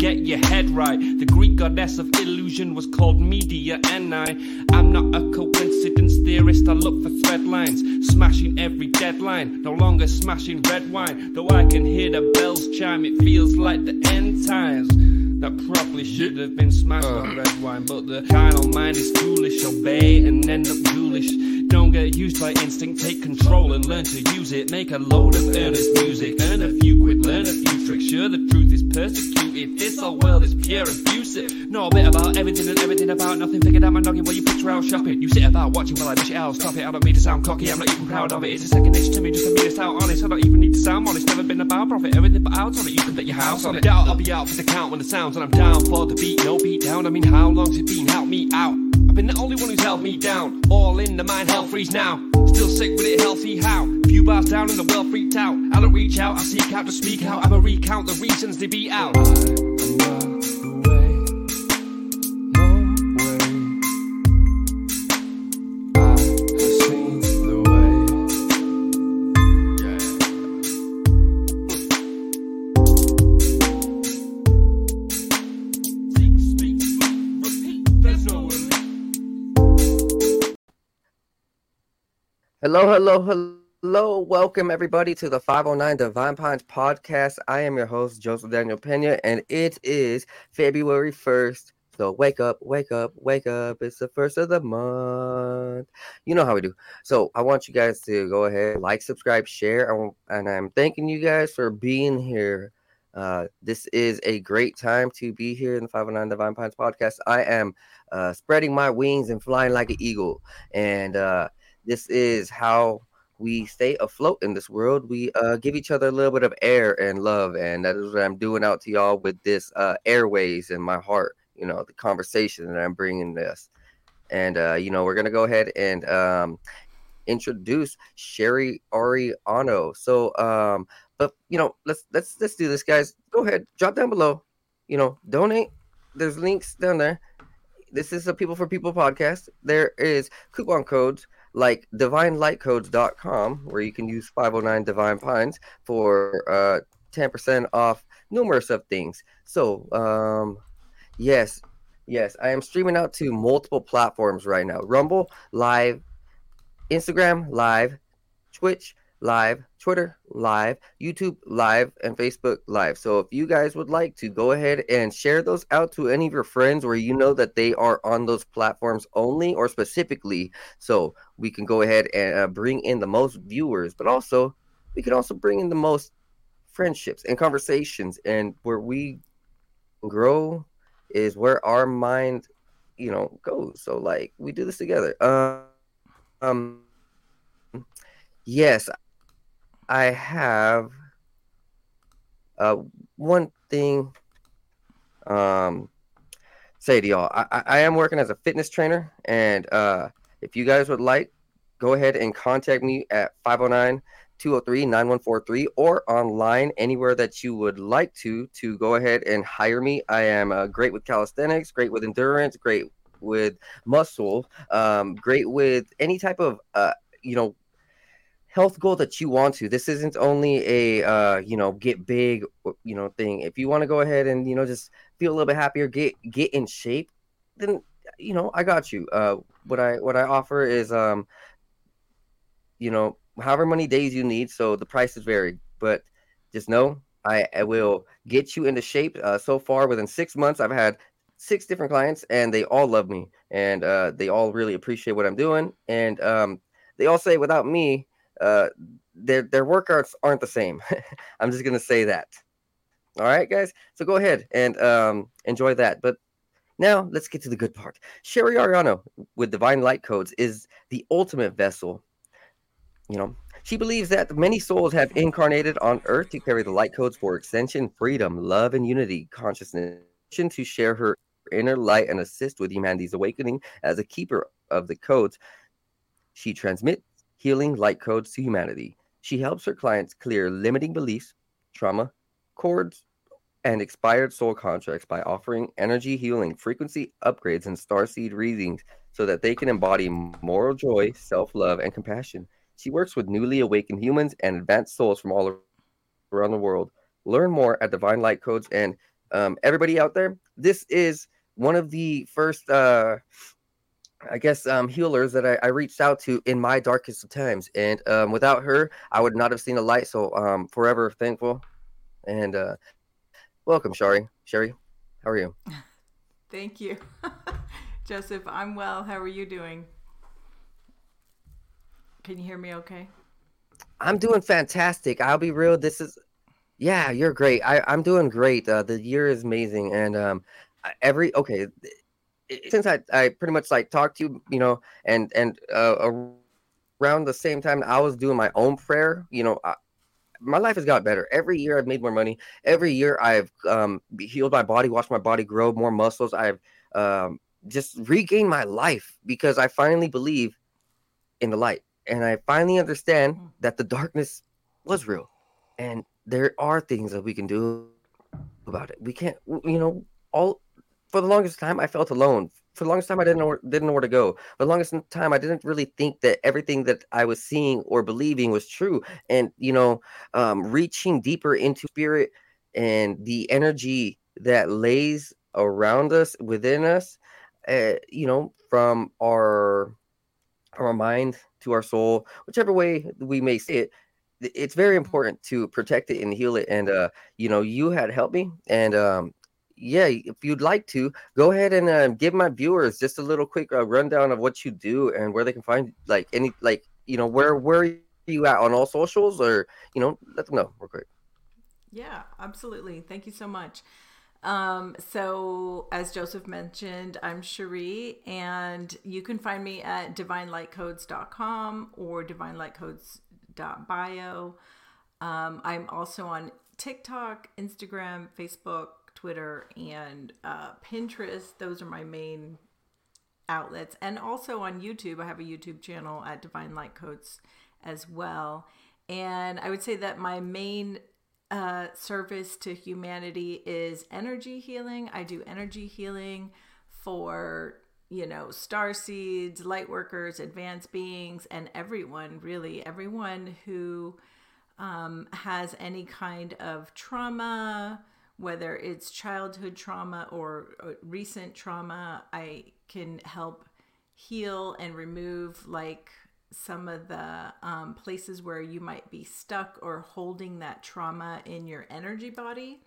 get your head right. The Greek goddess of illusion was called Media, and I, I'm not a coincidence theorist. I look for thread lines, smashing every deadline. No longer smashing red wine, though I can hear the bells chime. It feels like the end times. That probably should have been smashed uh. on red wine, but the carnal mind is foolish. Obey and end up ghoulish. Don't get used by instinct, take control and learn to use it. Make a load of earnest music, earn a few quid, learn a few tricks. Sure, the truth is persecuted. This whole world is pure abusive. Know a bit about everything and everything about nothing. Figured out my noggin while you picture out shopping. You sit about watching while I dish it out. Stop it, I don't mean to sound cocky, I'm not even proud of it. It's a second nature to me, just to be this out honest. I don't even need to sound honest, never been about profit. Everything but out on it, you can bet your house on it. Doubt I'll be out for the count when the sounds, and I'm down for the beat. No beat down, I mean, how long's it been? Help me out. I've been the only one who's held me down. All in the mind, hell freeze now. Still sick with it, healthy how? Few bars down and the world freaked out. I don't reach out, I seek out to speak out. I'ma recount the reasons they beat out. Hello, hello, hello. Welcome, everybody, to the 509 Divine Pines podcast. I am your host, Joseph Daniel Pena, and it is February 1st. So wake up, wake up, wake up. It's the first of the month. You know how we do. So I want you guys to go ahead, like, subscribe, share. And I'm thanking you guys for being here. Uh, this is a great time to be here in the 509 Divine Pines podcast. I am uh, spreading my wings and flying like an eagle. And, uh, this is how we stay afloat in this world. We uh, give each other a little bit of air and love, and that is what I'm doing out to y'all with this uh, airways in my heart. You know, the conversation that I'm bringing this, and uh, you know, we're gonna go ahead and um, introduce Cheri Arellano. So, um, but you know, let's let's let's do this, guys. Go ahead, drop down below. You know, donate. There's links down there. This is a People for People podcast. There is coupon codes like divinelightcodes.com, where you can use 509 Divine Pines for uh, 10% off numerous of things. So, um, yes, yes, I am streaming out to multiple platforms right now Rumble, Live, Instagram, Live, Twitch, Live, Twitter Live, YouTube Live, and Facebook Live. So if you guys would like to go ahead and share those out to any of your friends where you know that they are on those platforms only or specifically, so we can go ahead and uh, bring in the most viewers, but also we can also bring in the most friendships and conversations. And where we grow is where our mind, you know, goes. So like we do this together. Uh, um, yes, I have uh, one thing um say to y'all. I, I am working as a fitness trainer, and uh, if you guys would like, go ahead and contact me at 509 203 9143 or online anywhere that you would like to to go ahead and hire me. I am uh, great with calisthenics, great with endurance, great with muscle, um, great with any type of uh, you know health goal that you want to. This isn't only a uh, you know get big you know thing. If you want to go ahead and you know just feel a little bit happier, get get in shape, then you know I got you. Uh, what I what I offer is um, you know however many days you need. So the prices vary, but just know I, I will get you into shape. Uh, so far, within six months, I've had six different clients, and they all love me, and uh, they all really appreciate what I'm doing, and um, they all say without me, uh, their their workouts aren't the same. I'm just gonna say that. All right, guys. So go ahead and um, enjoy that. But now let's get to the good part. Cheri Arellano with Divine Light Codes is the ultimate vessel. You know, she believes that many souls have incarnated on Earth to carry the light codes for ascension, freedom, love, and unity consciousness to share her inner light and assist with humanity's awakening as a keeper of the codes. She transmits healing light codes to humanity. She helps her clients clear limiting beliefs, trauma, cords, and expired soul contracts by offering energy healing, frequency upgrades, and starseed readings so that they can embody moral joy, self love, and compassion. She works with newly awakened humans and advanced souls from all around the world. Learn more at Divine Light Codes and um, everybody out there, this is one of the first, uh, I guess, um, healers that I, I, reached out to in my darkest of times. And um, without her, I would not have seen the light. So um, forever thankful. And uh, welcome, Cheri. Cheri, how are you? Thank you. Joseph, I'm well. How are you doing? Can you hear me okay? I'm doing fantastic. I'll be real. This is, yeah, you're great. I, I'm doing great. Uh, the year is amazing. And um, every, okay, since I, I pretty much like talked to you, you know, and, and uh, around the same time I was doing my own prayer, you know, I, my life has got better. Every year I've made more money. Every year I've um, healed my body, watched my body grow more muscles. I've um, just regained my life because I finally believe in the light. And I finally understand hmm. that the darkness was real. And there are things that we can do about it. We can't, you know, all for the longest time I felt alone for the longest time I didn't know where, didn't know where to go. For the longest time I didn't really think that everything that I was seeing or believing was true. And you know, um, reaching deeper into spirit and the energy that lays around us, within us, uh, you know, from our from our mind to our soul, whichever way we may see it, it's very important to protect it and heal it. And uh, you know, you had helped me, and um, yeah, if you'd like to, go ahead and uh, give my viewers just a little quick uh, rundown of what you do and where they can find like any like you know where where are you at on all socials or you know let them know real quick. Yeah, absolutely. Thank you so much. Um, so as Joseph mentioned, I'm Cheri, and you can find me at divinelightcodes.com or divinelightcodes.bio. Um, I'm also on TikTok, Instagram, Facebook, Twitter, and uh, Pinterest. Those are my main outlets. And also on YouTube, I have a YouTube channel at Divine Light Codes as well. And I would say that my main uh, service to humanity is energy healing. I do energy healing for you know star seeds, light workers, advanced beings, and everyone really everyone who um, has any kind of trauma whether it's childhood trauma or, recent trauma, I can help heal and remove like some of the um, places where you might be stuck or holding that trauma in your energy body.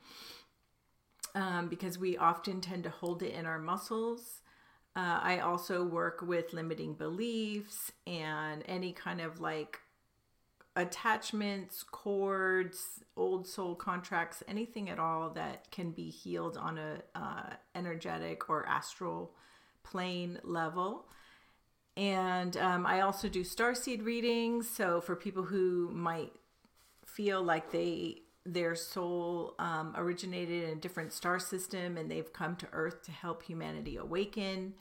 Um, because we often tend to hold it in our muscles. Uh, I also work with limiting beliefs and any kind of like attachments, cords, old soul contracts, anything at all that can be healed on a uh, energetic or astral plane level. And um, I also do starseed readings. So for people who might feel like they their soul um, originated in a different star system and they've come to Earth to help humanity awaken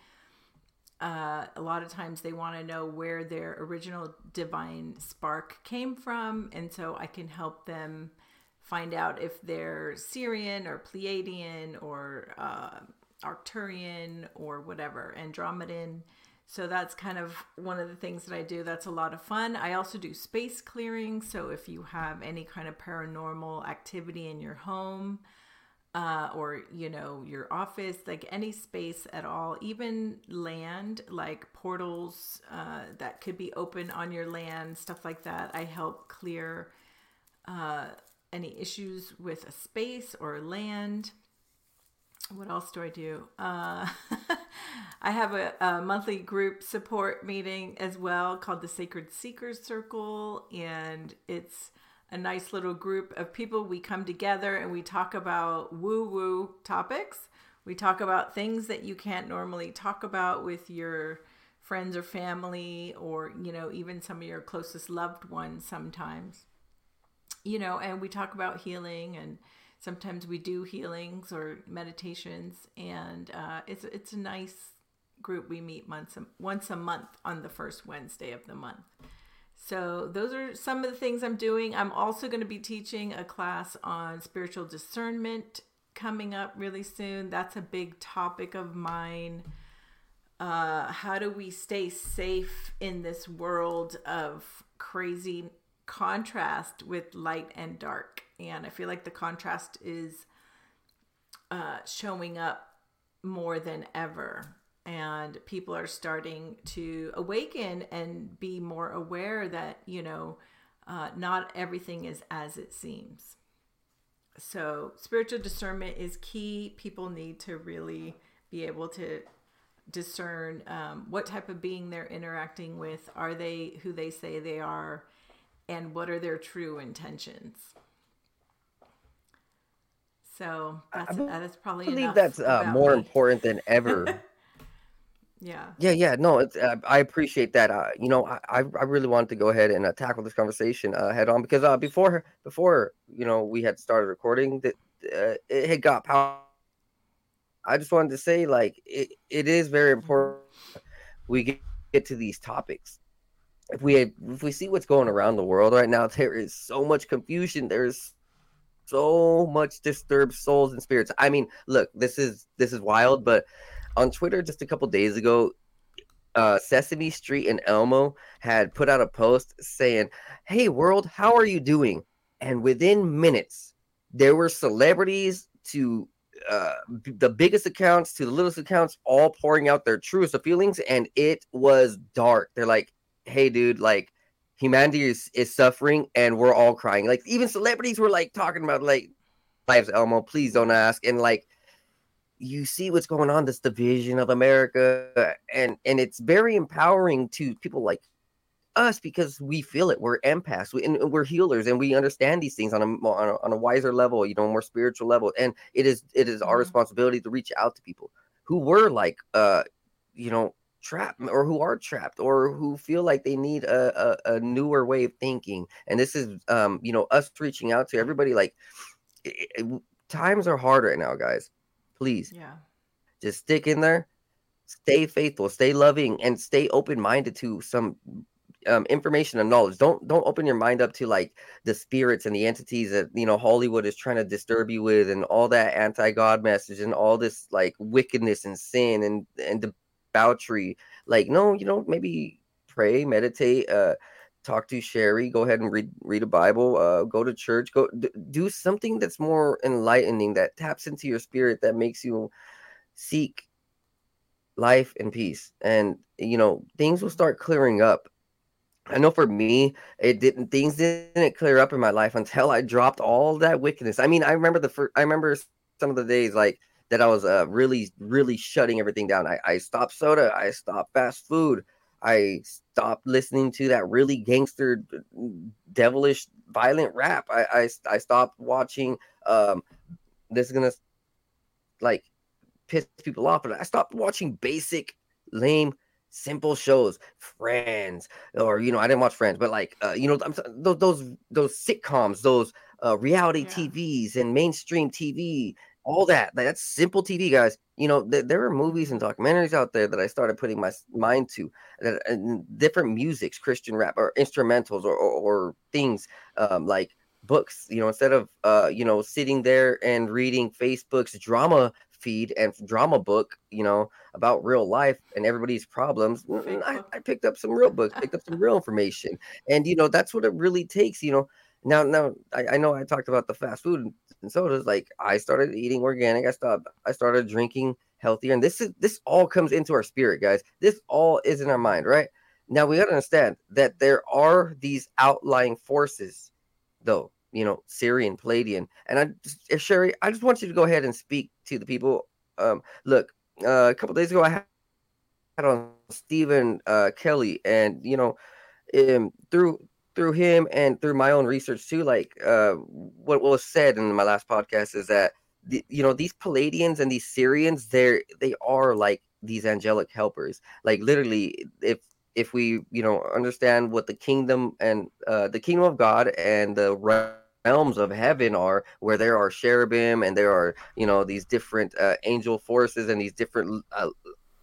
uh, a lot of times they want to know where their original divine spark came from. And so I can help them find out if they're Sirian or Pleiadian or uh, Arcturian or whatever, Andromedan. So that's kind of one of the things that I do. That's a lot of fun. I also do space clearing. So if you have any kind of paranormal activity in your home, uh, or you know your office like any space at all even land like portals uh, that could be open on your land stuff like that. I help clear uh, any issues with a space or land. What else do i do? Uh, i have a, a monthly group support meeting as well called the sacred seekers circle and it's a nice little group of people. We come together and we talk about woo woo topics. We talk about things that you can't normally talk about with your friends or family, or, you know, even some of your closest loved ones sometimes. You know, and we talk about healing and sometimes we do healings or meditations and uh, it's it's a nice group we meet once a, once a month on the first Wednesday of the month. So, those are some of the things I'm doing. I'm also going to be teaching a class on spiritual discernment coming up really soon. That's a big topic of mine. Uh, how do we stay safe in this world of crazy contrast with light and dark? And I feel like the contrast is uh, showing up more than ever and people are starting to awaken and be more aware that you know uh, not everything is as it seems. So spiritual discernment is key. People need to really be able to discern um, what type of being they're interacting with. Are they who they say they are? And what are their true intentions? So that's I that is probably I believe that's uh, more me. important than ever. yeah yeah, yeah, no, it's, uh, I appreciate that. Uh, you know, I, I really wanted to go ahead and uh, tackle this conversation uh, head on because uh, before before you know we had started recording that uh, it had got power. I just wanted to say like it, it is very important we get, get to these topics. If we had, if we see what's going around the world right now, there is so much confusion. There's so much disturbed souls and spirits. I mean, look, this is this is wild, but on Twitter just a couple days ago, uh, Sesame Street and Elmo had put out a post saying, "Hey world, how are you doing?" And within minutes, there were celebrities to uh, b- the biggest accounts to the littlest accounts, all pouring out their truest of feelings, and it was dark. They're like, "Hey, dude, like." Humanity is, is suffering and we're all crying. Like even celebrities were like talking about like lives, Elmo, please don't ask. And like you see what's going on, this division of America, and and it's very empowering to people like us because we feel it. We're empaths, we, and we're healers, and we understand these things on a, on a on a wiser level, you know, more spiritual level. And it is it is our Mhm. responsibility to reach out to people who were like, uh, you know, trapped or who are trapped or who feel like they need a, a, a newer way of thinking. And this is, um, you know, us reaching out to everybody. Like, i- i- times are hard right now, guys. Please. Yeah. Just stick in there stay faithful stay loving and stay open-minded to some um, information and knowledge. Don't don't open your mind up to like the spirits and the entities that you know hollywood is trying to disturb you with and all that anti-god message and all this like wickedness and sin and and debauchery. Like no you know maybe pray meditate uh talk to Cheri go ahead and read read a bible uh go to church go d- do something that's more enlightening that taps into your spirit that makes you seek life and peace. And you know things will start clearing up. I know for me it didn't things didn't clear up in my life until i dropped all that wickedness. I mean i remember the first i remember some of the days like that i was uh, really really shutting everything down. I, I stopped soda i stopped fast food i stopped listening to that really gangster devilish violent rap i i, I stopped watching um this is gonna like piss people off, but I stopped watching basic, lame, simple shows. Friends, or you know, I didn't watch Friends, but like, uh, you know, I'm, those those those sitcoms, those uh, reality Yeah. TVs and mainstream TV, all that. like, That's simple TV, guys. You know, th- there are movies and documentaries out there that I started putting my mind to, that and different musics, Christian rap or instrumentals or or, or things um, like books you know instead of uh you know sitting there and reading facebook's drama feed and drama book you know about real life and everybody's problems I. I picked up some real books picked up some real information and you know that's what it really takes you know now now I, I know i talked about the fast food and, sodas like i started eating organic i stopped i started drinking healthier and this is this all comes into our spirit guys this all is in our mind right now we got to understand that there are these outlying forces though, you know, Sirian, Pleiadian. And I just, uh, Cheri, I just want you to go ahead and speak to the people. Um, look, uh, a couple days ago, I had on Stephen uh, Kelly, and you know, um, through through him and through my own research too, like uh, what was said in my last podcast is that the, you know these Pleiadians and these Sirians, they're they are like these angelic helpers. Like literally, if if we you know understand what the kingdom and uh, the kingdom of God and the realms of heaven are, where there are cherubim and there are you know these different uh, angel forces and these different uh,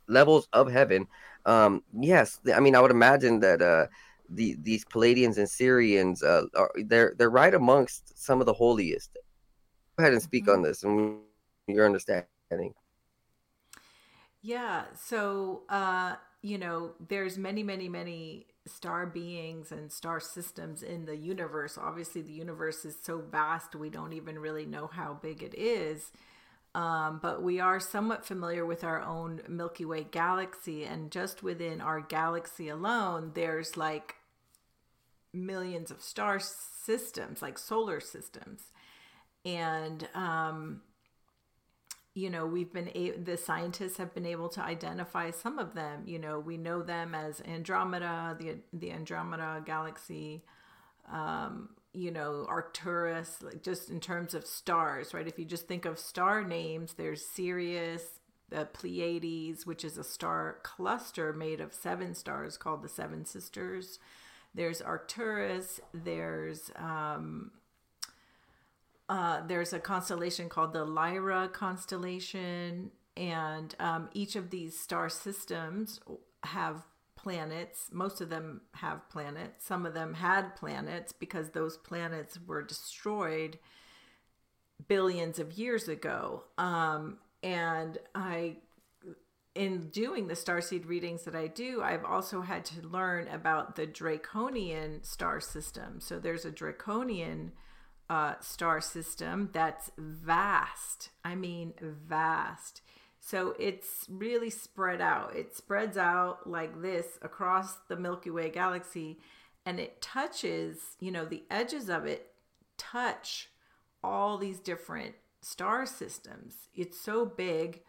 levels of heaven. Um, yes, I mean I would imagine that uh, the these Pleiadians and Sirians uh, are they're they're right amongst some of the holiest. Go ahead and speak Mhm. on this and your understanding. Yeah. So, uh, you know, there's many, many, many star beings and star systems in the universe. Obviously, the universe is so vast, we don't even really know how big it is. Um, but we are somewhat familiar with our own Milky Way galaxy, and just within our galaxy alone, there's like millions of star systems, like solar systems. And, um, you know, we've been, a- the scientists have been able to identify some of them. You know, we know them as Andromeda, the, the Andromeda galaxy, um, you know, Arcturus, like just in terms of stars, right? If you just think of star names, there's Sirius, the Pleiades, which is a star cluster made of seven stars called the Seven Sisters. There's Arcturus. There's um, uh, there's a constellation called the Lyra constellation, and um, each of these star systems have planets. Most of them have planets. Some of them had planets because those planets were destroyed billions of years ago. Um, and I in doing the starseed readings that I do, I've also had to learn about the draconian star system. So there's a draconian uh, star system that's vast. I mean, vast. So it's really spread out. It spreads out like this across the Milky Way galaxy, and it touches, you know, the edges of it touch all these different star systems. It's so big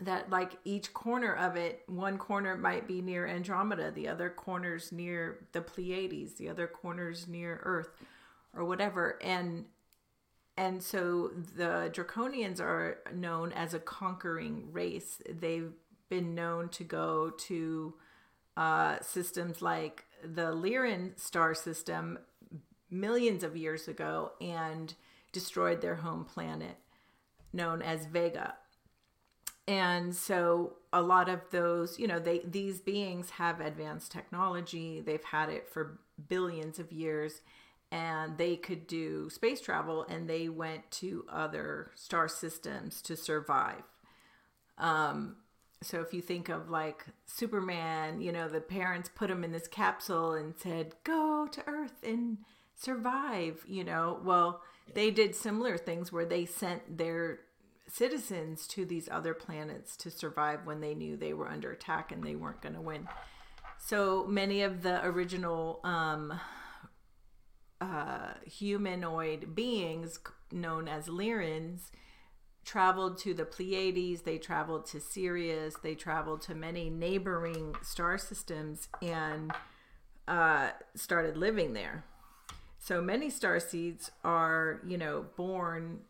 that like each corner of it one corner might be near andromeda the other corners near the pleiades the other corners near earth or whatever. And and so the draconians are known as a conquering race. They've been known to go to uh, systems like the lyran star system millions of years ago and destroyed their home planet known as vega and so a lot of those you know they these beings have advanced technology. They've had it for billions of years and they could do space travel and they went to other star systems to survive. Um so if you think of like superman you know the parents put him in this capsule and said go to earth and survive you know? Well they did similar things where they sent their citizens to these other planets to survive when they knew they were under attack and they weren't going to win. So many of the original um, uh, humanoid beings known as Lyrans traveled to the Pleiades, they traveled to Sirius, they traveled to many neighboring star systems and uh, started living there. So many star seeds are, you know, born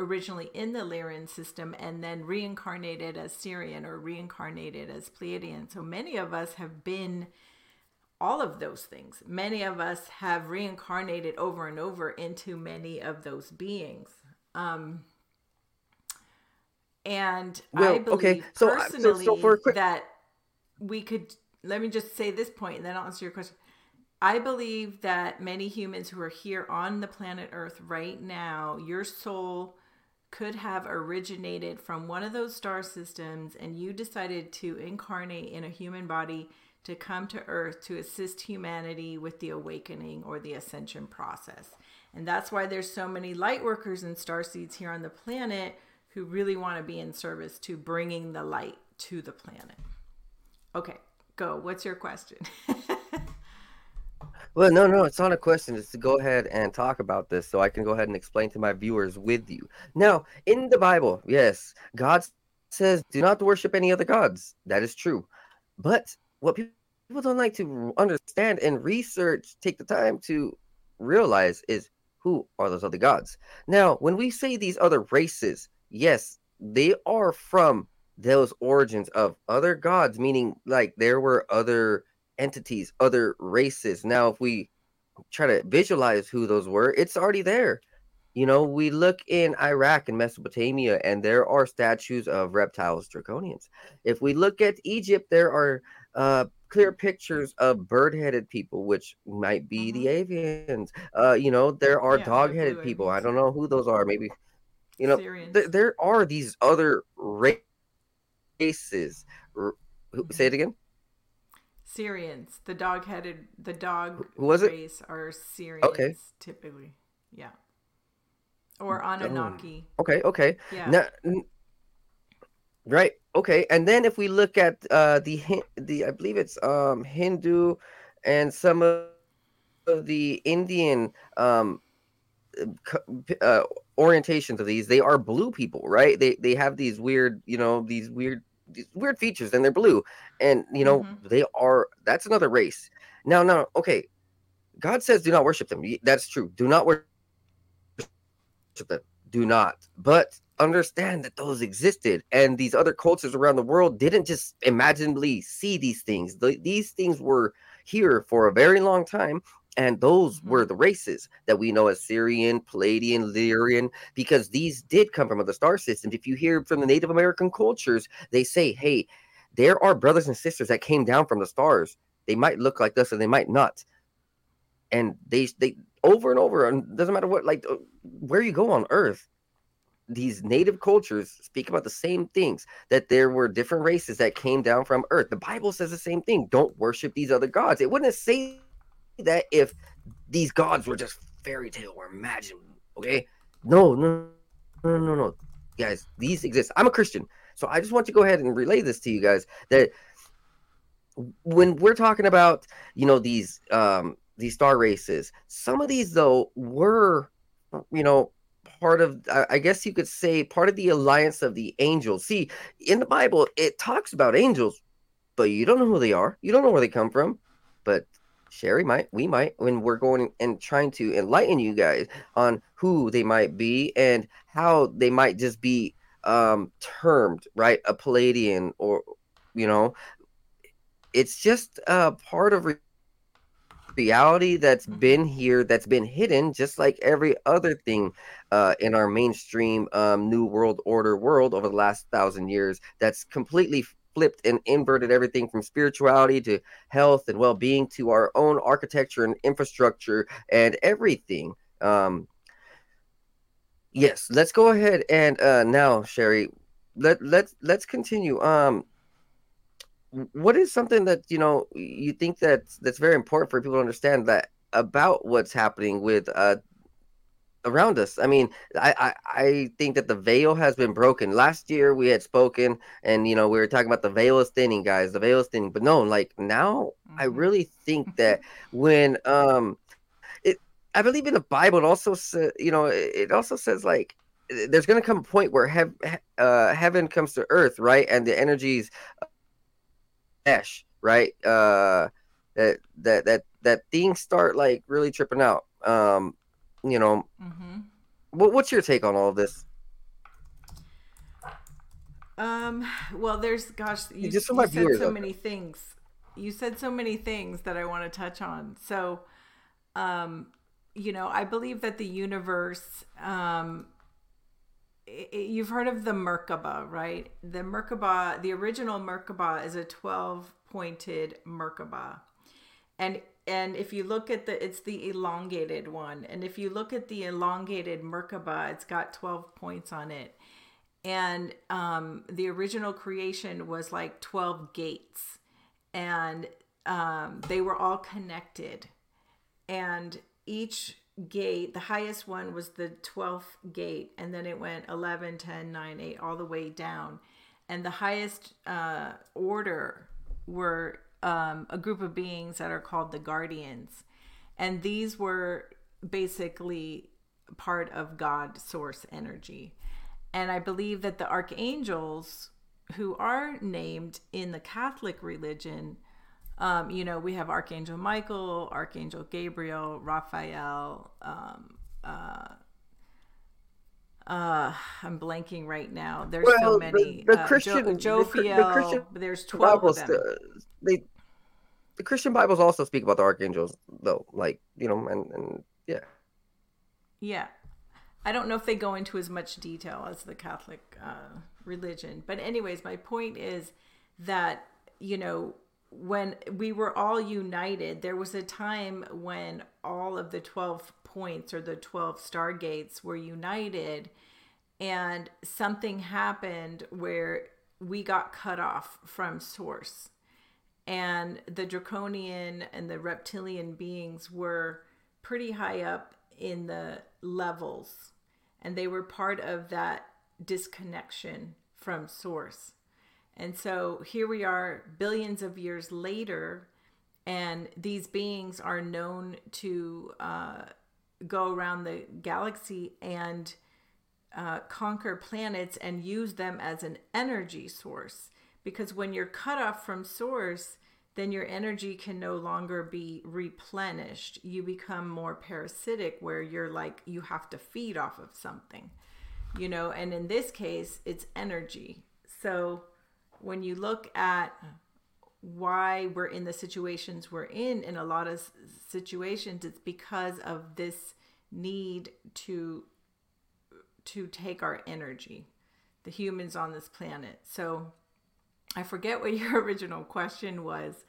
originally in the Lyran system and then reincarnated as Sirian or reincarnated as Pleiadian. So many of us have been all of those things. Many of us have reincarnated over and over into many of those beings. Um, and well, I believe okay. so, personally so, so quick... that we could, let me just say this point and then I'll answer your question. I believe that many humans who are here on the planet Earth right now, your soul could have originated from one of those star systems and you decided to incarnate in a human body to come to earth to assist humanity with the awakening or the ascension process. And that's why there's so many light workers and star seeds here on the planet who really want to be in service to bringing the light to the planet. Okay, go. What's your question? Well, no, no, it's not a question. It's to go ahead and talk about this so I can go ahead and explain to my viewers with you. Now, in the Bible, yes, God says, do not worship any other gods. That is true. But what people don't like to understand and research, take the time to realize is who are those other gods. Now, when we say these other races, yes, they are from those origins of other gods, meaning like there were other entities, other races. Now, if we try to visualize who those were, it's already there. You know, we look in Iraq and Mesopotamia, and there are statues of reptiles, draconians. If we look at Egypt, there are uh, clear pictures of bird-headed people, which might be mm-hmm. the avians. Uh, you know, there are yeah, dog-headed people. I don't know who those are. Maybe, you know, th- there are these other races. R- say it again. Sirians, the dog-headed, the dog was it? race are Sirians Okay. typically. Yeah. or Anunnaki. Okay, okay. Yeah. Now, n- right. Okay. And then if we look at uh the Hin- the I believe it's um Hindu and some of the Indian um co- p- uh orientations of these, they are blue people, right? They they have these weird, you know, these weird these weird features and they're blue. And you know, Mhm. they are that's another race. Now, now, okay. God says do not worship them. That's true. Do not worship them. Do not. But understand that those existed and these other cultures around the world didn't just imaginably see these things. The, these things were here for a very long time. And those were the races that we know as Sirian, Pleiadian, Lyrian, because these did come from other star systems. If you hear from the Native American cultures, they say, hey, there are brothers and sisters that came down from the stars. They might look like us and they might not. And they they over and over, and doesn't matter what like uh, where you go on Earth, these native cultures speak about the same things that there were different races that came down from Earth. The Bible says the same thing. Don't worship these other gods. It wouldn't say that if these gods were just fairy tale or imagined. Okay, no, no, no, no, no, guys. These exist. I'm a Christian, so I just want to go ahead and relay this to you guys that when we're talking about you know these um these star races some of these though were you know part of I- i guess you could say part of the alliance of the angels see in the bible it talks about angels but you don't know who they are you don't know where they come from but Cheri might we might when we're going and trying to enlighten you guys on who they might be and how they might just be um termed right a Pleiadian or you know it's just uh part of re- reality that's been here that's been hidden just like every other thing uh in our mainstream um new world order world over the last thousand years that's completely flipped and inverted everything from spirituality to health and well-being to our own architecture and infrastructure and everything. Um yes let's go ahead and uh now Cheri let let's let's continue. Um what is something that you know you think that that's very important for people to understand that about what's happening with uh around us i mean I, I i think that the veil has been broken last year we had spoken and you know we were talking about the veil is thinning guys the veil is thinning but no like now i Mhm. really think that when um it i believe in the bible it also says you know it also says like there's going to come a point where hev- he- uh, heaven comes to earth right and the energies mesh, right? Uh, that that that that things start like really tripping out. Um, you know, hmm what what's your take on all of this? Um. Well, there's gosh, you, just you said viewers so many things. You said so many things that I want to touch on. So, um, you know, I believe that the universe. Um, you've heard of the Merkaba, right? The Merkaba, the original Merkaba, is a twelve-pointed Merkaba, and and if you look at the, it's the elongated one, and if you look at the elongated Merkaba, it's got twelve points on it. And um, the original creation was like 12 gates and um, they were all connected. And each gate the highest one was the 12th gate and then it went 11 10 9 8 all the way down. And the highest uh, order were um, a group of beings that are called the guardians and these were basically part of god source energy and I believe that the archangels, who are named in the Catholic religion, um, you know, we have Archangel Michael, Archangel Gabriel, Raphael. Um, uh, uh, I'm blanking right now. There's so many. the, the uh, Christian, jo- the, the Christian there's 12 of them. uh, they, the Christian Bibles also speak about the archangels, though. Like you know, and and yeah, Yeah. I don't know if they go into as much detail as the Catholic uh, religion. But, anyways, my point is that, you know, when we were all united, there was a time when all of the 12 points or the 12 stargates were united, and something happened where we got cut off from source. And the draconian and the reptilian beings were pretty high up in the levels and they were part of that disconnection from source. And so here we are, billions of years later, and these beings are known to uh, go around the galaxy and uh, conquer planets and use them as an energy source. Because when you're cut off from source, then your energy can no longer be replenished. You become more parasitic, where you're like, you have to feed off of something, you know, and in this case, it's energy. So when you look at why we're in the situations we're in, in a lot of situations, it's because of this need to to take our energy the humans on this planet so I forget what your original question was,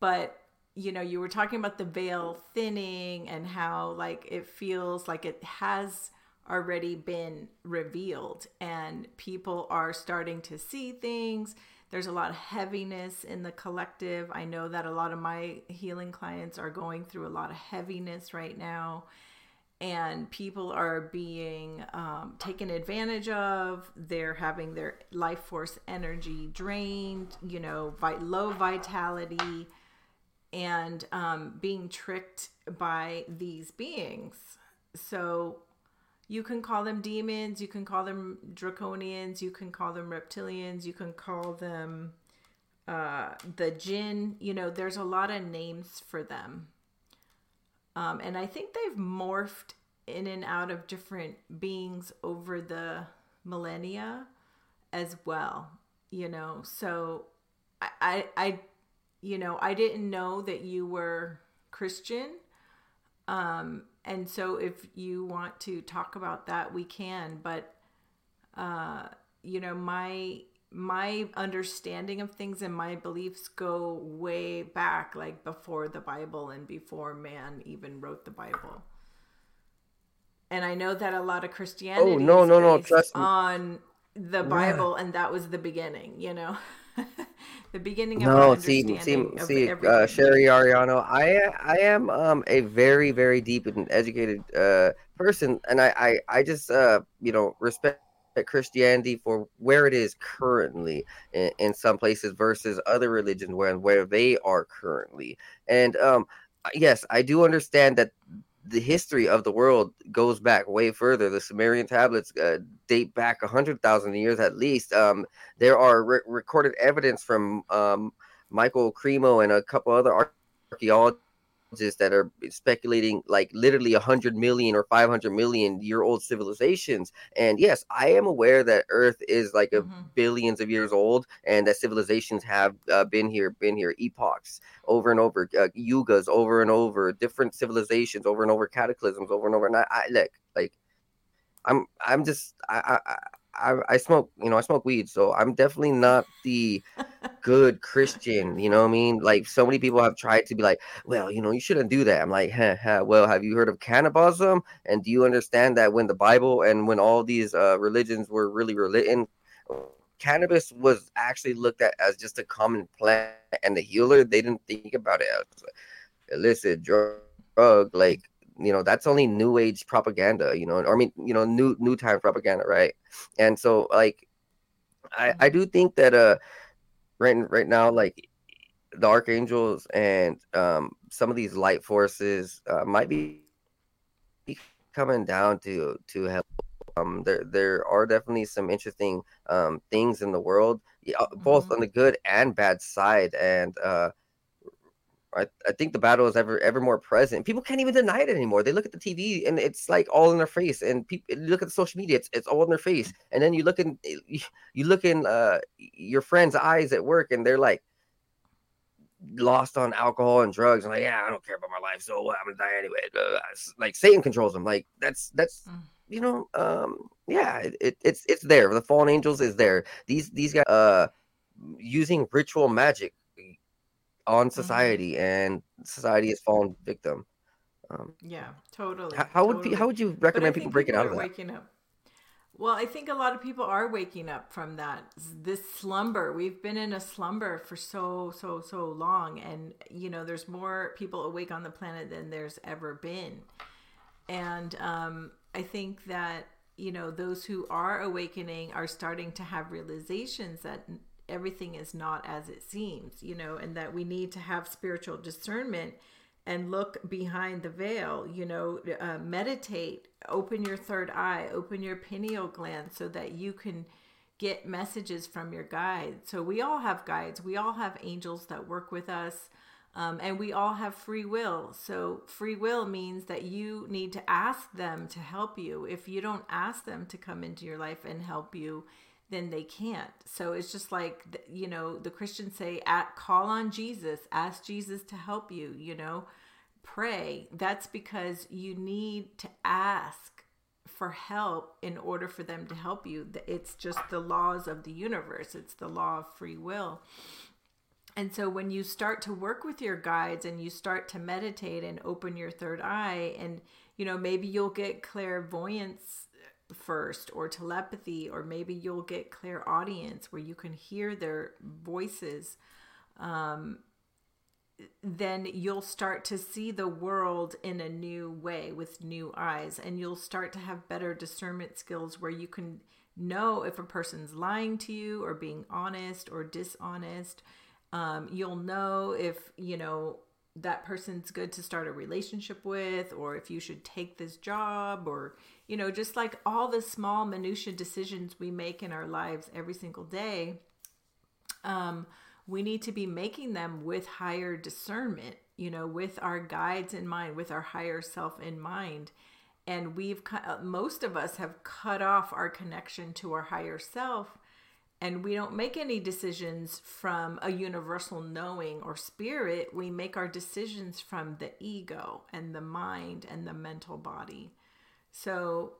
but you know, you were talking about the veil thinning and how like it feels like it has already been revealed and people are starting to see things. There's a lot of heaviness in the collective. I know that a lot of my healing clients are going through a lot of heaviness right now and people are being um, taken advantage of. They're having their life force energy drained, you know, low vitality, and um, being tricked by these beings. So you can call them demons, you can call them draconians, you can call them reptilians, you can call them uh, the jinn. You know, there's a lot of names for them um, and I think they've morphed in and out of different beings over the millennia as well, you know. So I, I, I you know, I didn't know that you were Christian. Um, and so if you want to talk about that, we can. But, uh, you know, my my understanding of things and my beliefs go way back like before the bible and before man even wrote the bible. And i know that a lot of christianity oh no no no trust on the bible yeah. and that was the beginning you know? The beginning of no see see see uh, Cheri Arellano i i am um a very very deep and educated uh person and i i, I just uh you know respect Christianity for where it is currently in, in some places versus other religions where where they are currently. And um, yes, I do understand that the history of the world goes back way further. The Sumerian tablets uh, date back a hundred thousand years at least. Um, there are re- recorded evidence from um, Michael Cremo and a couple other archaeologists that are speculating like literally 100 million or 500 million year old civilizations and yes i am aware that earth is like a mm-hmm. billions of years old and that civilizations have uh, been here been here epochs over and over uh, yugas over and over different civilizations over and over cataclysms over and over and i, I like like i'm i'm just I, I I, I smoke, you know, I smoke weed, so I'm definitely not the good Christian. You know what I mean? Like so many people have tried to be like, well, you know, you shouldn't do that. I'm like, huh, huh, well, have you heard of cannibalism? And do you understand that when the Bible and when all these uh, religions were really written, cannabis was actually looked at as just a common plant and the healer. They didn't think about it as illicit drug. Like you know that's only new age propaganda you know or i mean you know new new time propaganda right? And so like i i do think that uh right right now like the archangels and um some of these light forces uh, might be coming down to to help. Um there there are definitely some interesting um things in the world both mm-hmm. on the good and bad side. And uh I, I think the battle is ever ever more present. People can't even deny it anymore. They look at the TV and it's like all in their face. And people look at the social media, it's, it's all in their face. And then you look in you look in uh, your friends' eyes at work, and they're like lost on alcohol and drugs. And like, yeah, I don't care about my life, so what? I'm gonna die anyway. Like Satan controls them. Like that's that's mm. you know, um, yeah, it, it, it's it's there. The fallen angels is there. These these guys uh using ritual magic on mm-hmm. society, mm-hmm. and society has fallen victim. Um, yeah, totally. How, how totally. would how would you recommend people breaking people out of that? Waking up. Well, I think a lot of people are waking up from that this slumber. We've been in a slumber for so so so long, and you know, there's more people awake on the planet than there's ever been, and um, I think that you know those who are awakening are starting to have realizations that everything is not as it seems you know and that we need to have spiritual discernment and look behind the veil you know uh, meditate open your third eye open your pineal gland so that you can get messages from your guide so we all have guides we all have angels that work with us um, and we all have free will. So, free will means that you need to ask them to help you. If you don't ask them to come into your life and help you, then they can't. So, it's just like, you know, the Christians say, at, call on Jesus, ask Jesus to help you, you know, pray. That's because you need to ask for help in order for them to help you. It's just the laws of the universe, it's the law of free will. And so when you start to work with your guides and you start to meditate and open your third eye and you know maybe you'll get clairvoyance first or telepathy or maybe you'll get clairaudience where you can hear their voices um, then you'll start to see the world in a new way with new eyes and you'll start to have better discernment skills where you can know if a person's lying to you or being honest or dishonest. Um, you'll know if, you know, that person's good to start a relationship with or if you should take this job or you know just like all the small minutia decisions we make in our lives every single day um, we need to be making them with higher discernment you know with our guides in mind with our higher self in mind and we've most of us have cut off our connection to our higher self and we don't make any decisions from a universal knowing or spirit. We make our decisions from the ego and the mind and the mental body. So,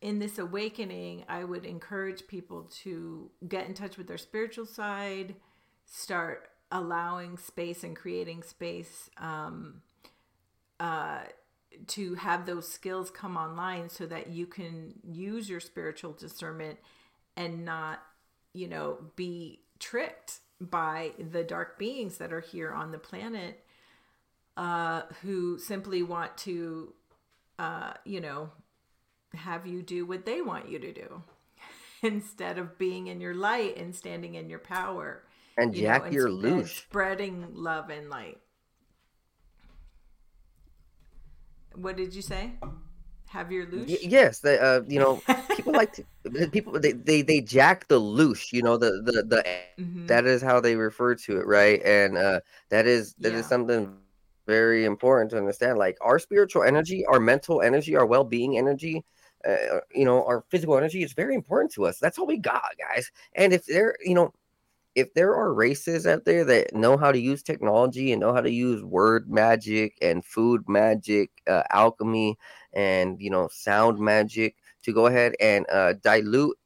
in this awakening, I would encourage people to get in touch with their spiritual side, start allowing space and creating space um, uh, to have those skills come online so that you can use your spiritual discernment and not you know, be tricked by the dark beings that are here on the planet uh, who simply want to, uh, you know, have you do what they want you to do instead of being in your light and standing in your power. And you jack know, your loosh. spreading love and light. What did you say? Have your loosh? Y- yes, they, uh, you know, people like to, people they, they they jack the loosh. You know, the the the mm-hmm. that is how they refer to it, right? And uh, that is that yeah. is something very important to understand. Like our spiritual energy, our mental energy, our well being energy. Uh, you know, our physical energy is very important to us. That's all we got, guys. And if they're, you know, if there are races out there that know how to use technology and know how to use word magic and food magic, uh, alchemy, and you know sound magic to go ahead and uh, dilute,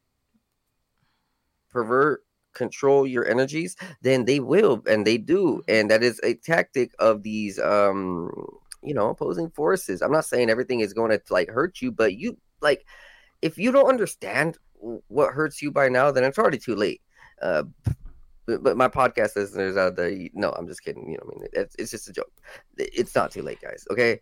pervert, control your energies, then they will and they do, and that is a tactic of these um you know opposing forces. I'm not saying everything is going to like hurt you, but you like if you don't understand what hurts you by now, then it's already too late. Uh, but my podcast listeners out there, no, I'm just kidding. You know, I mean, it's, it's just a joke. It's not too late, guys. Okay,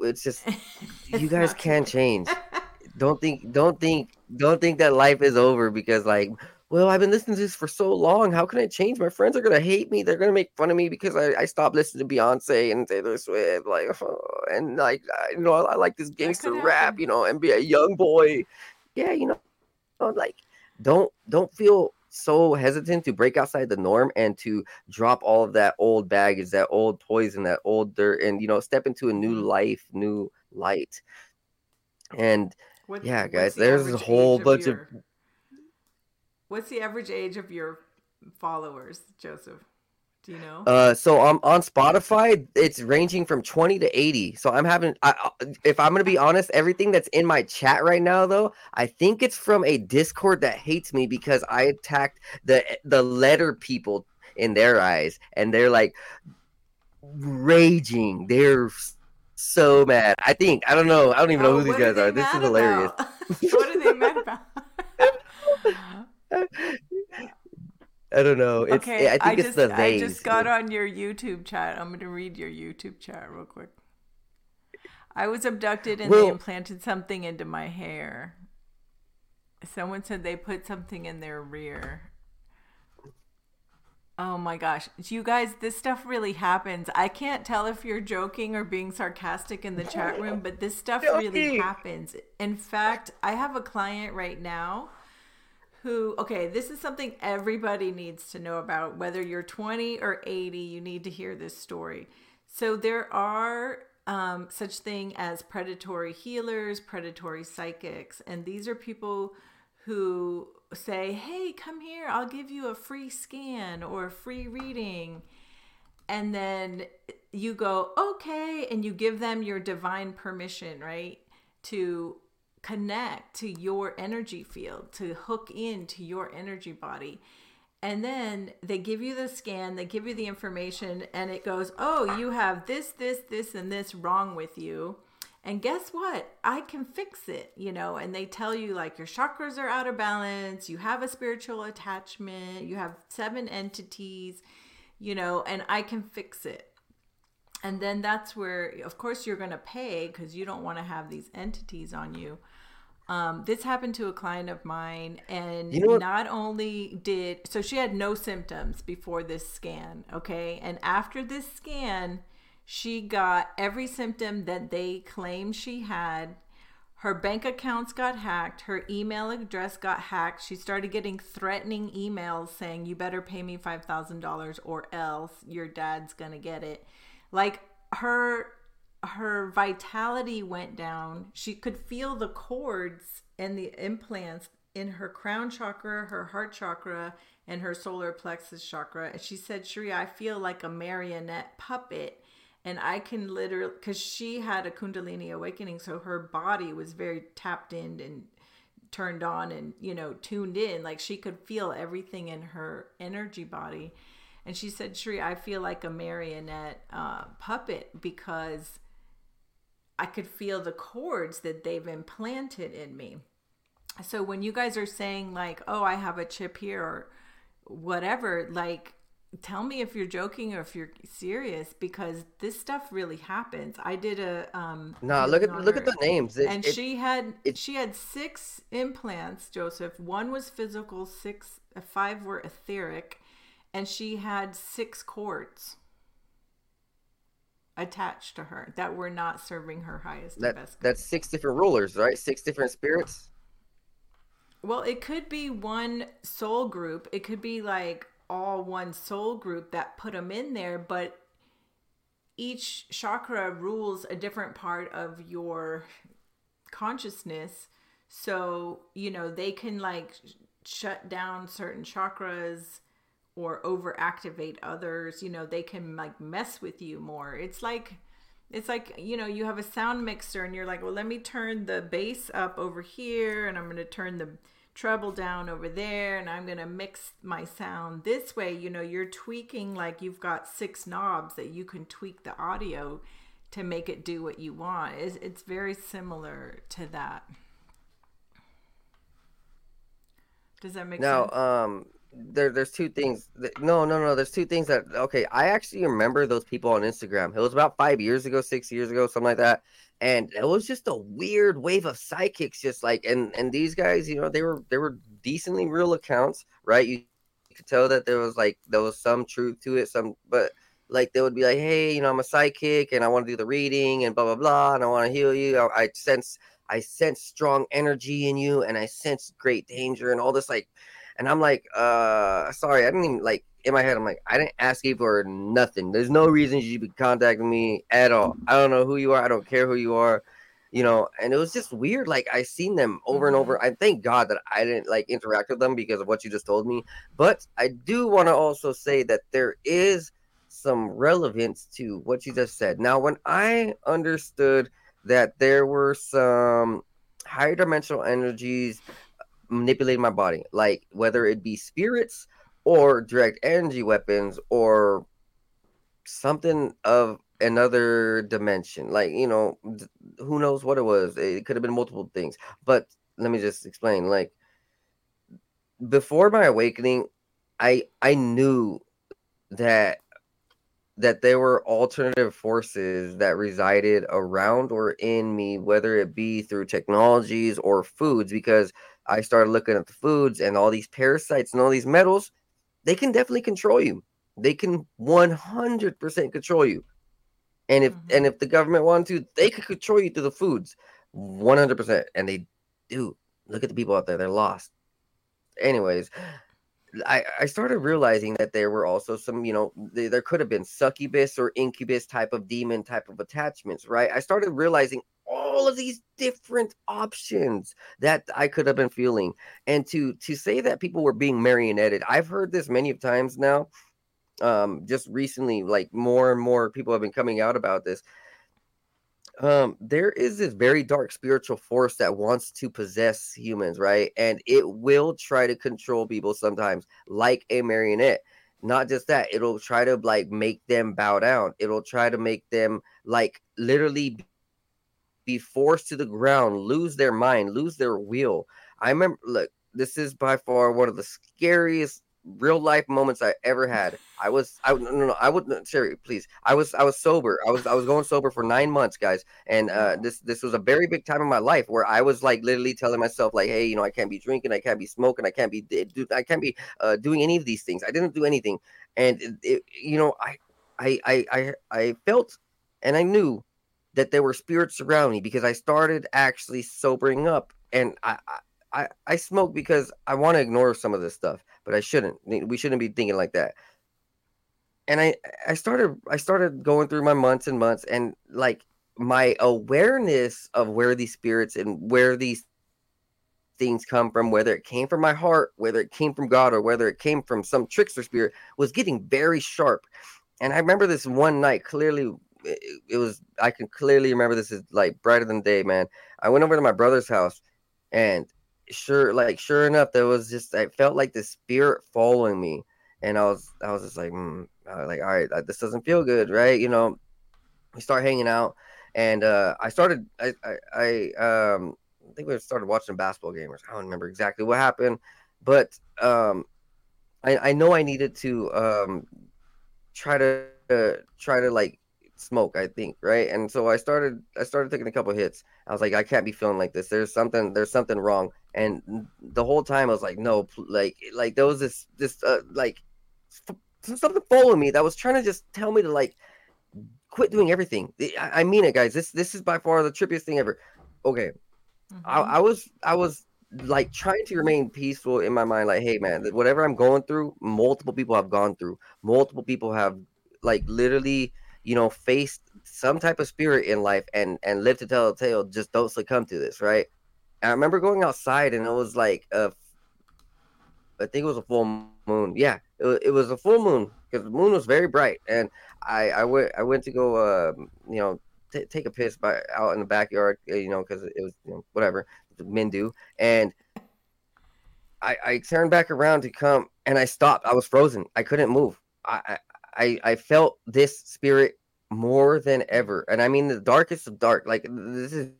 it's just it's you guys can change. don't think, don't think, don't think that life is over because, like, well, I've been listening to this for so long. How can I change? My friends are gonna hate me. They're gonna make fun of me because I, I stopped listening to Beyonce and Taylor Swift. Like, oh, and like, I, you know, I, I like this gangster rap. You know, NBA YoungBoy. Yeah, you know, like, don't don't feel so hesitant to break outside the norm and to drop all of that old baggage, that old poison, that old dirt, and you know, step into a new mm-hmm. life, new light. And what, yeah, guys, the there's a whole bunch your, of. What's the average age of your followers, Joseph? Do you know? Uh, so um, on Spotify, it's ranging from 20 to 80. So I'm having, I, if I'm gonna be honest, everything that's in my chat right now, though, I think it's from a Discord that hates me because I attacked the the letter people in their eyes, and they're like raging. They're so mad. I think I don't know. I don't even oh, know who these guys are. This is hilarious. what are they mad about? I don't know. It's, okay, I think I it's just, the they. I just got on your YouTube chat. I'm going to read your YouTube chat real quick. I was abducted and well, they implanted something into my hair. Someone said they put something in their rear. Oh my gosh. You guys, this stuff really happens. I can't tell if you're joking or being sarcastic in the chat room, but this stuff really happens. In fact, I have a client right now who, okay, this is something everybody needs to know about. Whether you're 20 or 80, you need to hear this story. So there are um, such thing as predatory healers, predatory psychics, and these are people who say, hey, come here, I'll give you a free scan or a free reading. And then you go, okay, and you give them your divine permission, right? To connect to your energy field, to hook into your energy body. And then they give you the scan, they give you the information, and it goes, oh, you have this, this, this, and this wrong with you and guess what? I can fix it, you know. And they tell you, like, your chakras are out of balance, you have a spiritual attachment, you have seven entities, you know, and I can fix it. And then that's where, of course, you're going to pay because you don't want to have these entities on you. Um, this happened to a client of mine, and you know not only did so she had no symptoms before this scan, okay, and after this scan, she got every symptom that they claimed she had. Her bank accounts got hacked. Her email address got hacked. She started getting threatening emails saying, You better pay me $5,000 or else your dad's to get it. Like her her vitality went down. She could feel the cords and the implants in her crown chakra, her heart chakra, and her solar plexus chakra. And she said, Cheri, I feel like a marionette puppet and I can literally because she had a Kundalini awakening, so her body was very tapped in and turned on and you know tuned in, like she could feel everything in her energy body. And she said, "Cheri, I feel like a marionette uh, puppet because I could feel the cords that they've implanted in me." So when you guys are saying like, "Oh, I have a chip here," or whatever, like tell me if you're joking or if you're serious because this stuff really happens. I did a um No, look at look at the names. It, and it, she had it, she had six implants, Joseph. One was physical, six uh, five were etheric, and she had six cords attached to her that were not serving her highest that, best. Good. That's six different rulers, right? Six different spirits. Well, it could be one soul group. It could be like all one soul group that put them in there, but each chakra rules a different part of your consciousness. So, you know, they can like shut down certain chakras or overactivate others. You know, they can like mess with you more. It's like, it's like, you know, you have a sound mixer and you're like, well, let me turn the bass up over here and I'm going to turn the treble down over there and I'm going to mix my sound this way. You know, you're tweaking like you've got six knobs that you can tweak the audio to make it do what you want. It's, it's very similar to that. Does that make now, sense? Now, um, there, there's two things. That, no, no, no. There's two things that. Okay, I actually remember those people on Instagram. It was about five years ago, six years ago, something like that and it was just a weird wave of psychics just like and and these guys you know they were they were decently real accounts right you, could tell that there was like there was some truth to it some but like they would be like hey you know i'm a psychic and i want to do the reading and blah blah blah and i want to heal you I, I sense i sense strong energy in you and i sense great danger and all this like and i'm like uh sorry i didn't even like in my head, I'm like, I didn't ask you for nothing. There's no reason you should be contacting me at all. I don't know who you are. I don't care who you are. You know, and it was just weird. Like I seen them over and over. Mm-hmm. I thank God that I didn't like interact with them because of what you just told me. But I do want to also say that there is some relevance to what you just said. Now, when I understood that there were some higher dimensional energies manipulating my body, like whether it be spirits or direct energy weapons or something of another dimension. Like you know who knows what it was. It could have been multiple things. But let me just explain like before my awakening i i knew that that there were alternative forces that resided around or in me whether it be through technologies or foods because I started looking at the foods and all these parasites and all these metals, they can definitely control you. They can 100% control you. And if mm-hmm. and if the government wanted to, they could control you through the foods 100%. And they do. Look at the people out there, they're lost. Anyways, I, I started realizing that there were also some, you know, th- there could have been succubus or incubus type of demon type of attachments, right? I started realizing all of these different options that I could have been feeling. And to to say that people were being marionetted, I've heard this many times now. Um, just recently, like more and more people have been coming out about this um there is this very dark spiritual force that wants to possess humans right and it will try to control people sometimes like a marionette not just that it'll try to like make them bow down it'll try to make them like literally be forced to the ground lose their mind lose their will i remember look this is by far one of the scariest real life moments I ever had. I was I no no, no I wouldn't Cheri, please. I was I was sober. I was I was going sober for nine months, guys. And uh this this was a very big time in my life where I was like literally telling myself, like, hey, you know, I can't be drinking, I can't be smoking, I can't be I can't be uh doing any of these things. I didn't do anything. And it, it, you know, I I I I I felt and I knew that there were spirits around me because I started actually sobering up and I, I I, smoke because I want to ignore some of this stuff, but I shouldn't. We shouldn't be thinking like that. And I I started I started going through my months and months and like my awareness of where these spirits and where these things come from, whether it came from my heart, whether it came from God, or whether it came from some trickster spirit, was getting very sharp. And I remember this one night clearly. It, it was I can clearly remember this is like brighter than day, man. I went over to my brother's house, and sure like sure enough there was just i felt like the spirit following me and i was i was just like mm, was like all right this doesn't feel good right you know we start hanging out and uh i started i i, I um i think we started watching basketball game or i don't remember exactly what happened but um i i know i needed to um try to uh, try to like smoke i think right and so i started i started taking a couple hits i was like i can't be feeling like this there's something there's something wrong and the whole time I was like, no, like like there was this this uh, like something following me that was trying to just tell me to like quit doing everything. I, I mean it, guys. This this is by far the trippiest thing ever. Okay, mm-hmm. I, I was I was like trying to remain peaceful in my mind like hey man whatever i'm going through multiple people have gone through multiple people have like literally you know face some type of spirit in life and and live to tell a tale just don't succumb to this right I remember going outside and it was like a, I think it was a full moon. Yeah, it, it was a full moon because the moon was very bright, and I I went I went to go uh you know t- take a piss by out in the backyard uh, you know because it was you know, whatever men do, and I I turned back around to come and I stopped. I was frozen. I couldn't move. I I I felt this spirit more than ever, and I mean the darkest of dark. Like this is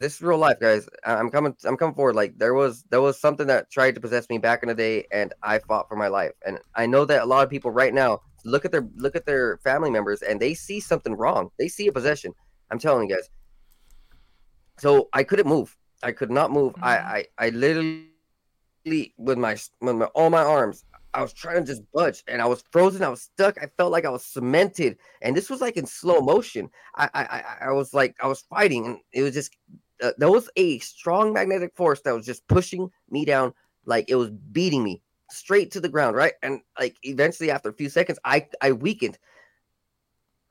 this is real life, guys. I'm coming. I'm coming forward. Like there was there was something that tried to possess me back in the day, and I fought for my life. And I know that a lot of people right now look at their look at their family members and they see something wrong. They see a possession. I'm telling you guys. So I couldn't move. I could not move. Mm-hmm. I, I I literally with my with my all my arms. I was trying to just budge and I was frozen. I was stuck. I felt like I was cemented. And this was like in slow motion. I I, I was like I was fighting and it was just uh, there was a strong magnetic force that was just pushing me down like it was beating me straight to the ground right and like eventually after a few seconds i i weakened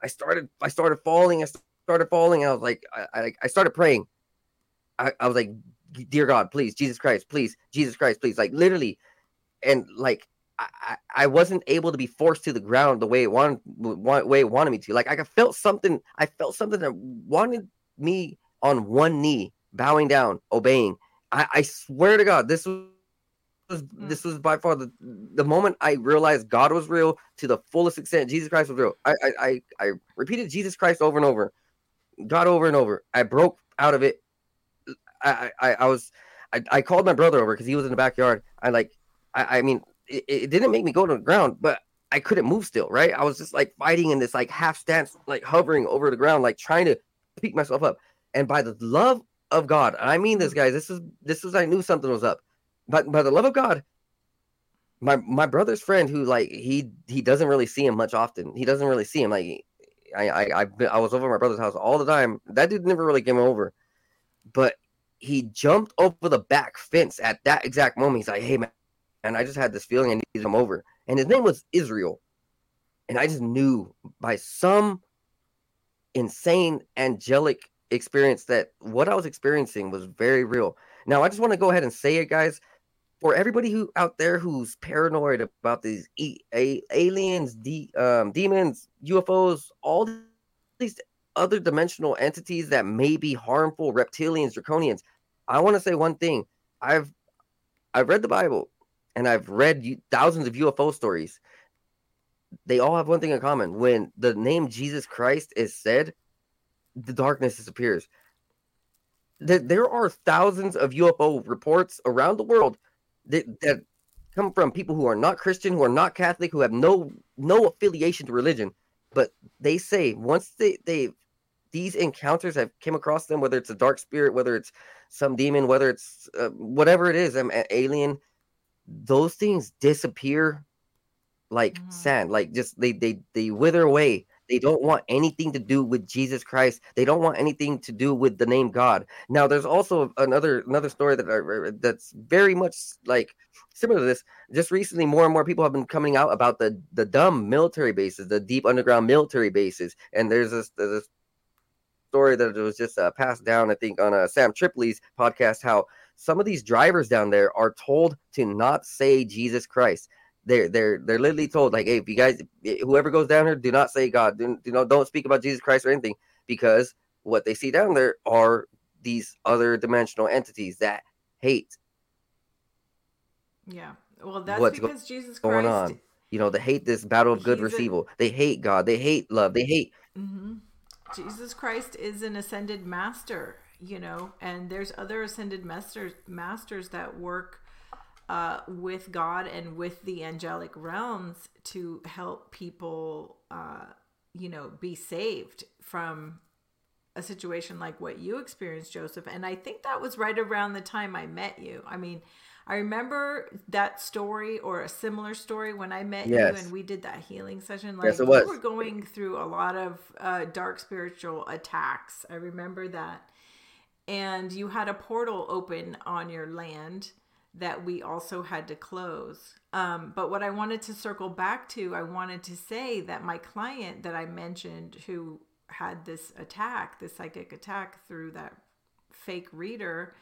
i started i started falling i started falling and i was like i i, I started praying I, I was like dear god please jesus christ please jesus christ please like literally and like I, I wasn't able to be forced to the ground the way it wanted way it wanted me to. Like I felt something. I felt something that wanted me on one knee, bowing down, obeying. I, I swear to God, this was mm. this was by far the the moment I realized God was real to the fullest extent. Jesus Christ was real. I I I, I repeated Jesus Christ over and over, God over and over. I broke out of it. I I, I was I, I called my brother over because he was in the backyard. I like I, I mean it, it didn't make me go to the ground, but I couldn't move still, right? I was just like fighting in this like half stance, like hovering over the ground, like trying to pick myself up and by the love of God, I mean this, mm. guys. This is this is I knew something was up, but by the love of God, my my brother's friend who like he he doesn't really see him much often. He doesn't really see him. Like I I I, I was over my brother's house all the time. That dude never really came over, but he jumped over the back fence at that exact moment. He's like, "Hey man, and I just had this feeling I needed to come over." And his name was Israel, and I just knew by some insane angelic experience that what I was experiencing was very real. Now I just want to go ahead and say it, guys for everybody who out there who's paranoid about these e- a- aliens, de- um, demons, UFOs, all these other dimensional entities that may be harmful, reptilians, draconians. I want to say one thing. I've I've read the Bible and I've read thousands of UFO stories. They all have one thing in common. When the name Jesus Christ is said, the darkness disappears. There are thousands of UFO reports around the world that, that come from people who are not Christian, who are not Catholic, who have no no affiliation to religion, but they say once they they these encounters have came across them, whether it's a dark spirit, whether it's some demon, whether it's uh, whatever it is, um, alien, those things disappear like mm-hmm. sand, like just they they they wither away they don't want anything to do with Jesus Christ. They don't want anything to do with the name God. Now, there's also another another story that I, that's very much like similar to this. Just recently, more and more people have been coming out about the the dumb military bases, the deep underground military bases, and there's this, there's this story that was just uh, passed down, I think, on uh, Sam Tripoli's podcast, how some of these drivers down there are told to not say Jesus Christ they're they're they're literally told like, hey, if you guys, whoever goes down here, do not say God, do, you know, don't speak about Jesus Christ or anything, because what they see down there are these other dimensional entities that hate. Yeah, well, that's what's because Jesus Christ, going on. You know, they hate this battle of good versus evil. They hate God. They hate love. They hate. Mm-hmm. Jesus Christ is an ascended master, you know, and there's other ascended masters masters that work uh, with God and with the angelic realms to help people, uh, you know, be saved from a situation like what you experienced, Joseph. And I think that was right around the time I met you. I mean, I remember that story or a similar story when I met yes. you and we did that healing session. Like yes, we were going through a lot of uh, dark spiritual attacks. I remember that. And you had a portal open on your land that we also had to close. Um, but what I wanted to circle back to, I wanted to say that my client that I mentioned who had this attack, this psychic attack through that fake reader,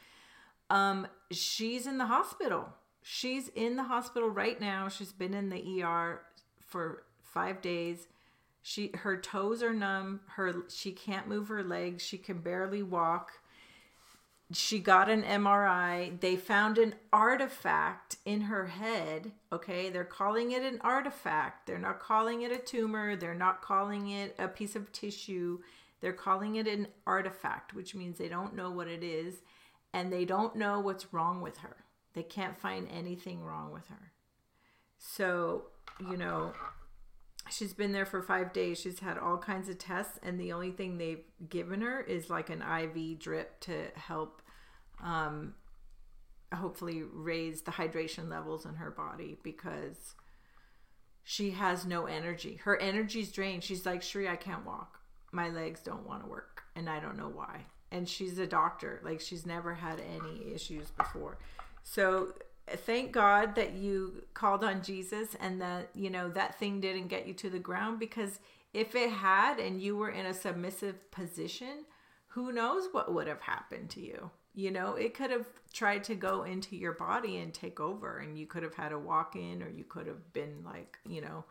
um, she's in the hospital. She's in the hospital right now. She's been in the ER for five days. She her toes are numb. Her she can't move her legs. She can barely walk she got an MRI. They found an artifact in her head. Okay, they're calling it an artifact. They're not calling it a tumor. They're not calling it a piece of tissue. They're calling it an artifact, which means they don't know what it is and they don't know what's wrong with her. They can't find anything wrong with her. So, you know, she's been there for five days. She's had all kinds of tests, and the only thing they've given her is like an IV drip to help, um, hopefully raise the hydration levels in her body because she has no energy. Her energy's drained. She's like, Cheri, I can't walk. My legs don't want to work, and I don't know why. And she's a doctor. Like she's never had any issues before. So thank God that you called on Jesus and that, you know, that thing didn't get you to the ground because if it had and you were in a submissive position, who knows what would have happened to you? You know, it could have tried to go into your body and take over, and you could have had a walk in, or you could have been like, you know,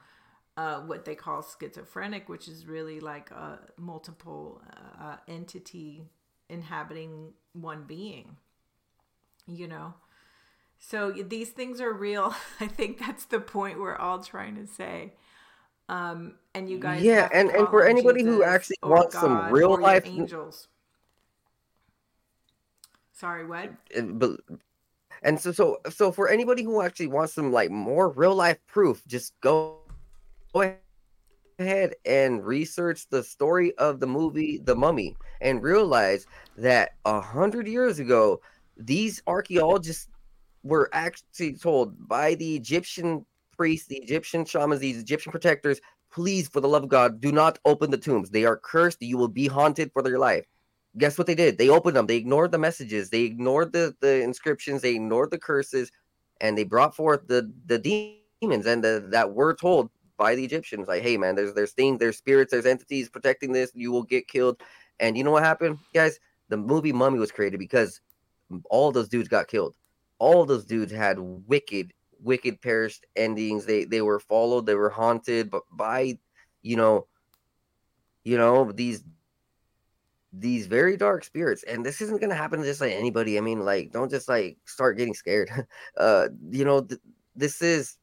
uh, what they call schizophrenic, which is really like a multiple uh, entity inhabiting one being, you know. So these things are real. I think that's the point we're all trying to say. Um, and you guys, yeah, and and for anybody Jesus who actually wants God some real life angels. Sorry, what? But and so so so for anybody who actually wants some like more real life proof, just go go ahead ahead and research the story of the movie The Mummy and realize that a hundred years ago, these archaeologists were actually told by the Egyptian priests, the Egyptian shamans, these Egyptian protectors, please, for the love of God, do not open the tombs. They are cursed. You will be haunted for their life. Guess what they did? They opened them. They ignored the messages. They ignored the, the inscriptions. They ignored the curses, and they brought forth the the demons and the, that were told by the Egyptians, like, hey man, there's there's things, there's spirits, there's entities protecting this. You will get killed. And you know what happened, guys? The movie Mummy was created because all those dudes got killed. All those dudes had wicked, wicked perished endings. They they were followed, they were haunted, but by you know, you know, these these very dark spirits. And this isn't going to happen to just like anybody. I mean like don't just like start getting scared. Uh you know th- this is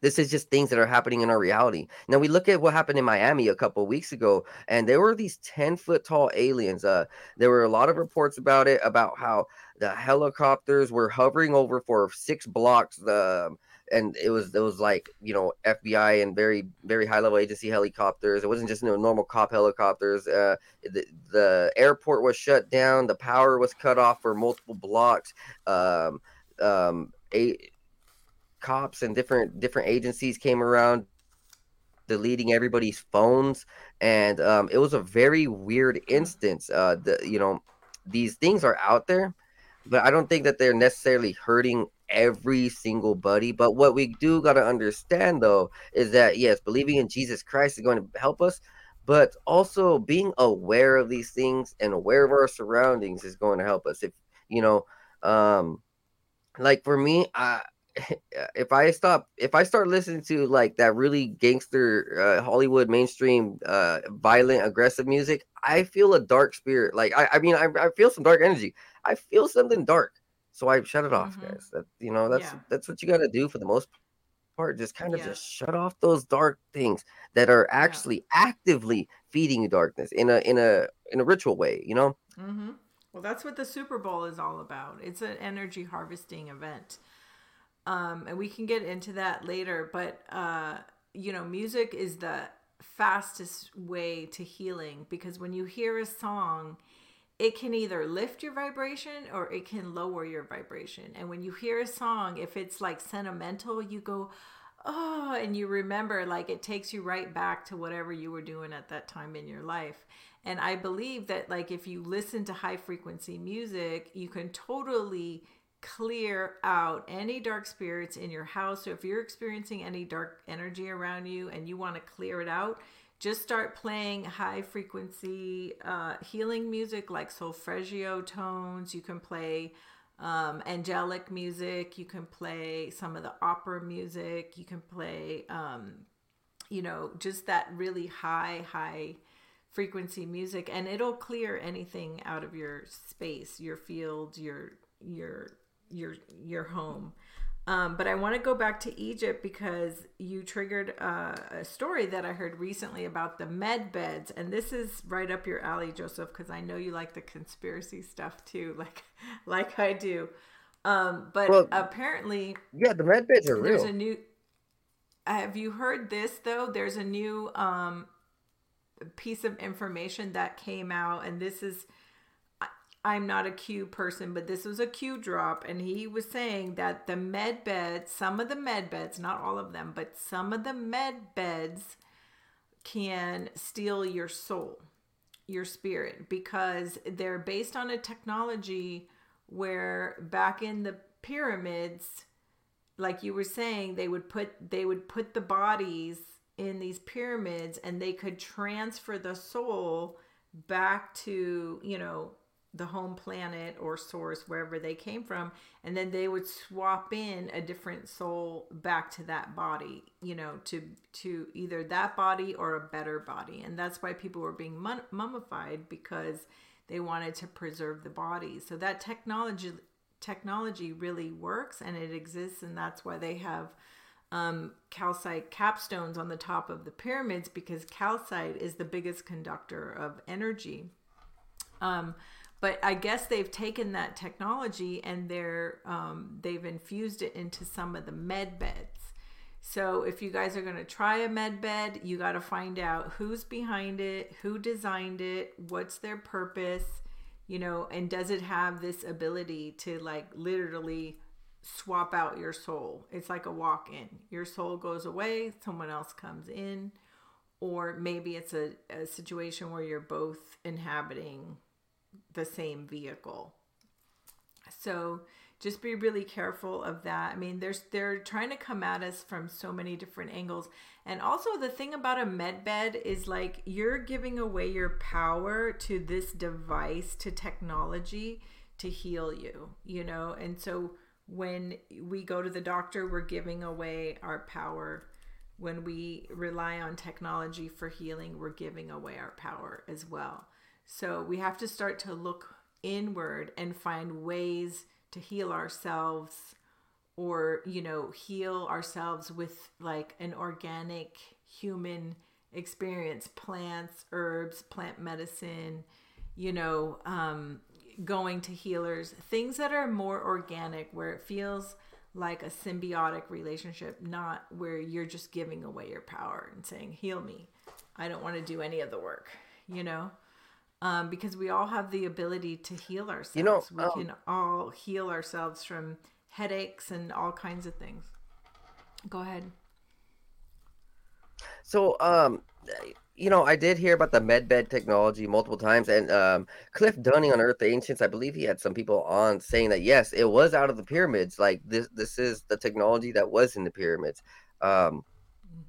this is just things that are happening in our reality. Now we look at what happened in Miami a couple weeks ago, and there were these 10 foot tall aliens. Uh, there were a lot of reports about it, about how the helicopters were hovering over for six blocks. The and it was it was like you know FBI and very very high level agency helicopters. It wasn't just you know, normal cop helicopters. Uh, the, the airport was shut down. The power was cut off for multiple blocks. Um, um, cops and different different agencies came around deleting everybody's phones. And um, it was a very weird instance uh the you know these things are out there but i don't think that they're necessarily hurting every single buddy. But what we do got to understand though is that yes believing in jesus christ is going to help us but also being aware of these things and aware of our surroundings is going to help us. If you know um like for me i if I stop, if I start listening to like that really gangster uh, Hollywood mainstream, uh, violent, aggressive music, I feel a dark spirit. Like I, I mean, I, I feel some dark energy. I feel something dark, so I shut it off, mm-hmm. guys. That you know, that's yeah. that's what you got to do for the most part. Just kind of yeah. just shut off those dark things that are actually yeah. actively feeding you darkness in a in a in a ritual way. You know. Mm-hmm. Well, that's what the Super Bowl is all about. It's an energy harvesting event um, and we can get into that later. But uh, you know, music is the fastest way to healing because when you hear a song, it can either lift your vibration or it can lower your vibration. And when you hear a song, if it's like sentimental, you go, oh, and you remember, like it takes you right back to whatever you were doing at that time in your life. And I believe that, like, if you listen to high frequency music, you can totally clear out any dark spirits in your house. So if you're experiencing any dark energy around you and you want to clear it out, just start playing high frequency uh, healing music like solfeggio tones. You can play um, angelic music. You can play some of the opera music. You can play, um, you know, just that really high, high frequency music, and it'll clear anything out of your space, your field, your your your your home. Um, but I want to go back to Egypt because you triggered uh, a story that I heard recently about the med beds, and this is right up your alley, Joseph, because I know you like the conspiracy stuff too, like like I do. Um, but well, apparently, yeah, the med beds are there's real. a new. Have you heard this though? There's a new um, piece of information that came out, and this is I'm not a Q person, but this was a Q drop, and he was saying that the med beds, some of the med beds, not all of them, but some of the med beds can steal your soul, your spirit, because they're based on a technology where back in the pyramids, like you were saying, they would put they would put the bodies in these pyramids and they could transfer the soul back to, you know, the home planet or source wherever they came from and then they would swap in a different soul back to that body you know to to either that body or a better body. And that's why people were being mummified because they wanted to preserve the body. So that technology technology really works and it exists and that's why they have um, calcite capstones on the top of the pyramids because calcite is the biggest conductor of energy. Um, but I guess they've taken that technology and they're um, they've infused it into some of the med beds. So if you guys are going to try a med bed, you got to find out who's behind it, who designed it, what's their purpose, you know, and does it have this ability to like literally swap out your soul? It's like a walk in. Your soul goes away, someone else comes in, or maybe it's a, a situation where you're both inhabiting the same vehicle. So just be really careful of that. I mean, there's they're trying to come at us from so many different angles. And also the thing about a med bed is like you're giving away your power to this device, to technology to heal you, you know? And so when we go to the doctor, we're giving away our power. When we rely on technology for healing, we're giving away our power as well. So we have to start to look inward and find ways to heal ourselves or you know heal ourselves with like an organic human experience plants herbs plant medicine you know um, going to healers things that are more organic where it feels like a symbiotic relationship not where you're just giving away your power and saying heal me. I don't want to do any of the work you know um, because we all have the ability to heal ourselves. You know, we um, can all heal ourselves from headaches and all kinds of things. Go ahead. So, um, you know, I did hear about the medbed technology multiple times, and um, Cliff Dunning on Earth Ancients, I believe he had some people on saying that yes, it was out of the pyramids. Like this, this is the technology that was in the pyramids. Um,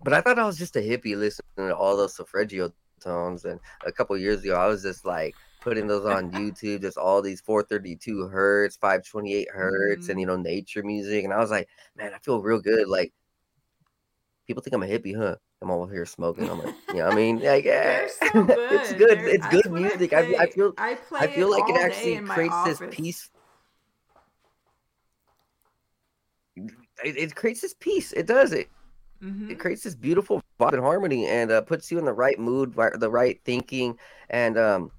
but I thought I was just a hippie listening to all those solfeggio tones. And a couple years ago, I was just like putting those on YouTube, just all these 432 hertz, 528 hertz, mm-hmm. and you know, nature music. And I was like, man, I feel real good. Like people think I'm a hippie, huh? I'm over here smoking. I'm like, you know, I mean, like, yeah, so good. it's good. They're, it's good music. I, I, I, feel, I, I feel like it actually creates this peace. It, it creates this peace. It does it. Mm-hmm. It creates this beautiful vibe and harmony, and uh, puts you in the right mood, the right thinking, and um,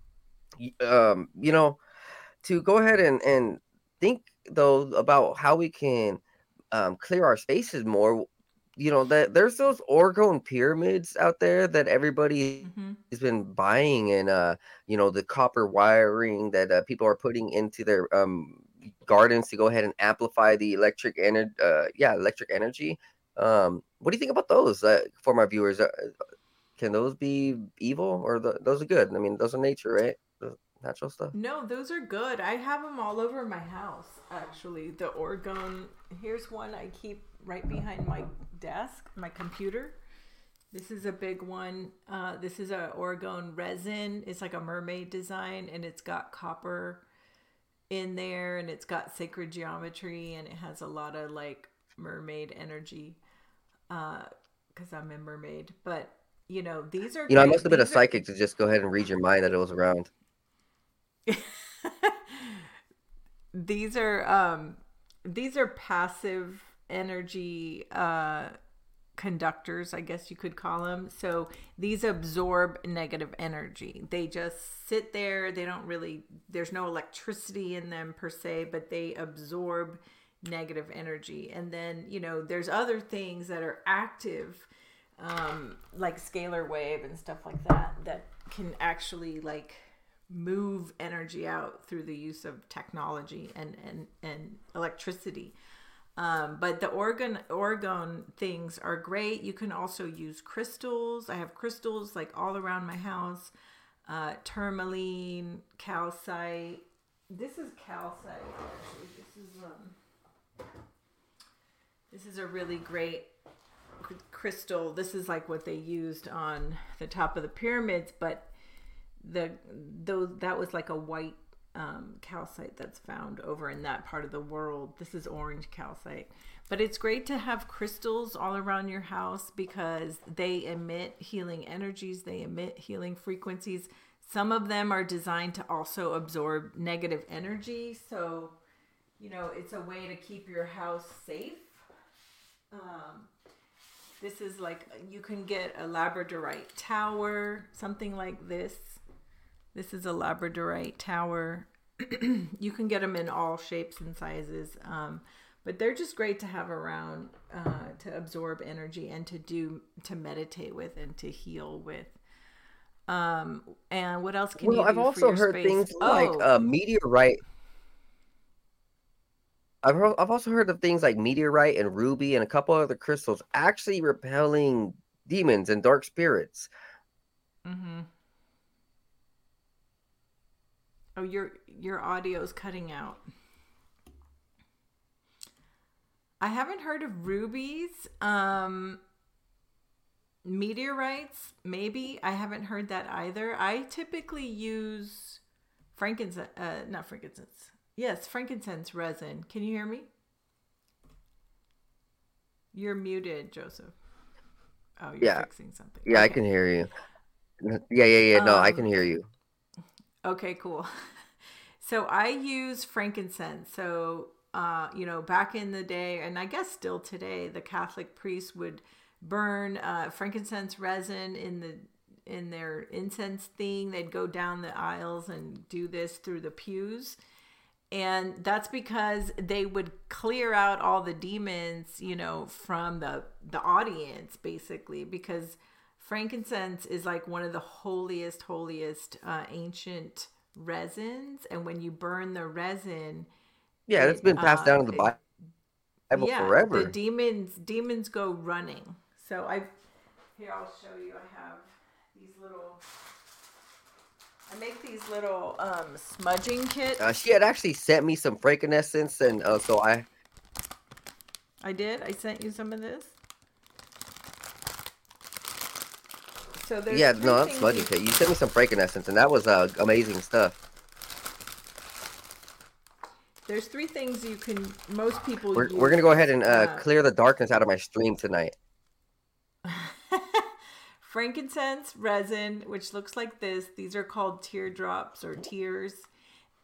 um, you know, to go ahead and and think though about how we can um, clear our spaces more. You know that there's those orgone pyramids out there that everybody mm-hmm. has been buying, and uh, you know the copper wiring that uh, people are putting into their um gardens to go ahead and amplify the electric energy. Uh, yeah, electric energy. Um, what do you think about those uh, for my viewers? Uh, can those be evil or the, those are good? I mean, those are nature, right? The natural stuff. No, those are good. I have them all over my house. Actually, the orgone. Here's one I keep right behind my desk, my computer. This is a big one. Uh, this is a orgone resin. It's like a mermaid design, and it's got copper in there, and it's got sacred geometry, and it has a lot of like mermaid energy because uh, I'm a mermaid. But you know, these are you know, I must have been a psychic are... to just go ahead and read your mind that it was around. these are um, these are passive energy uh, conductors, I guess you could call them. So these absorb negative energy. They just sit there. They don't really. There's no electricity in them per se, but they absorb negative energy. And then, you know, there's other things that are active, um, like scalar wave and stuff like that, that can actually like move energy out through the use of technology and, and, and electricity. Um, but the organ orgone things are great. You can also use crystals. I have crystals like all around my house. Uh, tourmaline, calcite. This is calcite. Actually, this is um, this is a really great crystal. This is like what they used on the top of the pyramids, but the those that was like a white um, calcite that's found over in that part of the world. This is orange calcite. But it's great to have crystals all around your house because they emit healing energies, they emit healing frequencies. Some of them are designed to also absorb negative energy. So, you know, it's a way to keep your house safe um, this is like you can get a labradorite tower, something like this. This is a labradorite tower. you can get them in all shapes and sizes. Um, but they're just great to have around uh, to absorb energy and to do to meditate with and to heal with. Um, and what else can well, you? I've also heard space? things oh, like a meteorite. I've heard, I've also heard of things like meteorite and ruby and a couple other crystals actually repelling demons and dark spirits. Mm-hmm. Oh, your your audio is cutting out. I haven't heard of rubies. Um meteorites, maybe. I haven't heard that either. I typically use frankincense uh not frankincense. Yes, frankincense resin. Can you hear me? You're muted, Joseph. Oh, you're Yeah. fixing something. Yeah, I can hear you. Yeah, yeah, yeah. No, I Um, can hear you. Okay, cool. So I use frankincense. So, uh, you know, back in the day, and I guess still today, the Catholic priests would burn uh, frankincense resin in the in their incense thing. They'd go down the aisles and do this through the pews. And that's because they would clear out all the demons, you know, from the the audience basically because frankincense is like one of the holiest holiest uh, ancient resins and when you burn the resin Yeah, it's it, been passed uh, down in the it- Bible yeah forever. the demons demons go running so i here i'll show you i have these little i make these little um smudging kits Uh, she had actually sent me some frankincense, and uh, so I i did i sent you some of this so there's yeah, no, that's smudging you- kit. You sent me some frankincense, and that was uh, amazing stuff. There's three things you can. Most people. We're, use, we're gonna go ahead and uh, uh, clear the darkness out of my stream tonight. Frankincense resin, which looks like this. These are called teardrops or tears.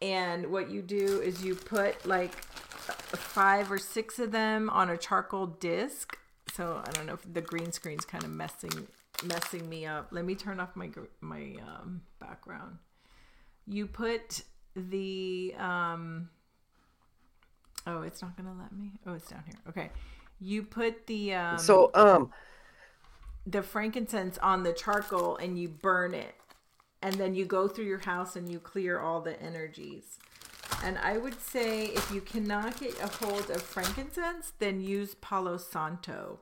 And what you do is you put like five or six of them on a charcoal disc. So I don't know if the green screen's kind of messing messing me up. Let me turn off my my um, background. You put the um, oh, it's not gonna let me. Oh, it's down here. Okay, you put the um, so, um, the frankincense on the charcoal and you burn it. And then you go through your house and you clear all the energies. And i would say if you cannot get a hold of frankincense then use palo santo.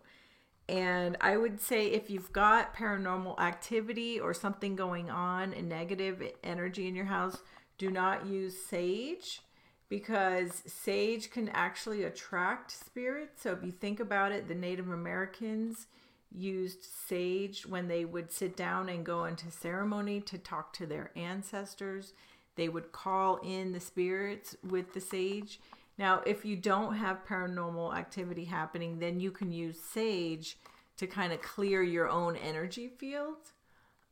And i would say if you've got paranormal activity or something going on and negative energy in your house do not use sage because sage can actually attract spirits. So if you think about it the native americans used sage when they would sit down and go into ceremony to talk to their ancestors. They would call in the spirits with the sage. Now, if you don't have paranormal activity happening, then you can use sage to kind of clear your own energy field.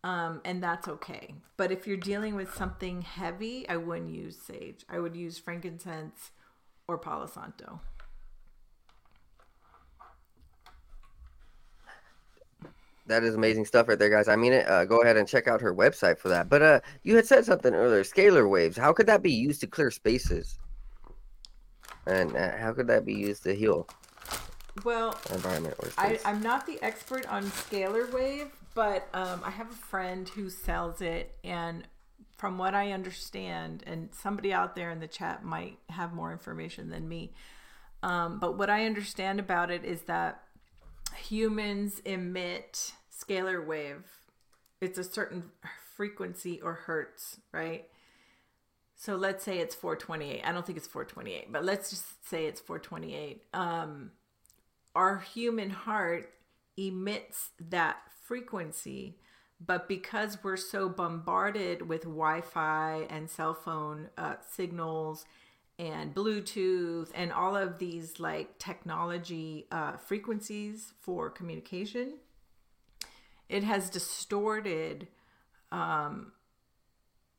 Um, and that's okay. But if you're dealing with something heavy, I wouldn't use sage. I would use frankincense or Palo Santo. That is amazing stuff right there, guys. I mean it. Uh, go ahead and check out her website for that. But uh, you had said something earlier. Scalar waves. How could that be used to clear spaces? And uh, how could that be used to heal Well, environment or I, I'm not the expert on scalar wave, but um, I have a friend who sells it, and from what I understand, and somebody out there in the chat might have more information than me, um, but what I understand about it is that humans emit scalar wave. It's a certain frequency or hertz, right? So let's say it's 428. I don't think it's 428, but let's just say it's 428. Um, our human heart emits that frequency, but because we're so bombarded with Wi Fi and cell phone uh, signals and Bluetooth and all of these like technology uh, frequencies for communication, it has distorted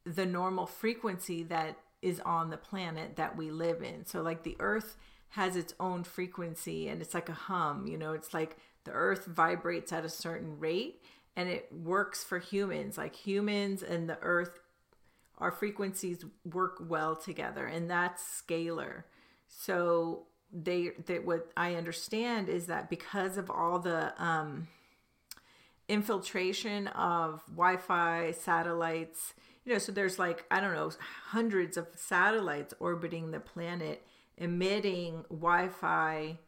the normal frequency that is on the planet that we live in. So, like the earth has its own frequency and it's like a hum, you know, it's like the earth vibrates at a certain rate and it works for humans. Like humans and the earth, our frequencies work well together, and that's scalar. So, they that what I understand is that because of all the um, infiltration of Wi-Fi satellites, you know, so there's like I don't know hundreds of satellites orbiting the planet, emitting Wi-Fi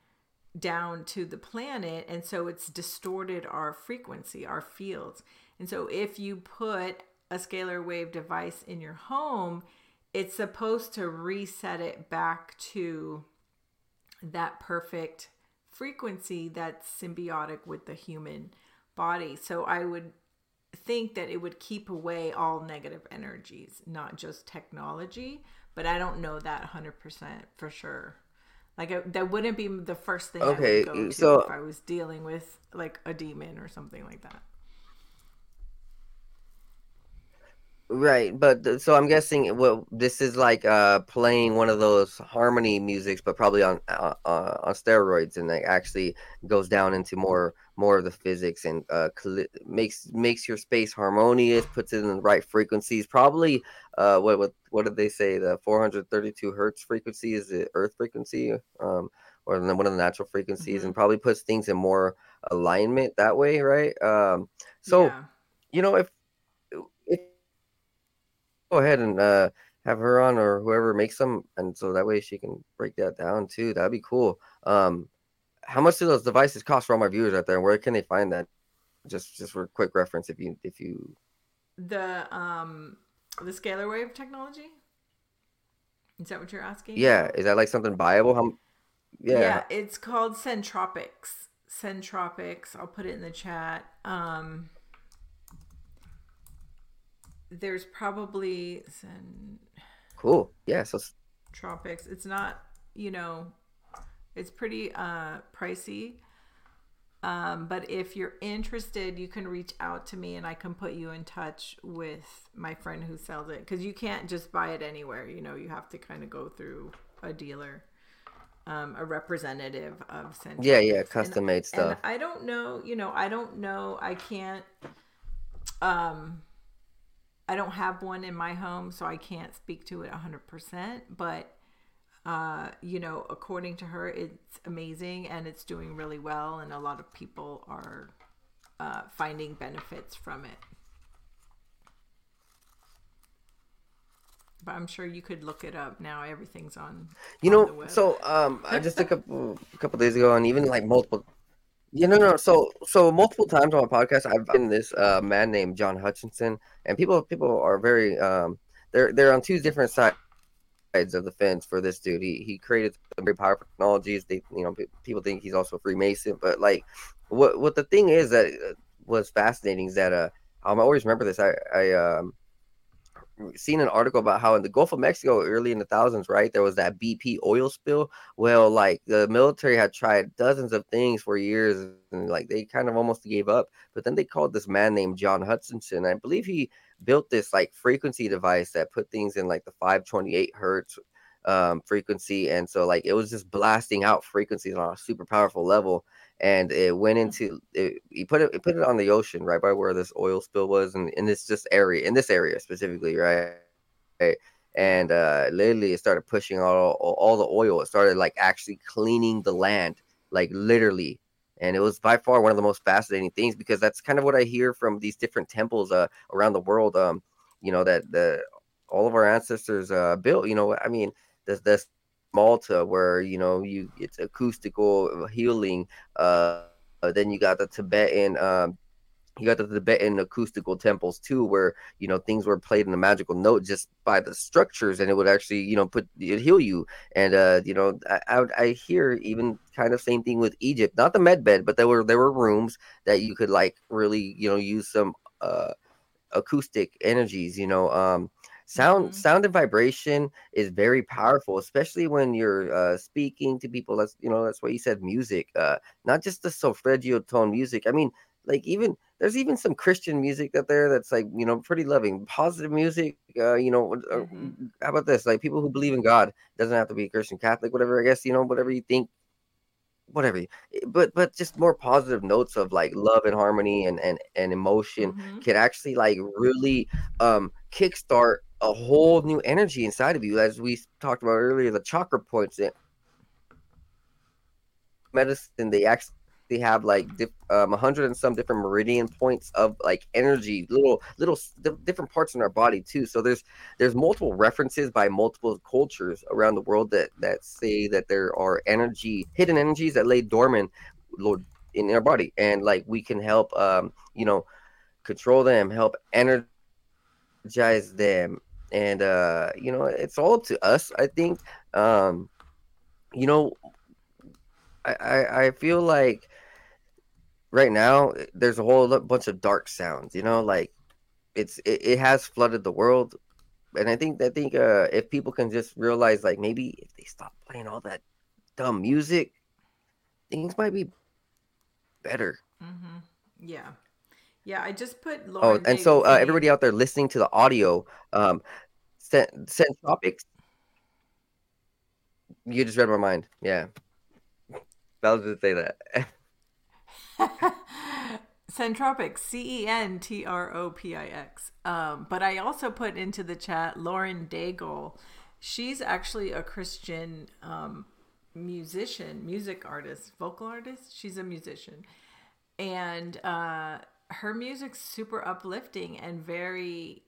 down to the planet, and so it's distorted our frequency, our fields. And so if you put a scalar wave device in your home, it's supposed to reset it back to that perfect frequency that's symbiotic with the human body. So I would think that it would keep away all negative energies, not just technology, but I don't know that 100% for sure. Like that wouldn't be the first thing okay, I would go to so, if I was dealing with like a demon or something like that. Right, but so I'm guessing well this is like uh playing one of those harmony musics, but probably on uh, uh, on steroids, and it actually goes down into more more of the physics and uh makes makes your space harmonious, puts it in the right frequencies. Probably uh what what what did they say? The 432 hertz frequency is the Earth frequency, um, or one of the natural frequencies, mm-hmm. and probably puts things in more alignment that way, right? Um, so yeah. you know if go ahead and uh, have her on or whoever makes them, and so that way she can break that down too. That'd be cool. Um, how much do those devices cost for all my viewers out there, and where can they find that? Just just for quick reference, if you if you the um the scalar wave technology. Is that what you're asking? Yeah, is that like something viable? How? Yeah, yeah it's called Centropix. Centropix. I'll put it in the chat. Um, there's probably some cool. Yeah so tropics. It's not you know it's pretty uh pricey. Um, but if you're interested you can reach out to me and i can put you in touch with my friend who sells it. Because you can't just buy it anywhere you know you have to kind of go through a dealer um, a representative of Centropix. yeah yeah custom made stuff. I don't know you know i don't know i can't um I don't have one in my home, so I can't speak to it 100%. But, uh, you know, according to her, it's amazing and it's doing really well, and a lot of people are uh, finding benefits from it. But I'm sure you could look it up now. Everything's on. You on know, so um, I just a couple a couple days ago, and even like multiple yeah, no, no. So, so multiple times on my podcast, I've been this uh, man named John Hutchinson, and people, people are very, um, they're they're on two different sides of the fence for this dude. He he created some very powerful technologies. They, you know, people think he's also a Freemason, but like, what what the thing is that uh, was fascinating is that uh, um, I always remember this. I I um seen an article about how in the Gulf of Mexico early in the thousands, right, there was that BP oil spill. Well, like the military had tried dozens of things for years and like they kind of almost gave up. But then they called this man named John Hutchinson. I believe he built this like frequency device that put things in like the 528 hertz um, frequency. And so like it was just blasting out frequencies on a super powerful level and it went into it, he put it put it on the ocean right by where this oil spill was and in this just area in this area specifically right, right? and uh literally it started pushing all, all, all the oil. It started like actually cleaning the land like literally. And it was by far one of the most fascinating things because that's kind of what i hear from these different temples uh around the world um you know that the all of our ancestors uh built you know i mean this this Malta, where you know you it's acoustical healing. Uh, then you got the Tibetan. Um, you got the Tibetan acoustical temples too, where you know things were played in a magical note just by the structures, and it would actually you know put it heal you. And uh, you know I, I, I hear even kind of same thing with Egypt, not the med bed, but there were there were rooms that you could like really you know use some uh acoustic energies. You know, um, sound mm-hmm. sound and vibration is very powerful especially when you're uh, speaking to people that's you know that's why you said music uh, not just the solfeggio tone music i mean like even there's even some christian music out there that's like you know pretty loving positive music uh, you know uh, mm-hmm. how about this like people who believe in god doesn't have to be christian catholic whatever i guess you know whatever you think whatever eh, but but just more positive notes of like love and harmony and and, and emotion mm-hmm. can actually like really um kickstart a whole new energy inside of you, as we talked about earlier, the chakra points. In. medicine they actually have like um, 100 and some different meridian points of like energy little little different parts in our body too so there's there's multiple references by multiple cultures around the world that that say that there are energy hidden energies that lay dormant in our body and like we can help um you know control them help energize them. And uh you know it's all to us i think. Um you know i i, I feel like right now there's a whole bunch of dark sounds you know like it's it, it has flooded the world. And i think i think uh if people can just realize like maybe if they stop playing all that dumb music things might be better. Mm-hmm. yeah yeah i just put oh, Lauren oh and so uh, everybody out there listening to the audio um Centropix. You just read my mind. Yeah. I was to say that. Centropix, C E N T R O P I X. Um, but I also put into the chat Lauren Daigle. She's actually a Christian um, musician, music artist, vocal artist. She's a musician. And uh, her music's super uplifting and very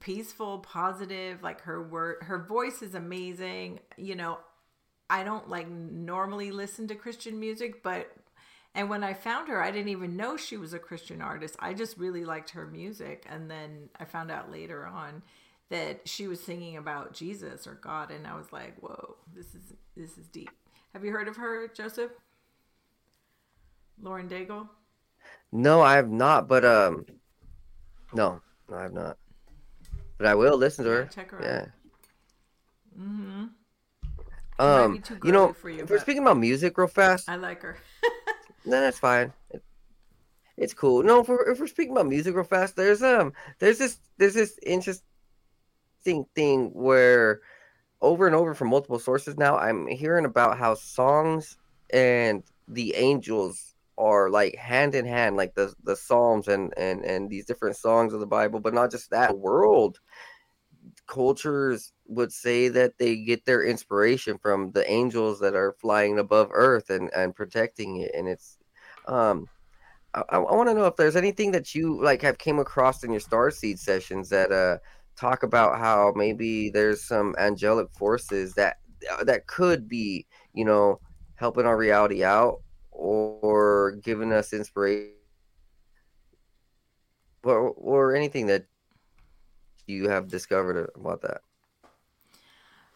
peaceful, positive. Like her word, her voice is amazing. You know, I don't like normally listen to Christian music, but and when I found her, I didn't even know she was a Christian artist. I just really liked her music, and then I found out later on that she was singing about Jesus or God, and I was like, "Whoa, this is this is deep." Have you heard of her, Joseph? Lauren Daigle? No, I have not. But um, no, no, I have not. But I will listen to her. Yeah, check her yeah. out. Mm-hmm. Um, you know, you, if we're speaking about music real fast, I like her. no, that's fine. It, it's cool. No, if we're, if we're speaking about music real fast, there's um, there's this there's this interesting thing where over and over from multiple sources now, I'm hearing about how songs and the angels are like hand in hand, like the the Psalms and and and these different songs of the Bible, but not just that. World cultures would say that they get their inspiration from the angels that are flying above Earth and and protecting it, and it's um. I, I want to know if there's anything that you like have came across in your star seed sessions that uh talk about how maybe there's some angelic forces that that could be you know helping our reality out or giving us inspiration or, or anything that you have discovered about that?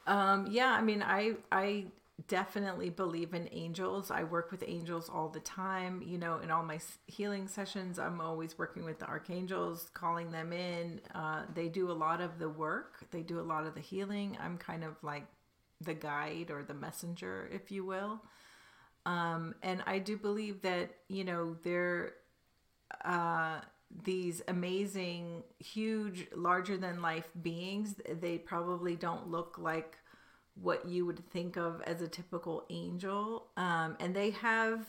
Um yeah i mean i i definitely believe in angels. I work with angels all the time you know in all my healing sessions i'm always working with the archangels calling them in. Uh, they do a lot of the work. They do a lot of the healing. I'm kind of like the guide or the messenger if you will um, and I do believe that, you know, they're uh, these amazing, huge, larger than life beings. They probably don't look like what you would think of as a typical angel. Um, and they have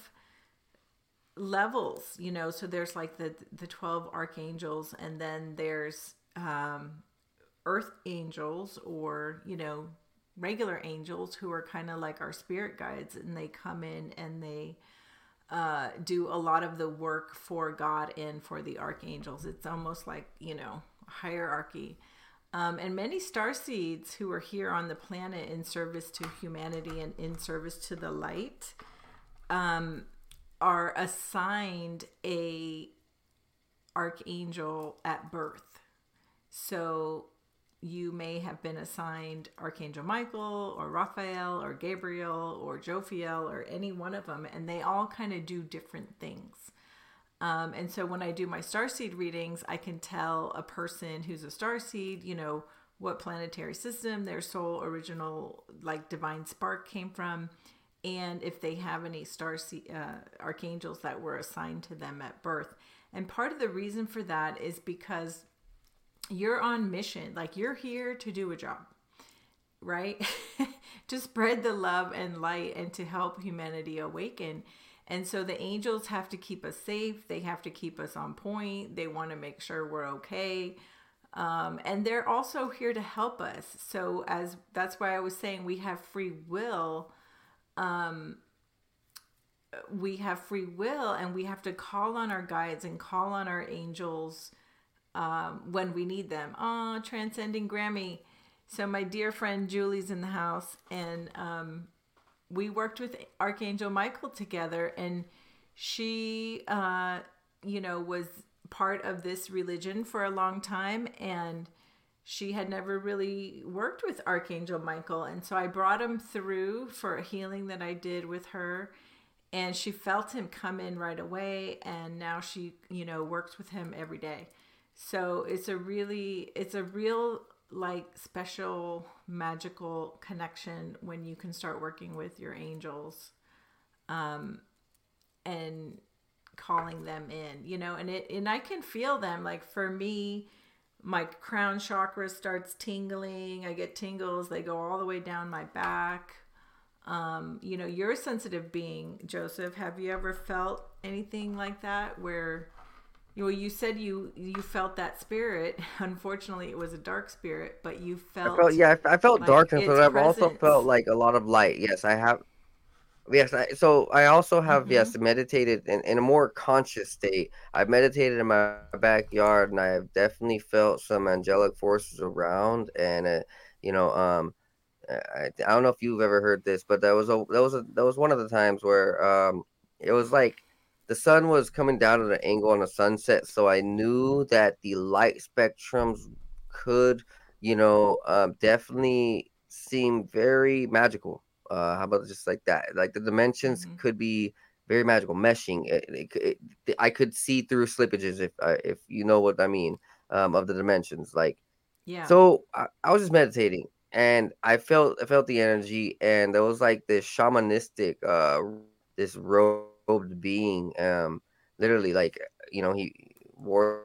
levels, you know, so there's like the, the 12 archangels, and then there's um, earth angels or, you know, regular angels who are kind of like our spirit guides and they come in and they uh, do a lot of the work for God and for the archangels. It's almost like, you know, hierarchy. Um, and many star seeds who are here on the planet in service to humanity and in service to the light um, are assigned a archangel at birth. So you may have been assigned Archangel Michael or Raphael or Gabriel or Jophiel or any one of them, and they all kind of do different things. Um, and so when I do my star seed readings, I can tell a person who's a star seed, you know, what planetary system their soul original, like divine spark, came from, and if they have any star seed, uh, archangels that were assigned to them at birth. And part of the reason for that is because you're on mission. Like you're here to do a job, right? to spread the love and light and to help humanity awaken. And so the angels have to keep us safe. They have to keep us on point. They want to make sure we're okay. Um, and they're also here to help us. So as that's why I was saying we have free will. Um, we have free will and we have to call on our guides and call on our angels um, when we need them. Oh, transcending Grammy. So my dear friend Julie's in the house, and um, we worked with Archangel Michael together, and she, uh, you know, was part of this religion for a long time, and she had never really worked with Archangel Michael, and so I brought him through for a healing that I did with her and she felt him come in right away and now she you know works with him every day so it's a really it's a real like special magical connection when you can start working with your angels um and calling them in you know and it and i can feel them. Like for me my crown chakra starts tingling. I get tingles. They go all the way down my back. Um, you know, you're a sensitive being, Joseph. Have you ever felt anything like that where know, you said you you felt that spirit. Unfortunately, it was a dark spirit, but you felt. I felt yeah, I, felt like darkness, but I've also felt like a lot of light. Yes, I have. Yes, I, so I also have mm-hmm. yes meditated in, in a more conscious state. I've meditated in my backyard, and I have definitely felt some angelic forces around, and uh, you know, um, I, I don't know if you've ever heard this, but that was a that was a that was one of the times where um it was like the sun was coming down at an angle on a sunset, so I knew that the light spectrums could, you know, um, definitely seem very magical. Uh, how about just like that? Like the dimensions mm-hmm. could be very magical, meshing. It, it, it, I could see through slippages if uh, if you know what I mean um, of the dimensions. Like, yeah. So I, I was just meditating, and I felt I felt the energy, and there was like this shamanistic, uh, this robed being, um, literally like you know he wore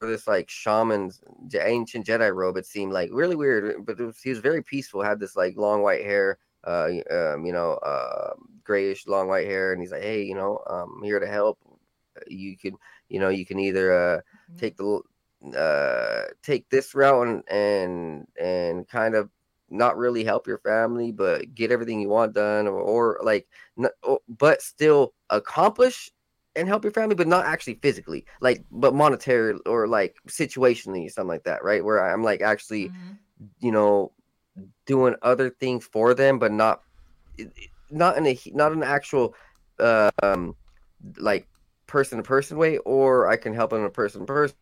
this like shaman's ancient Jedi robe. It seemed like really weird, but was, he was very peaceful. Had this like long white hair, uh, um, you know, uh, grayish long white hair, and he's like, hey, you know, I'm here to help. You can, you know, you can either uh, mm-hmm. take the uh, take this route and and and kind of not really help your family, but get everything you want done, or, or like, or, but still accomplish and help your family, but not actually physically, like, but monetary or like situationally, something like that, right? Where I'm like actually, mm-hmm. you know, doing other things for them, but not, not in a not an actual, uh, um, like person to person way, or I can help them in a person to person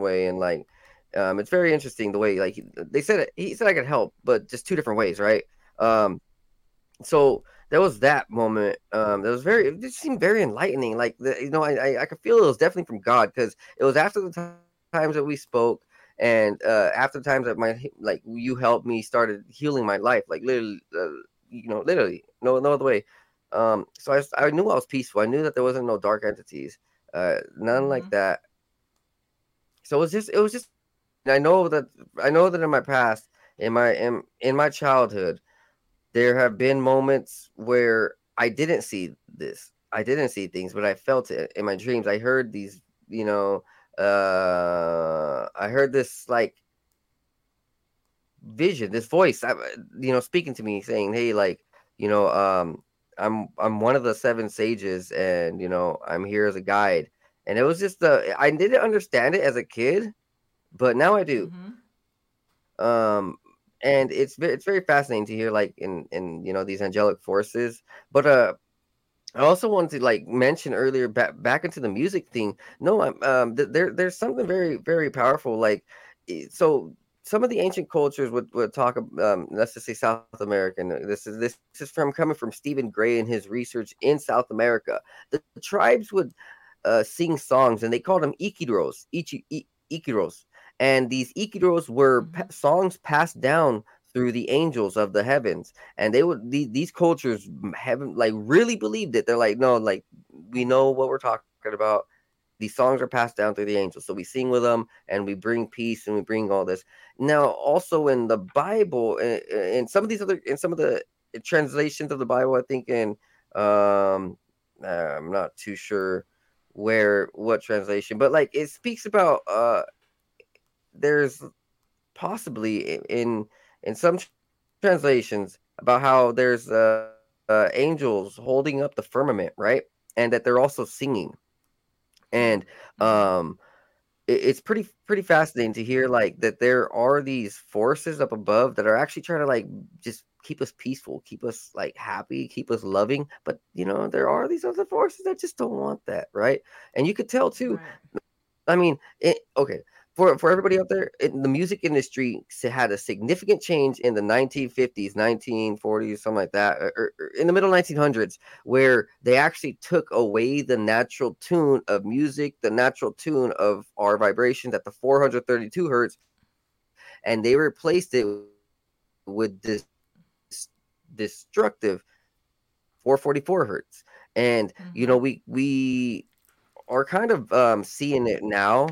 way and like um it's very interesting the way like they said it, he said I could help but just two different ways right? Um so there was that moment um that was very it just seemed very enlightening like the, you know I, I I could feel it was definitely from God because it was after the times that we spoke and uh after the times that my like you helped me started healing my life like literally uh, you know literally no no other way. Um so I, I knew I was peaceful I knew that there wasn't no dark entities uh none mm-hmm. like that. So it was just it was just I know that I know that in my past, in my in, in my childhood, there have been moments where I didn't see this. I didn't see things, but I felt it in my dreams. I heard these, you know, uh I heard this like vision, this voice, you know, speaking to me saying, "Hey, like, you know, um I'm I'm one of the seven sages and, you know, I'm here as a guide." and it was just the I didn't understand it as a kid, but now I do. Mm-hmm. Um, and it's it's very fascinating to hear like in in you know these angelic forces. But uh, I also wanted to like mention earlier back back into the music thing. No, I'm um th- there there's something very very powerful like so some of the ancient cultures would, would talk um, let's just say south american this is this is from coming from stephen gray and his research in south america the, the tribes would uh, sing songs, and they called them icaros, ichi, icaros. And these icaros were mm-hmm. pa- songs passed down through the angels of the heavens, and they would these, these cultures haven't like really believed it. They're like, no, like we know what we're talking about. These songs are passed down through the angels, so we sing with them, and we bring peace, and we bring all this. Now, also in the Bible, in, in some of these other, in some of the translations of the Bible, I think in um, I'm not too sure where what translation, but like it speaks about uh there's possibly in in some translations about how there's uh uh, angels holding up the firmament, right? And that they're also singing. And um it, it's pretty pretty fascinating to hear like that there are these forces up above that are actually trying to like just keep us peaceful, keep us like happy, keep us loving. But you know, there are these other forces that just don't want that, right? And you could tell too. Right. I mean, it, okay, for for everybody out there, it, the music industry had a significant change in the 1950s, 1940s, something like that, or, or in the middle 1900s, where they actually took away the natural tune of music, the natural tune of our vibrations at the 432 hertz, and they replaced it with this destructive 444 hertz. And mm-hmm. you know, we we are kind of um, seeing it now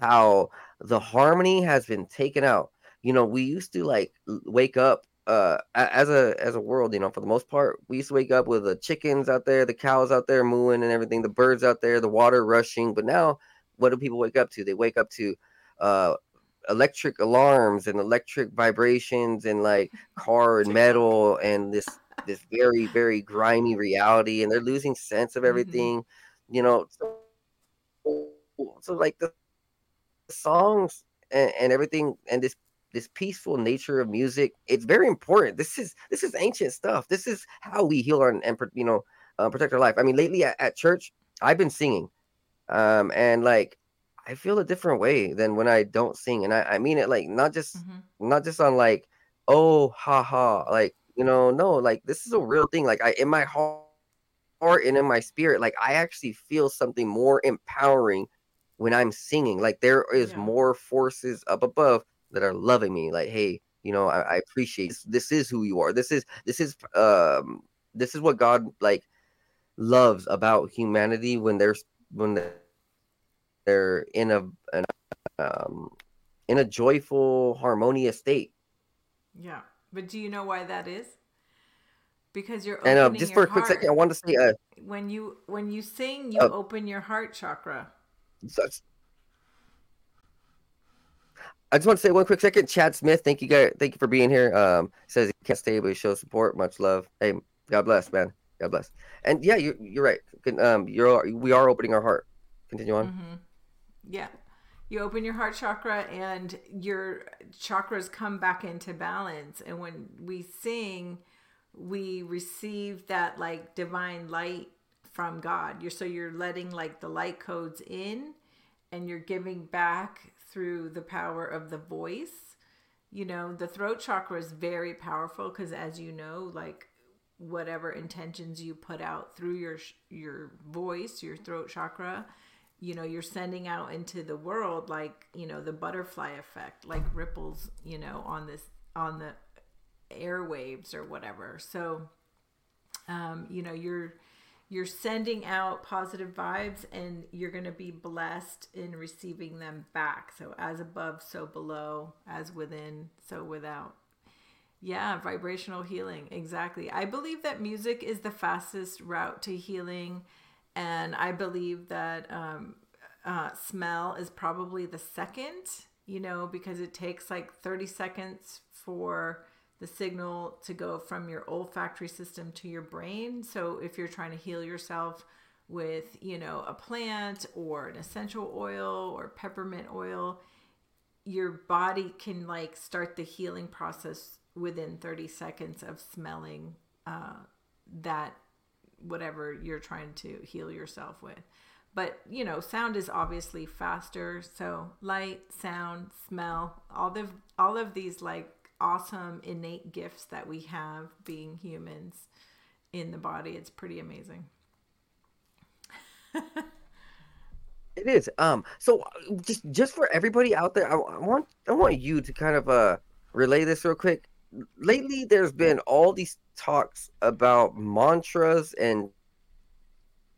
how the harmony has been taken out. You know, we used to like wake up uh as a as a world, you know, for the most part, we used to wake up with the chickens out there, the cows out there mooing and everything, the birds out there, the water rushing. But now, what do people wake up to? They wake up to uh electric alarms and electric vibrations and like car and metal and this this very very grimy reality and they're losing sense of mm-hmm. everything mm-hmm. you know so, so like the songs and, and everything and this this peaceful nature of music it's very important. This is this is ancient stuff. This is how we heal our and you know uh, protect our life. I mean lately at, at, church i've been singing um and like i feel a different way than when i don't sing. And i, I mean it like not just mm-hmm. not just on like oh ha ha like you know no like this is a real thing. Like i in my heart and in my spirit like i actually feel something more empowering when I'm singing. Like there is yeah. more forces up above that are loving me. Like, hey, you know, I, I appreciate this. this. is who you are. This is this is um this is what God like loves about humanity when there's when they're in a an, um in a joyful harmonious state. Yeah, but do you know why that is? Because you're and um, just for a quick second, I want to say uh, when you when you sing, you uh, open your heart chakra. I just want to say one quick second. Chad Smith, thank you guys, thank you for being here. Um, says he can't stay, but he shows support. Much love. Hey, God bless, man. God bless. And yeah, you, you're right. Um, you're we are opening our heart. Continue on. Mm-hmm. Yeah, you open your heart chakra, and your chakras come back into balance. And when we sing, we receive that like divine light from God. You're so you're letting like the light codes in and you're giving back through the power of the voice. You know, the throat chakra is very powerful because as you know, like whatever intentions you put out through your your voice, your throat chakra, you know, you're sending out into the world like, you know, the butterfly effect, like ripples, you know, on this on the airwaves or whatever. So um, you know, you're you're sending out positive vibes and you're going to be blessed in receiving them back. So, as above, so below, as within, so without. Yeah, vibrational healing. Exactly. I believe that music is the fastest route to healing. And I believe that um, uh, smell is probably the second, you know, because it takes like 30 seconds for the signal to go from your olfactory system to your brain. So if you're trying to heal yourself with, you know, a plant or an essential oil or peppermint oil, your body can like start the healing process within 30 seconds of smelling uh, that whatever you're trying to heal yourself with. But you know, sound is obviously faster. So light, sound, smell, all of all of these like awesome innate gifts that we have being humans in the body. It's pretty amazing. it is. Um. So just just for everybody out there, I, I want I want you to kind of uh relay this real quick. Lately, there's been all these talks about mantras and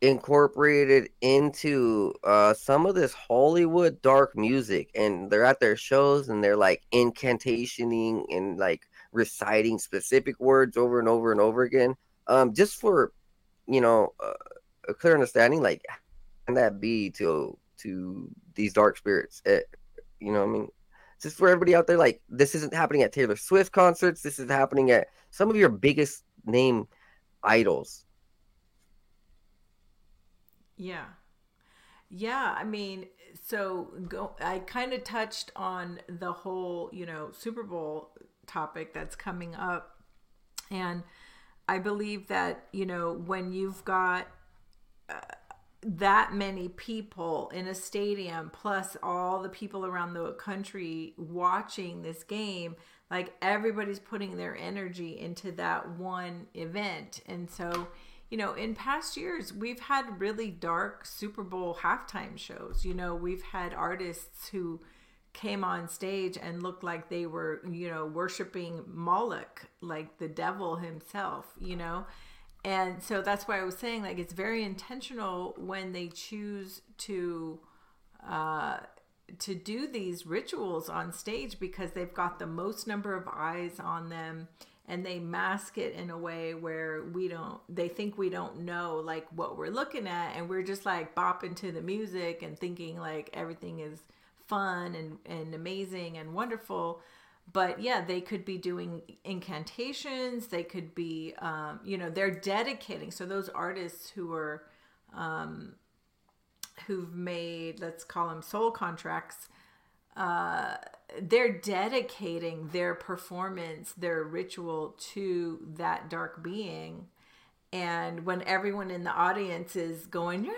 incorporated into uh, some of this Hollywood dark music, and they're at their shows and they're like incantationing and like reciting specific words over and over and over again. Um, just for you know uh, a clear understanding, like can that be to to these dark spirits? It, eh, you know, I mean, just for everybody out there, like this isn't happening at Taylor Swift concerts. This is happening at some of your biggest name idols. Yeah. Yeah, I mean, so go I kind of touched on the whole, you know, Super Bowl topic that's coming up. And I believe that, you know, when you've got uh, that many people in a stadium plus all the people around the country watching this game, like everybody's putting their energy into that one event. And so, you know, in past years, we've had really dark Super Bowl halftime shows. You know, we've had artists who came on stage and looked like they were, you know, worshiping Moloch, like the devil himself, you know. And so that's why I was saying, like, it's very intentional when they choose to uh, to do these rituals on stage because they've got the most number of eyes on them and they mask it in a way where we don't they think we don't know like what we're looking at and we're just like bopping to the music and thinking like everything is fun and, and amazing and wonderful. But yeah they could be doing incantations. They could be um, you know they're dedicating. So those artists who are um, who've made let's call them soul contracts uh, they're dedicating their performance, their ritual to that dark being. And when everyone in the audience is going,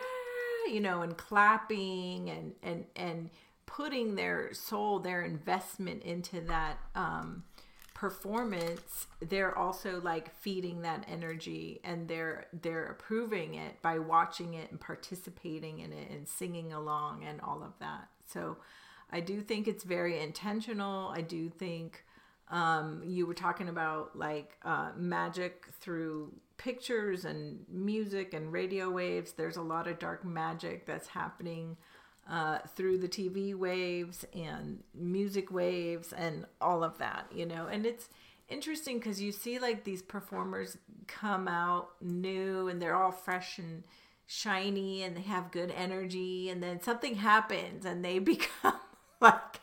you know, and clapping and and and putting their soul, their investment into that um, performance, they're also like feeding that energy and they're they're approving it by watching it and participating in it and singing along and all of that. So I do think it's very intentional. I do think um, you were talking about like uh, magic through pictures and music and radio waves. There's a lot of dark magic that's happening uh, through the TV waves and music waves and all of that, you know. And it's interesting because you see like these performers come out new and they're all fresh and shiny and they have good energy, and then something happens and they become like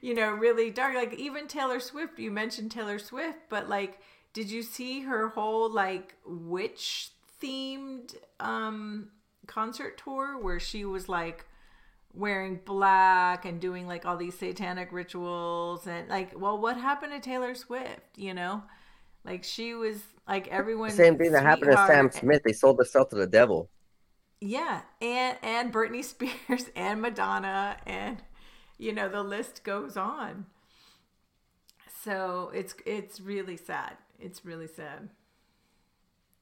you know really dark. Like even taylor swift you mentioned taylor swift but like did you see her whole like witch themed um concert tour where she was like wearing black and doing like all these satanic rituals and like well what happened to taylor swift you know? Like she was like everyone same thing that happened to sam smith. They sold herself to the devil. Yeah and and britney spears and madonna and you know the list goes on. So it's it's really sad. It's really sad.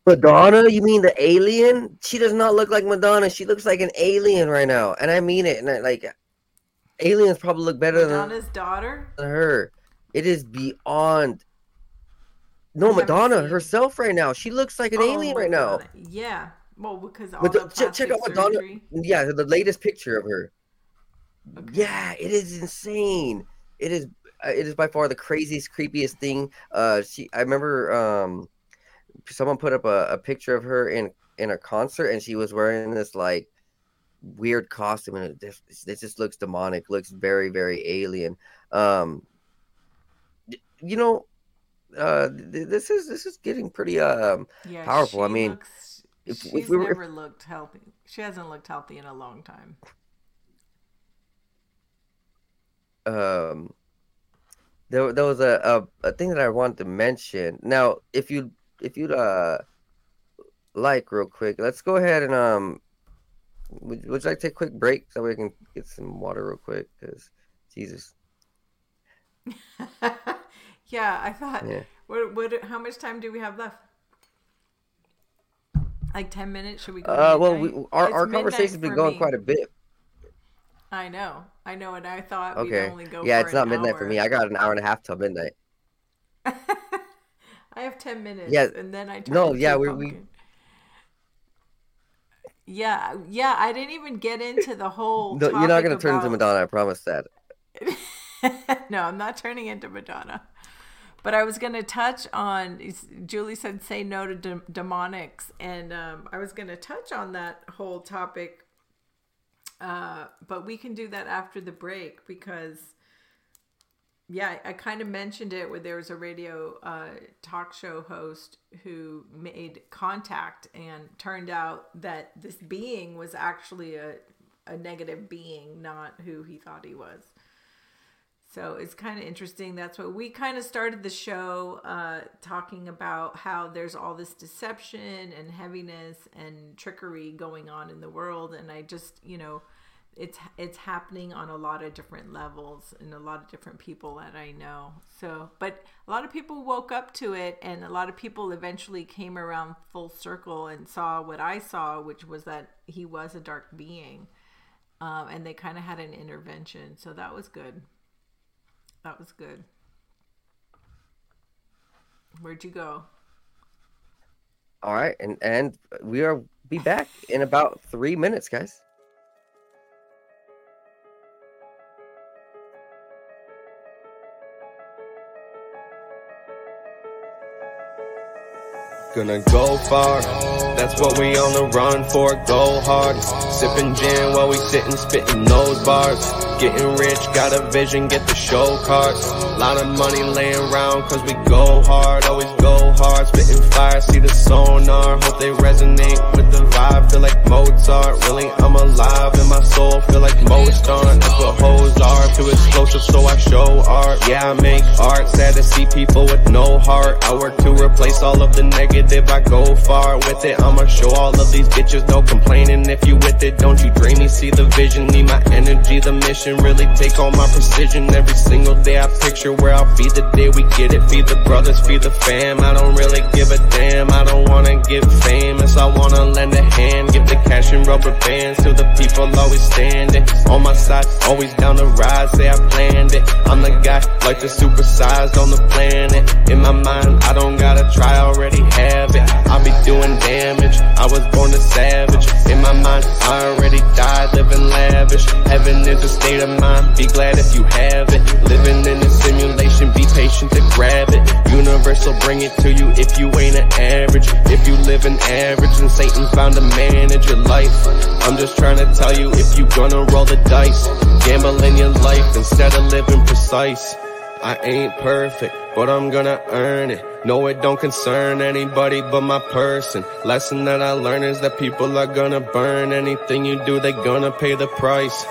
Madonna? You mean the alien? She does not look like madonna. She looks like an alien right now and i mean it and I, like aliens probably look better madonna's than daughter? than her. It is beyond no madonna herself right now. She looks like an oh, alien right now. Yeah. Well because all the, check, check out madonna. yeah the latest picture of her Okay. Yeah, it is insane. It is uh, it is by far the craziest, creepiest thing. Uh, she I remember um, someone put up a, a picture of her in in a concert, and she was wearing this like weird costume, and it just, it just looks demonic. Looks very very alien. Um, you know, uh, this is this is getting pretty um yeah, powerful. I mean, looks, if, she's if we were, never if, looked healthy. She hasn't looked healthy in a long time. Um there, there was a, a, a thing that I wanted to mention. Now, if you if you'd uh like real quick, let's go ahead and um would, would you like to take a quick break so we can get some water real quick? Because Jesus. yeah, I thought. Yeah. What what? How much time do we have left? Like ten minutes? Should we go? Uh, well, we, our our conversation's been going me. quite a bit. I know, I know, and I thought okay. we'd only go. Yeah, it's not midnight hour. for me. I got an hour and a half till midnight. I have ten minutes. Yeah, and then I no, yeah, we, we. Yeah, yeah. I didn't even get into the whole. no, you're not going to turn into Madonna. I promise that. no, I'm not turning into Madonna. But I was going to touch on. Julie said, "Say no to de- demonics," and um, I was going to touch on that whole topic uh, but we can do that after the break because yeah, I kind of mentioned it where there was a radio uh, talk show host who made contact and turned out that this being was actually a, a negative being, not who he thought he was. So it's kind of interesting. That's what we kind of started the show uh, talking about how there's all this deception and heaviness and trickery going on in the world. And I just, you know, it's it's happening on a lot of different levels and a lot of different people that I know. So, but a lot of people woke up to it and a lot of people eventually came around full circle and saw what I saw, which was that he was a dark being. Um, and they kind of had an intervention. So that was good. That was good. Where'd you go? All right, and and we are be back in about three minutes, guys. Gonna go far, that's what we on the run for, go hard. Sipping gin while we sitting spitting those bars. Getting rich, got a vision, get the show cards. Lot of money laying around cause we go hard, always go hard. Spitting fire, see the sonar, hope they resonate with the vibe. Feel like Mozart, really I'm alive in my soul, feel like Mozart. That's what hoes are, too explosive so I show art. Yeah, I make art, sad to see people with no heart. I work to replace all of the negative, I go far with it. I'ma show all of these bitches no complaining if you with it. Don't you dream me, see the vision, need my energy, the mission. Really take all my precision every single day. I picture where I'll be the day we get it. Feed the brothers, feed the fam. I don't really give a damn. I don't wanna get famous. I wanna lend a hand, give the cash and rubber bands to the people always standing on my side, always down the rise. Say I planned it. I'm the guy like the supersized on the planet. In my mind, I don't gotta try, already have it. I'll be doing damage. I was born a savage. In my mind, I already died, living lavish. Heaven is a state of mind. Be glad if you have it. Living in a simulation, be patient to grab it. Universe will bring it to you if you ain't an average. If you live an average, and Satan found to manage your life. I'm just trying to tell you if you gonna roll the dice, gamble in your life instead of living precise. I ain't perfect, but I'm gonna earn it. No, it don't concern anybody but my person. Lesson that I learned is that people are gonna burn anything you do, they gonna pay the price.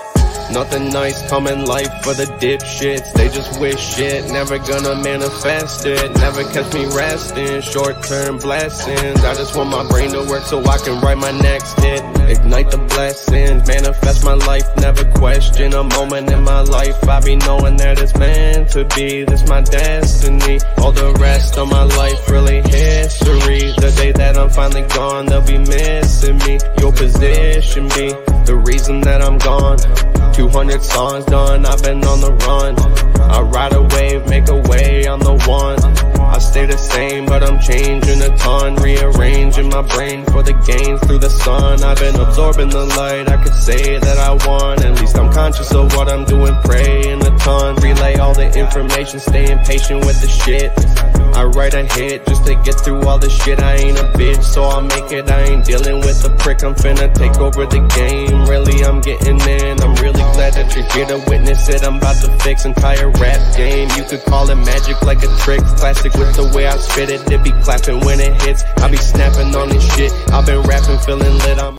Nothing nice come in life for the dipshits. They just wish shit, never gonna manifest it. Never catch me resting, short term blessings. I just want my brain to work so I can write my next hit. Ignite the blessings, manifest my life, never question a moment in my life. I be knowing that it's meant to be, this my destiny. All the rest of my life really history. The day that I'm finally gone, they'll be missing me. Your position be the reason that I'm gone. 200 songs done, I've been on the run. I ride a wave, make a way, I'm the one. I stay the same, but I'm changing a ton. Rearranging my brain for the gains through the sun. I've been absorbing the light, I could say that I won. At least I'm conscious of what I'm doing, praying a ton. Relay all the information, staying patient with the shit. I write a hit just to get through all the shit. I ain't a bitch, so I'll make it. I ain't dealing with the prick. I'm finna take over the game. Really, I'm getting in. I'm really glad that you're here to witness it. I'm about to fix entire rap game. You could call it magic like a trick. Classic with the way I spit it. It be clapping when it hits. I be snapping on this shit. I've been rapping, feeling lit. I'm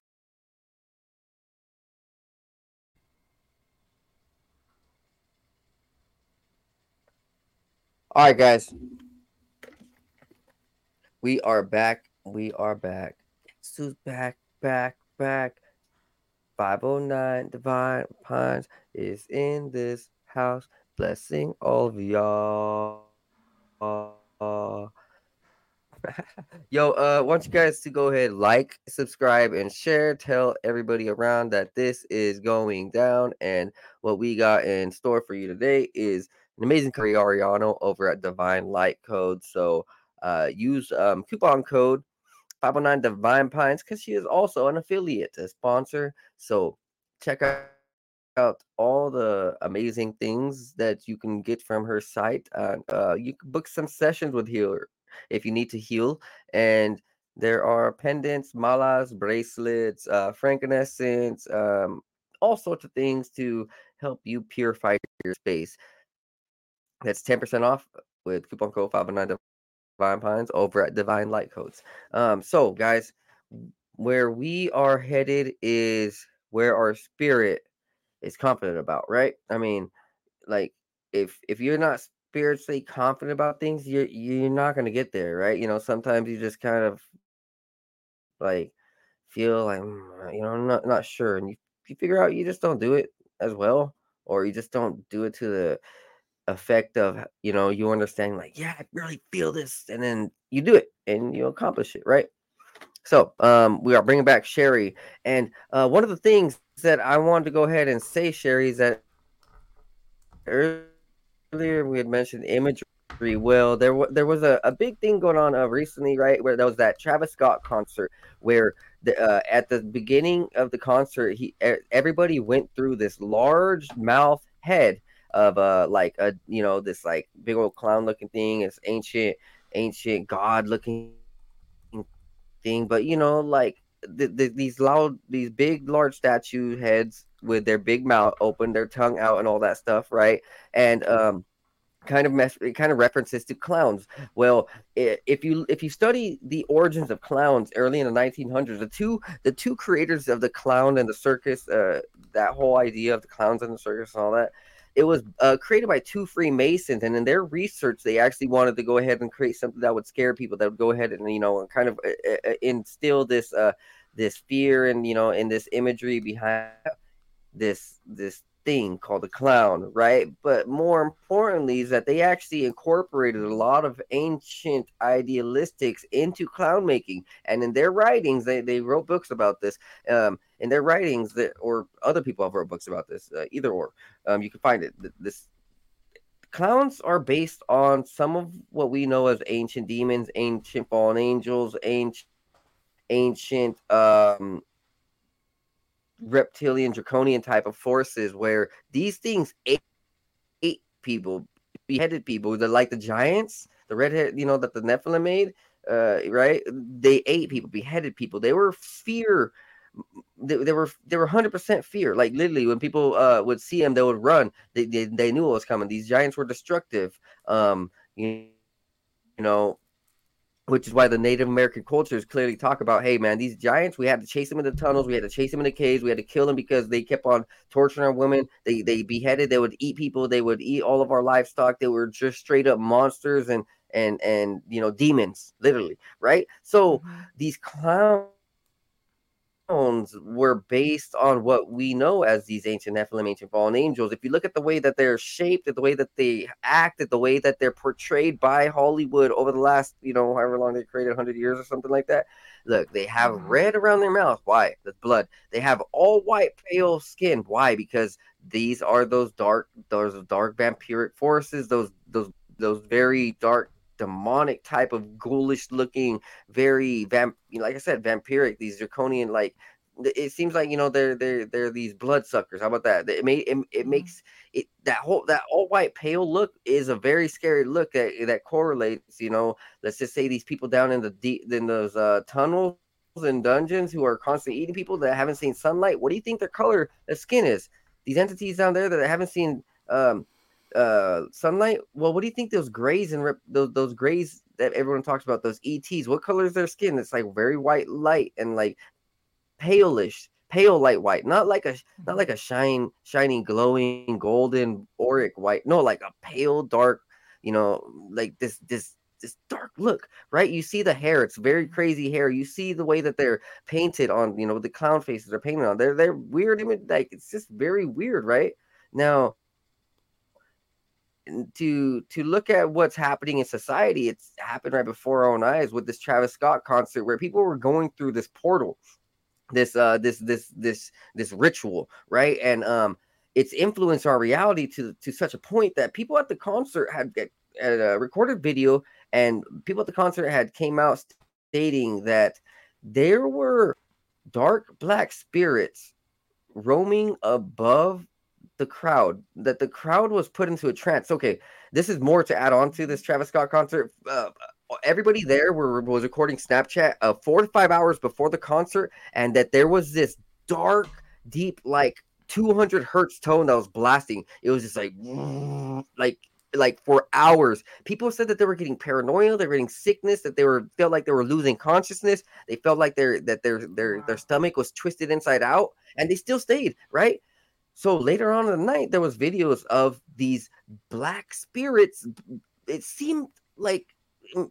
All right, guys. We are back. We are back. Sue's back, back, back. 509 Divine Pines is in this house, blessing all of y'all. Yo, uh, want you guys to go ahead, like, subscribe, and share. Tell everybody around that this is going down, and what we got in store for you today is an amazing Cheri Arellano over at Divine Light Code. So, uh, use um, coupon code 509 Divine Pines because she is also an affiliate, a sponsor. So check out, out all the amazing things that you can get from her site. And uh, you can book some sessions with her if you need to heal. And there are pendants, malas, bracelets, uh, frankincense, um, all sorts of things to help you purify your space. That's 10% off with coupon code 509 Divine Pines over at Divine Light Codes. Um, so guys, where we are headed is where our spirit is confident about, right? I mean, like if if you're not spiritually confident about things, you're you're not gonna get there, right? You know, sometimes you just kind of like feel like mm, you know, not not sure, and you you figure out you just don't do it as well, or you just don't do it to the effect of you know you understand like yeah i really feel this and then you do it and you accomplish it right so um we are bringing back Cheri and uh one of the things that i wanted to go ahead and say Cheri is that earlier we had mentioned imagery well. There was there was a, a big thing going on uh, recently right where there was that travis scott concert where the, uh, at the beginning of the concert he everybody went through this large mouth head of uh like a you know this like big old clown looking thing it's ancient ancient god looking thing. But you know like the, the, these loud these big large statue heads with their big mouth open their tongue out and all that stuff right? And um kind of mess it kind of references to clowns. Well if you if you study the origins of clowns early in the 1900s the two the two creators of the clown and the circus uh that whole idea of the clowns and the circus and all that it was uh, created by two Freemasons, and in their research, they actually wanted to go ahead and create something that would scare people, that would go ahead and you know, kind of uh, uh, instill this uh, this fear and you know, in this imagery behind this this thing called a clown, right? But more importantly, is that they actually incorporated a lot of ancient idealistics into clown making, and in their writings, they, they wrote books about this. Um, in their writings, that or other people have wrote books about this, uh, either or, um, you can find it. This clowns are based on some of what we know as ancient demons, ancient fallen angels, ancient ancient um reptilian draconian type of forces where these things ate, ate people beheaded people. They're like the giants the redhead you know that the nephilim made uh right? They ate people beheaded people. They were fear they, they were they were 100% fear. Like literally when people uh would see them they would run. They, they, they knew what was coming. These giants were destructive. Um you, you know which is why the Native American cultures clearly talk about, hey man, these giants, we had to chase them in the tunnels, we had to chase them in the caves, we had to kill them because they kept on torturing our women. They they beheaded, they would eat people, they would eat all of our livestock. They were just straight up monsters and and and you know demons, literally, right? So mm-hmm. these clowns were based on what we know as these ancient Nephilim, ancient fallen angels. If you look at the way that they're shaped, at the way that they act, at the way that they're portrayed by Hollywood over the last, you know, however long they created, 100 years or something like that. Look, they have mm-hmm. red around their mouth. Why? That's blood. They have all white, pale skin. Why? Because these are those dark, those dark vampiric forces, those, those, those very dark demonic type of ghoulish looking, very vamp You know, like I said, vampiric, these draconian like it seems like you know they're they're they're these bloodsuckers. How about that? It may it, it mm-hmm. makes it that whole that all white pale look is a very scary look that that correlates. You know, let's just say these people down in the deep in those uh, tunnels and dungeons who are constantly eating people that haven't seen sunlight. What do you think their color, their skin is? These entities down there that haven't seen um, uh sunlight? Well what do you think those grays and rep- those those grays that everyone talks about those ets what color is their skin? It's like very white light and like palish pale light white not like a not mm-hmm. like a shine shiny glowing golden auric white no like a pale dark you know like this this this dark look right? You see the hair it's very mm-hmm. crazy hair. You see the way that they're painted on you know the clown faces are painted on. They're they're weird image like it's just very weird right? Now to to look at what's happening in society it's happened right before our own eyes with this travis scott concert where people were going through this portal this uh this this this this ritual right? And um it's influenced our reality to to such a point that people at the concert had, had a recorded video and people at the concert had came out stating that there were dark black spirits roaming above the crowd that the crowd was put into a trance. Okay, this is more to add on to this Travis Scott concert. Uh, everybody there were was recording Snapchat uh, four to five hours before the concert, and that there was this dark, deep, like 200 hertz tone that was blasting. It was just like, like like for hours. People said that they were getting paranoia, they were getting sickness, that they were felt like they were losing consciousness. They felt like their that their their their stomach was twisted inside out, and they still stayed right. So later on in the night, there was videos of these black spirits. It seemed like mm,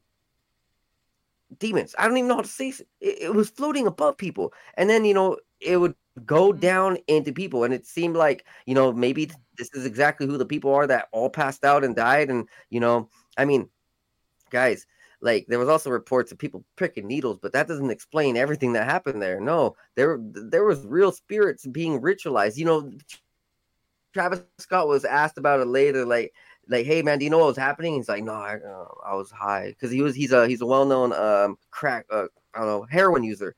demons. I don't even know how to say it. It was floating above people, and then you know it would go Mhm. down into people, and it seemed like you know maybe this is exactly who the people are that all passed out and died, and you know, I mean, guys. Like there was also reports of people pricking needles, but that doesn't explain everything that happened there. No, there there was real spirits being ritualized. You know, Travis Scott was asked about it later, like like, hey man, do you know what was happening? He's like, no, I, uh, I was high because he was he's a he's a well known um crack uh, I don't know heroin user,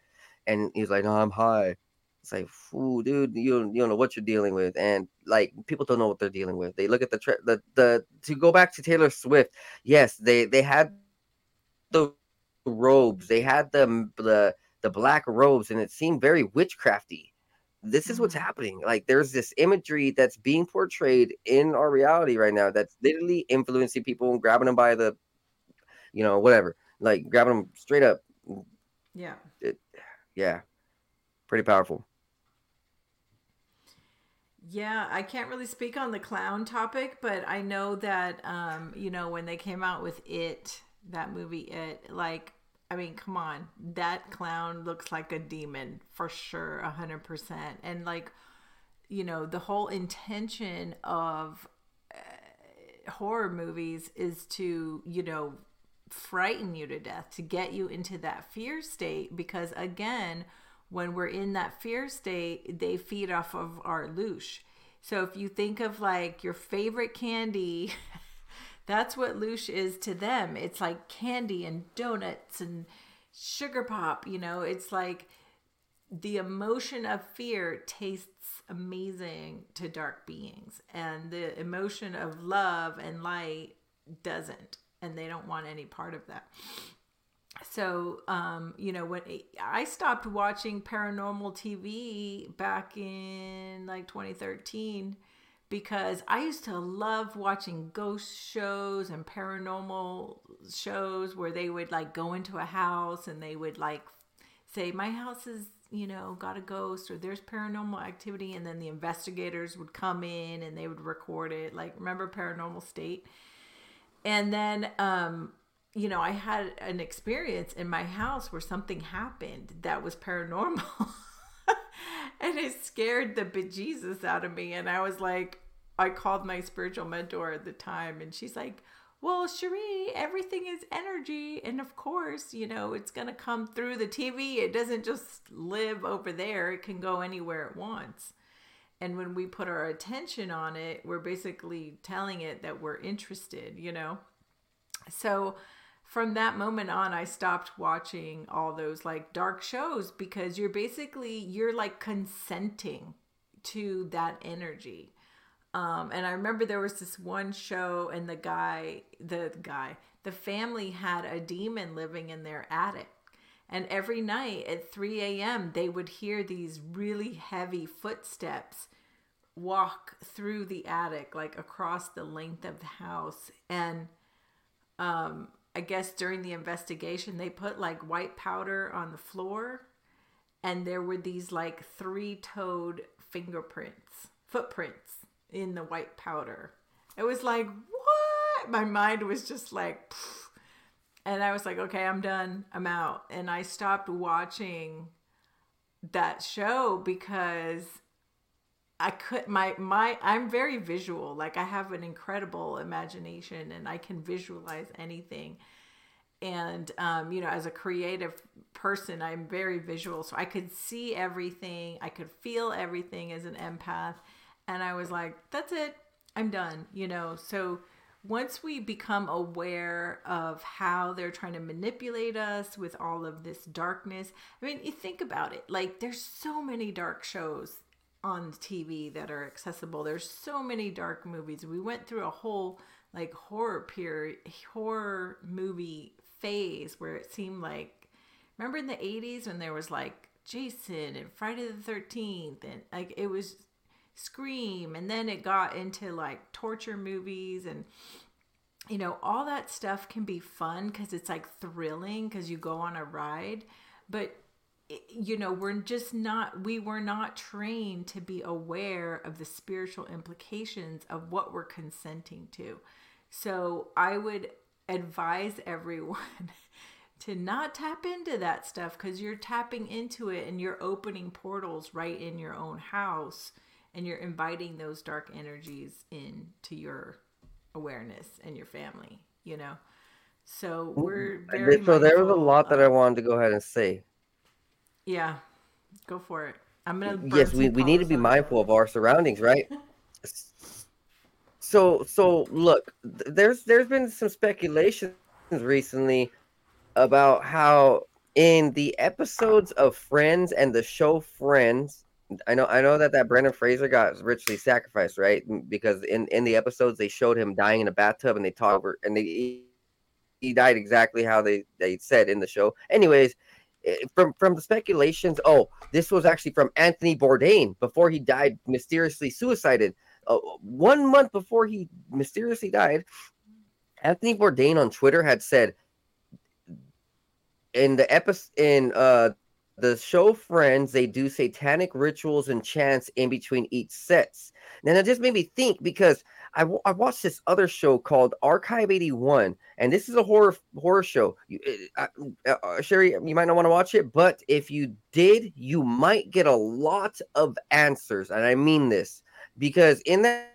and he's like, no, I'm high. It's like, fool, dude, you don't- you don't know what you're dealing with, and like people don't know what they're dealing with. They look at the tra- the the to go back to Taylor Swift. Yes, they they had the robes, they had the the the black robes, and it seemed very witchcrafty this is what's Mhm. happening. Like there's this imagery that's being portrayed in our reality right now that's literally influencing people and grabbing them by the, you know, whatever, like grabbing them straight up. Yeah. Yeah, pretty powerful. Yeah, I can't really speak on the clown topic, but I know that um, you know, when they came out with it, that movie it, like I mean, come on. That clown looks like a demon for sure, a 100%. And like you know, the whole intention of uh, horror movies is to, you know, frighten you to death, to get you into that fear state. Because again, when we're in that fear state, they feed off of our loosh. So if you think of like your favorite candy, that's what loosh is to them. It's like candy and donuts and sugar pop, you know, it's like the emotion of fear tastes amazing to dark beings and the emotion of love and light doesn't and they don't want any part of that so um you know when i stopped watching paranormal tv back in like 2013 because i used to love watching ghost shows and paranormal shows where they would like go into a house and they would like say my house is you know got a ghost or there's paranormal activity and then the investigators would come in and they would record it like remember paranormal state? And then um you know i had an experience in my house where something happened that was paranormal and it scared the bejesus out of me and i was like i called my spiritual mentor at the time and she's like well, Cheri, everything is energy. And of course, you know, it's going to come through the TV. It doesn't just live over there, it can go anywhere it wants. And when we put our attention on it, we're basically telling it that we're interested, you know? So from that moment on, I stopped watching all those like dark shows because you're basically, you're like consenting to that energy. Um, and I remember there was this one show, and the guy, the guy, the family had a demon living in their attic. And every night at 3 a.m., they would hear these really heavy footsteps walk through the attic, like across the length of the house. And um, I guess during the investigation, they put like white powder on the floor, and there were these like three toed fingerprints, footprints in the white powder. It was like, what? My mind was just like, and I was like, okay, I'm done. I'm out. And I stopped watching that show because I could my my I'm very visual. Like I have an incredible imagination and I can visualize anything. And um, you know, as a creative person, I'm very visual. So I could see everything, I could feel everything as an empath and I was like, that's it. I'm done, you know. So once we become aware of how they're trying to manipulate us with all of this darkness, I mean, you think about it. Like there's so many dark shows on TV that are accessible. There's so many dark movies. We went through a whole like horror period, horror movie phase where it seemed like remember in the 80s when there was like Jason and Friday the 13th and like it was Scream, and then it got into like torture movies, and you know, all that stuff can be fun because it's like thrilling because you go on a ride. But, you know, we're just not, we were not trained to be aware of the spiritual implications of what we're consenting to. So I would advise everyone to not tap into that stuff because you're tapping into it and you're opening portals right in your own house and you're inviting those dark energies into your awareness and your family, you know? So mm-hmm. we're very So there was a lot that I wanted to go ahead and say. Yeah, go for it. I'm gonna. Yes, we, we need to be mindful of our surroundings, right? so so look, there's there's been some speculations recently about how in the episodes of Friends and the show Friends, I know I know that that Brendan Fraser got richly sacrificed, right? Because in in the episodes they showed him dying in a bathtub and they talked over and they he died exactly how they they said in the show. Anyways, from from the speculations, oh, this was actually from Anthony Bourdain before he died mysteriously suicided. Uh, one month before he mysteriously died, Anthony Bourdain on Twitter had said in the episode in uh the show Friends, they do satanic rituals and chants in between each sets. And it just made me think because I, w- I watched this other show called Archive 81, and this is a horror horror show. You, uh, uh, uh, Cheri, you might not want to watch it, but if you did, you might get a lot of answers. And I mean this because in that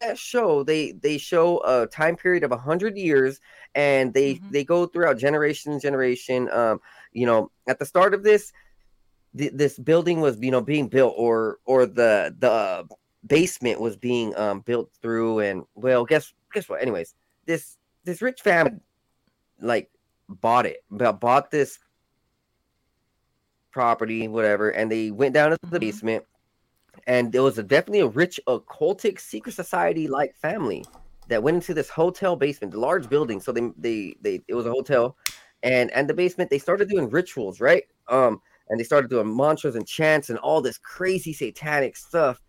that show they they show a time period of 100 years and they mm-hmm. they go throughout generation generation um you know at the start of this th- this building was you know being built or or the the basement was being um built through and well guess guess what anyways this this rich family like bought it bought this property whatever and they went down to the mm-hmm. basement and there was a, definitely a rich occultic secret society like family that went into this hotel basement, the large building. So they they they it was a hotel, and and the basement they started doing rituals, right? Um, and they started doing mantras and chants and all this crazy satanic stuff.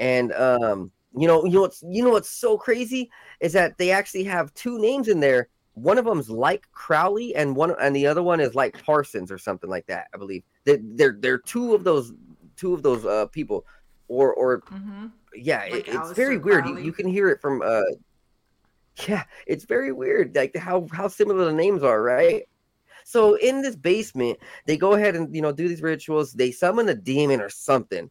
And um, you know, you know what's you know what's so crazy is that they actually have two names in there. One of them's like Crowley, and one and the other one is like Parsons or something like that. I believe they they're they're two of those two of those uh people or or mm-hmm. yeah, like it, it's very weird. You, you, can hear it from uh yeah, it's very weird, like how how similar the names are, right? So in this basement, they go ahead and you know do these rituals. They summon a demon or something.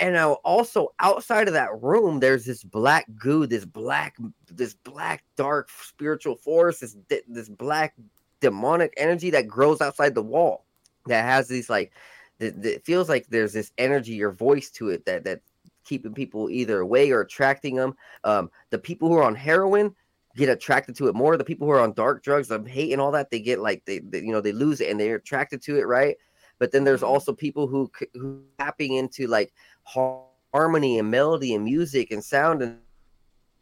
And now also outside of that room, there's this black goo, this black, this black dark spiritual force, this this black demonic energy that grows outside the wall that has these like it feels like there's this energy or voice to it that that keeping people either away or attracting them. Um, the people who are on heroin get attracted to it more. The people who are on dark drugs, hate and all that, they get like they, they, you know they lose it and they're attracted to it, right? But then there's mm-hmm. also people who who tapping into like harmony and melody and music and sound and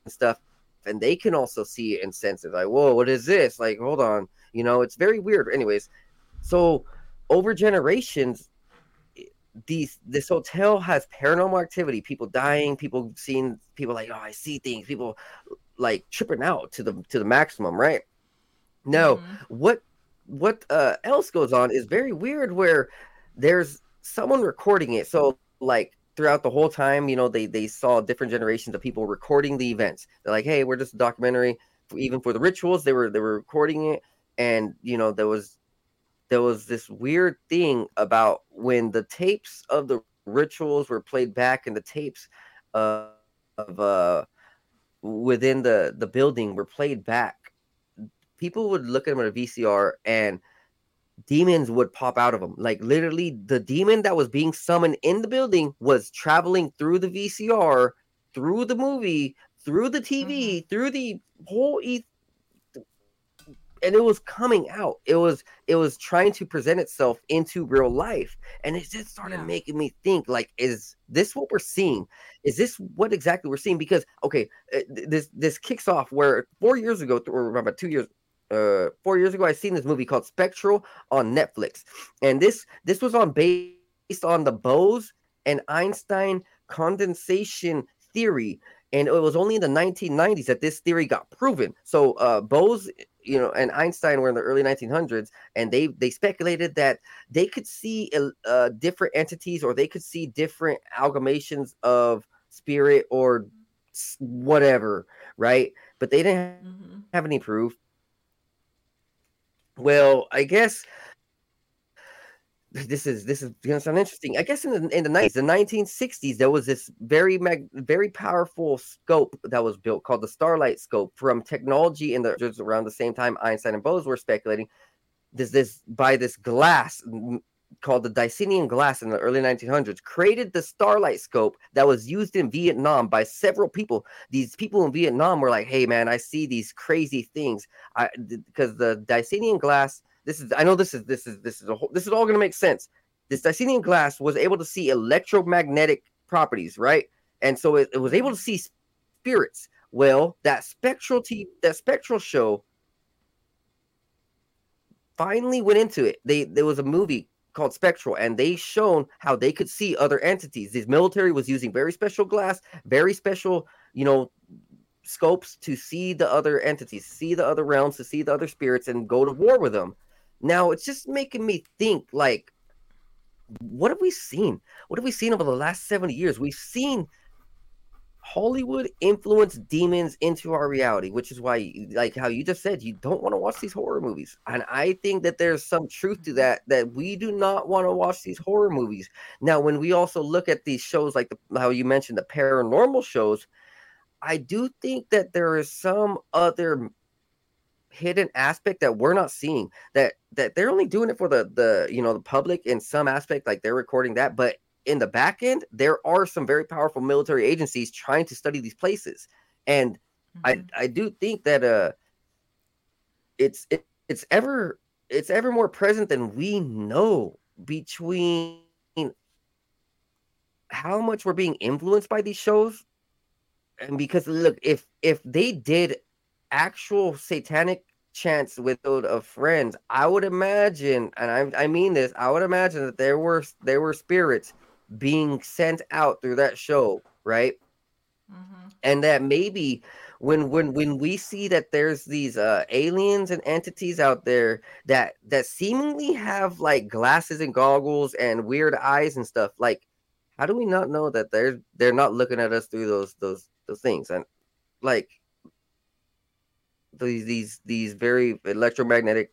stuff, and they can also see it and sense it. Like, whoa, what is this? Like, hold on, you know, it's very weird. Anyways, so over generations, these this hotel has paranormal activity, people dying, people seeing people like, oh, I see things, people like tripping out to the to the maximum, right? No, mm-hmm. what what uh, else goes on is very weird where there's someone recording it. So like throughout the whole time, you know, they they saw different generations of people recording the events. They're like, hey, we're just a documentary. Even for the rituals, they were they were recording it, and you know there was there was this weird thing about when the tapes of the rituals were played back and the tapes uh, of uh, within the the building were played back people would look at them on a vcr and demons would pop out of them like literally the demon that was being summoned in the building was traveling through the vcr through the movie through the tv mm-hmm. through the whole e- and it was coming out. It was it was trying to present itself into real life, and it just started yeah. making me think like, is this what we're seeing? Is this what exactly we're seeing? Because okay, uh, this this kicks off where four years ago, or about two years. Uh, four years ago, I seen this movie called Spectral on Netflix, and this this was on based on the Bose and Einstein condensation theory and it was only in the 1990s that this theory got proven. So uh, Bose, you know, and Einstein were in the early 1900s, and they they speculated that they could see uh, different entities or they could see different amalgamations of spirit or whatever, right? But they didn't mm-hmm. have any proof. Well, I guess this is this is gonna sound interesting. I guess in the in the nineties, the 1960s, there was this very mag, very powerful scope that was built called the Starlight Scope from technology in the around the same time Einstein and Bose were speculating. This this by this glass called the Dicenium glass in the early 1900s created the Starlight Scope that was used in Vietnam by several people. These people in Vietnam were like, "Hey man, I see these crazy things." I because the Dicenium glass this is I know this is this is this is a whole, this is all going to make sense. This Dicenium glass was able to see electromagnetic properties, right? And so it, it was able to see spirits. Well, that spectral t- that spectral show finally went into it. They there was a movie called Spectral, and they shown how they could see other entities. This military was using very special glass, very special, you know, scopes to see the other entities, see the other realms, to see the other spirits, and go to war with them. Now it's just making me think like what have we seen? What have we seen over the last 70 years? We've seen Hollywood influence demons into our reality, which is why, like how you just said, you don't want to watch these horror movies. And I think that there's some truth to that, that we do not want to watch these horror movies. Now, when we also look at these shows, like the, how you mentioned the paranormal shows, I do think that there is some other hidden aspect that we're not seeing that that they're only doing it for the the you know the public in some aspect like they're recording that but in the back end there are some very powerful military agencies trying to study these places and mm-hmm. i i do think that uh it's it, it's ever it's ever more present than we know between how much we're being influenced by these shows and because look if if they did actual satanic chants with of friends, I would imagine, and I, I mean this, I would imagine that there were there were spirits being sent out through that show, right? Mm-hmm. And that maybe when when when we see that there's these uh, aliens and entities out there that that seemingly have like glasses and goggles and weird eyes and stuff, like how do we not know that they're they're not looking at us through those those those things and like these these these very electromagnetic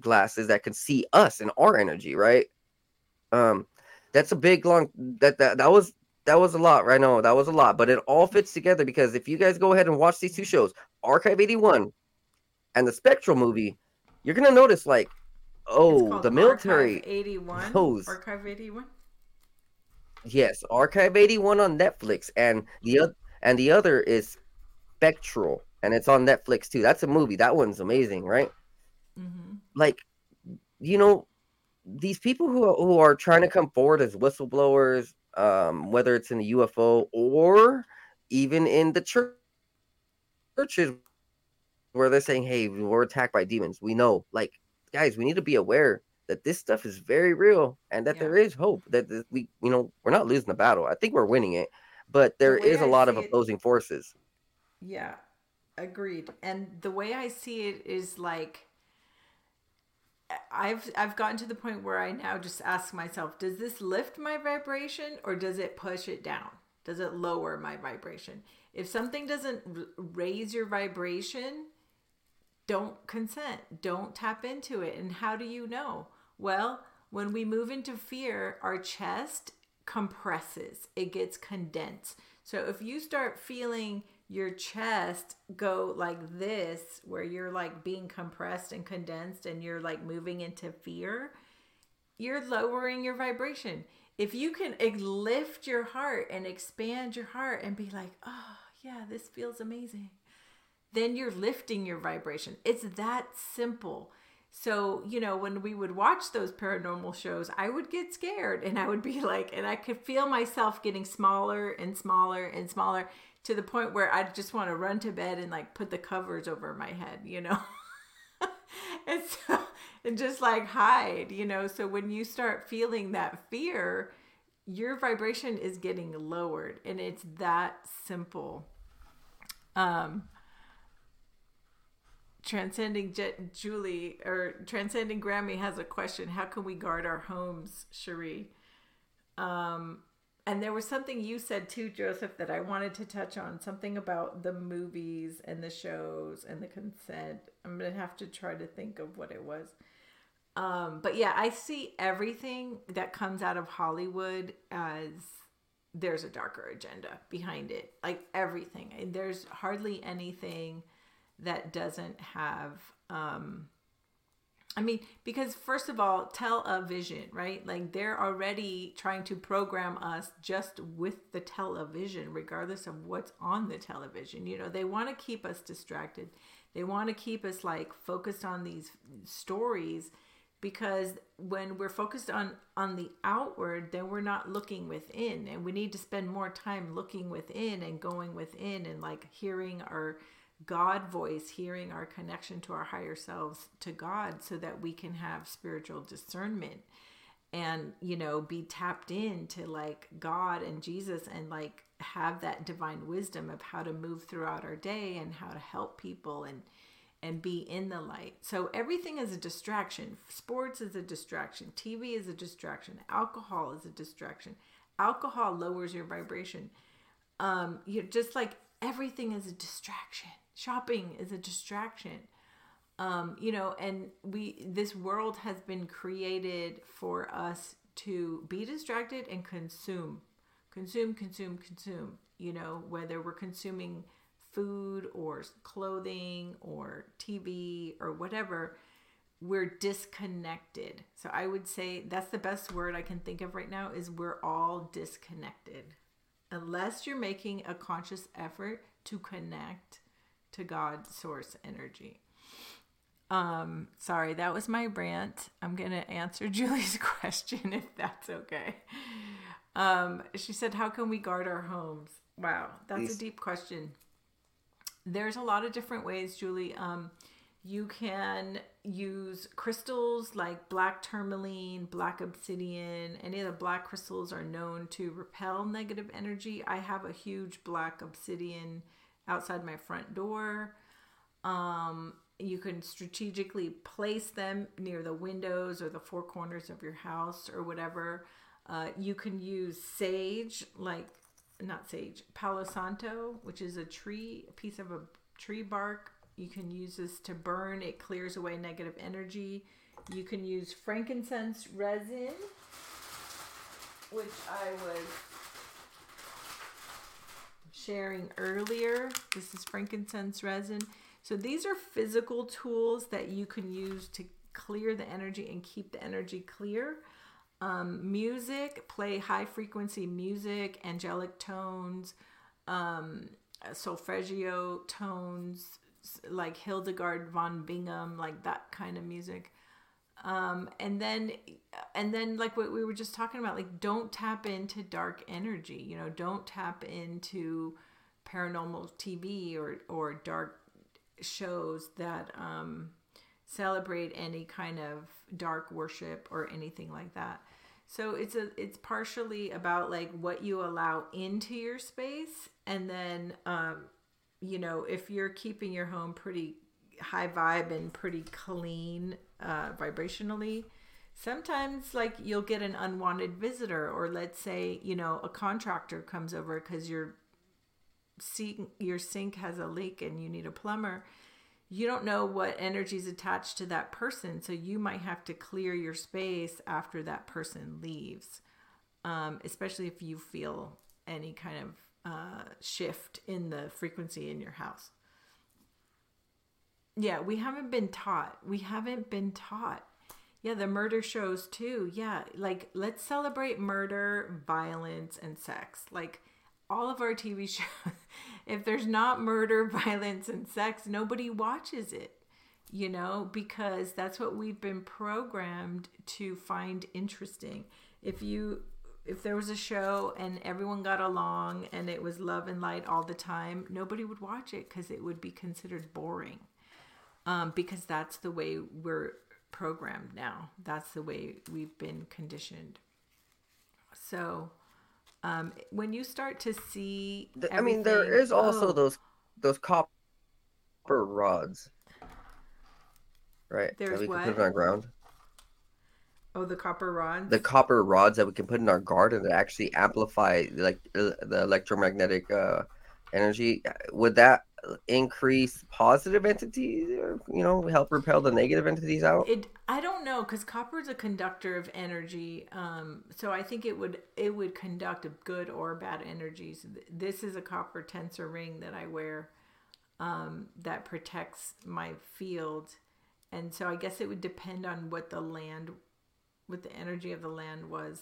glasses that can see us and our energy, right? Um, that's a big long that that that was that was a lot, right? now that was a lot, but it all fits together because if you guys go ahead and watch these two shows, Archive 81 and the Spectral movie, you're gonna notice like, oh, the military Archive 81 knows. Archive 81. Yes, Archive 81 on Netflix, and the other and the other is Spectral and it's on Netflix too. That's a movie. That one's amazing, right? Mm-hmm. Like, you know, these people who are, who are trying to come forward as whistleblowers, um, whether it's in the UFO or even in the church, churches where they're saying, "Hey, we're attacked by demons." We know, like, guys, we need to be aware that this stuff is very real and that yeah. there is hope that we, you know, we're not losing the battle. I think we're winning it, but there the is a I lot of opposing it, forces. Yeah, Agreed. And the way I see it is like I've I've gotten to the point where I now just ask myself, does this lift my vibration or does it push it down? Does it lower my vibration? If something doesn't raise your vibration, don't consent. Don't tap into it. And how do you know? Well, when we move into fear, our chest compresses. It gets condensed. So if you start feeling your chest go like this, where you're like being compressed and condensed and you're like moving into fear, you're lowering your vibration. If you can lift your heart and expand your heart and be like, oh, yeah, this feels amazing, then you're lifting your vibration. It's that simple. So, you know, when we would watch those paranormal shows, I would get scared and I would be like, and I could feel myself getting smaller and smaller and smaller to the point where I just want to run to bed and like put the covers over my head, you know? and so, and just like hide, you know? So when you start feeling that fear, your vibration is getting lowered and it's that simple. Um, transcending Julie or transcending Grammy has a question. How can we guard our homes, Cheri? Um, and there was something you said too, Joseph, that I wanted to touch on. Something about the movies and the shows and the consent. I'm gonna have to try to think of what it was. Um, but yeah, I see everything that comes out of Hollywood as there's a darker agenda behind it. Like everything. There's hardly anything that doesn't have um I mean, because first of all, television, right? Like they're already trying to program us just with the television, regardless of what's on the television. You know, they want to keep us distracted. They want to keep us like focused on these stories because when we're focused on on the outward then we're not looking within and we need to spend more time looking within and going within and like hearing our god voice hearing our connection to our higher selves to god so that we can have spiritual discernment and you know be tapped into like god and jesus and like have that divine wisdom of how to move throughout our day and how to help people and and be in the light. So everything is a distraction. Sports is a distraction. TV is a distraction. Alcohol is a distraction. Alcohol lowers your vibration. Um, you just like everything is a distraction. Shopping is a distraction. Um, you know, and we this world has been created for us to be distracted and consume, consume, consume, consume. You know, whether we're consuming food or clothing or TV or whatever, we're disconnected. So I would say that's the best word I can think of right now is we're all disconnected. Unless you're making a conscious effort to connect to God source energy. Um sorry, that was my rant. I'm going to answer Julie's question if that's okay. Um she said how can we guard our homes? Wow, that's Please. a deep question there's a lot of different ways, Julie. Um, you can use crystals like black tourmaline, black obsidian. Any of the black crystals are known to repel negative energy. I have a huge black obsidian outside my front door. Um, you can strategically place them near the windows or the four corners of your house or whatever. Uh, you can use sage, like not sage, Palo Santo, which is a tree, a piece of a tree bark. You can use this to burn, it clears away negative energy. You can use frankincense resin, which I was sharing earlier. This is frankincense resin. So these are physical tools that you can use to clear the energy and keep the energy clear. Um, music, play high frequency music, angelic tones, um, solfeggio tones, like Hildegard von Bingen, like that kind of music. Um, and then, and then, like what we were just talking about, like don't tap into dark energy. You know, don't tap into paranormal TV or or dark shows that um, celebrate any kind of dark worship or anything like that. So it's a it's partially about like what you allow into your space and then um you know, if you're keeping your home pretty high vibe and pretty clean uh vibrationally, sometimes like you'll get an unwanted visitor or let's say, you know, a contractor comes over cuz your sink your sink has a leak and you need a plumber you don't know what energy is attached to that person. So you might have to clear your space after that person leaves, um, especially if you feel any kind of uh, shift in the frequency in your house. Yeah, we haven't been taught. We haven't been taught. Yeah, the murder shows too. Yeah, like let's celebrate murder, violence, and sex. Like all of our TV shows, if there's not murder, violence, and sex, nobody watches it, you know, because that's what we've been programmed to find interesting. If you if there was a show and everyone got along and it was love and light all the time, nobody would watch it because it would be considered boring. Um, because that's the way we're programmed now. That's the way we've been conditioned. So, um, when you start to see, I mean, there is also oh, those those copper rods, right? that There's we can what? put our ground. Oh, the copper rods. The copper rods that we can put in our garden that actually amplify like the electromagnetic uh, energy. Would that increase positive entities, or you know, help repel the negative entities out? It I don't know because copper is a conductor of energy. Um, so I think it would it would conduct good or bad energies. This is a copper tensor ring that I wear um, that protects my field, and so I guess it would depend on what the land, what the energy of the land was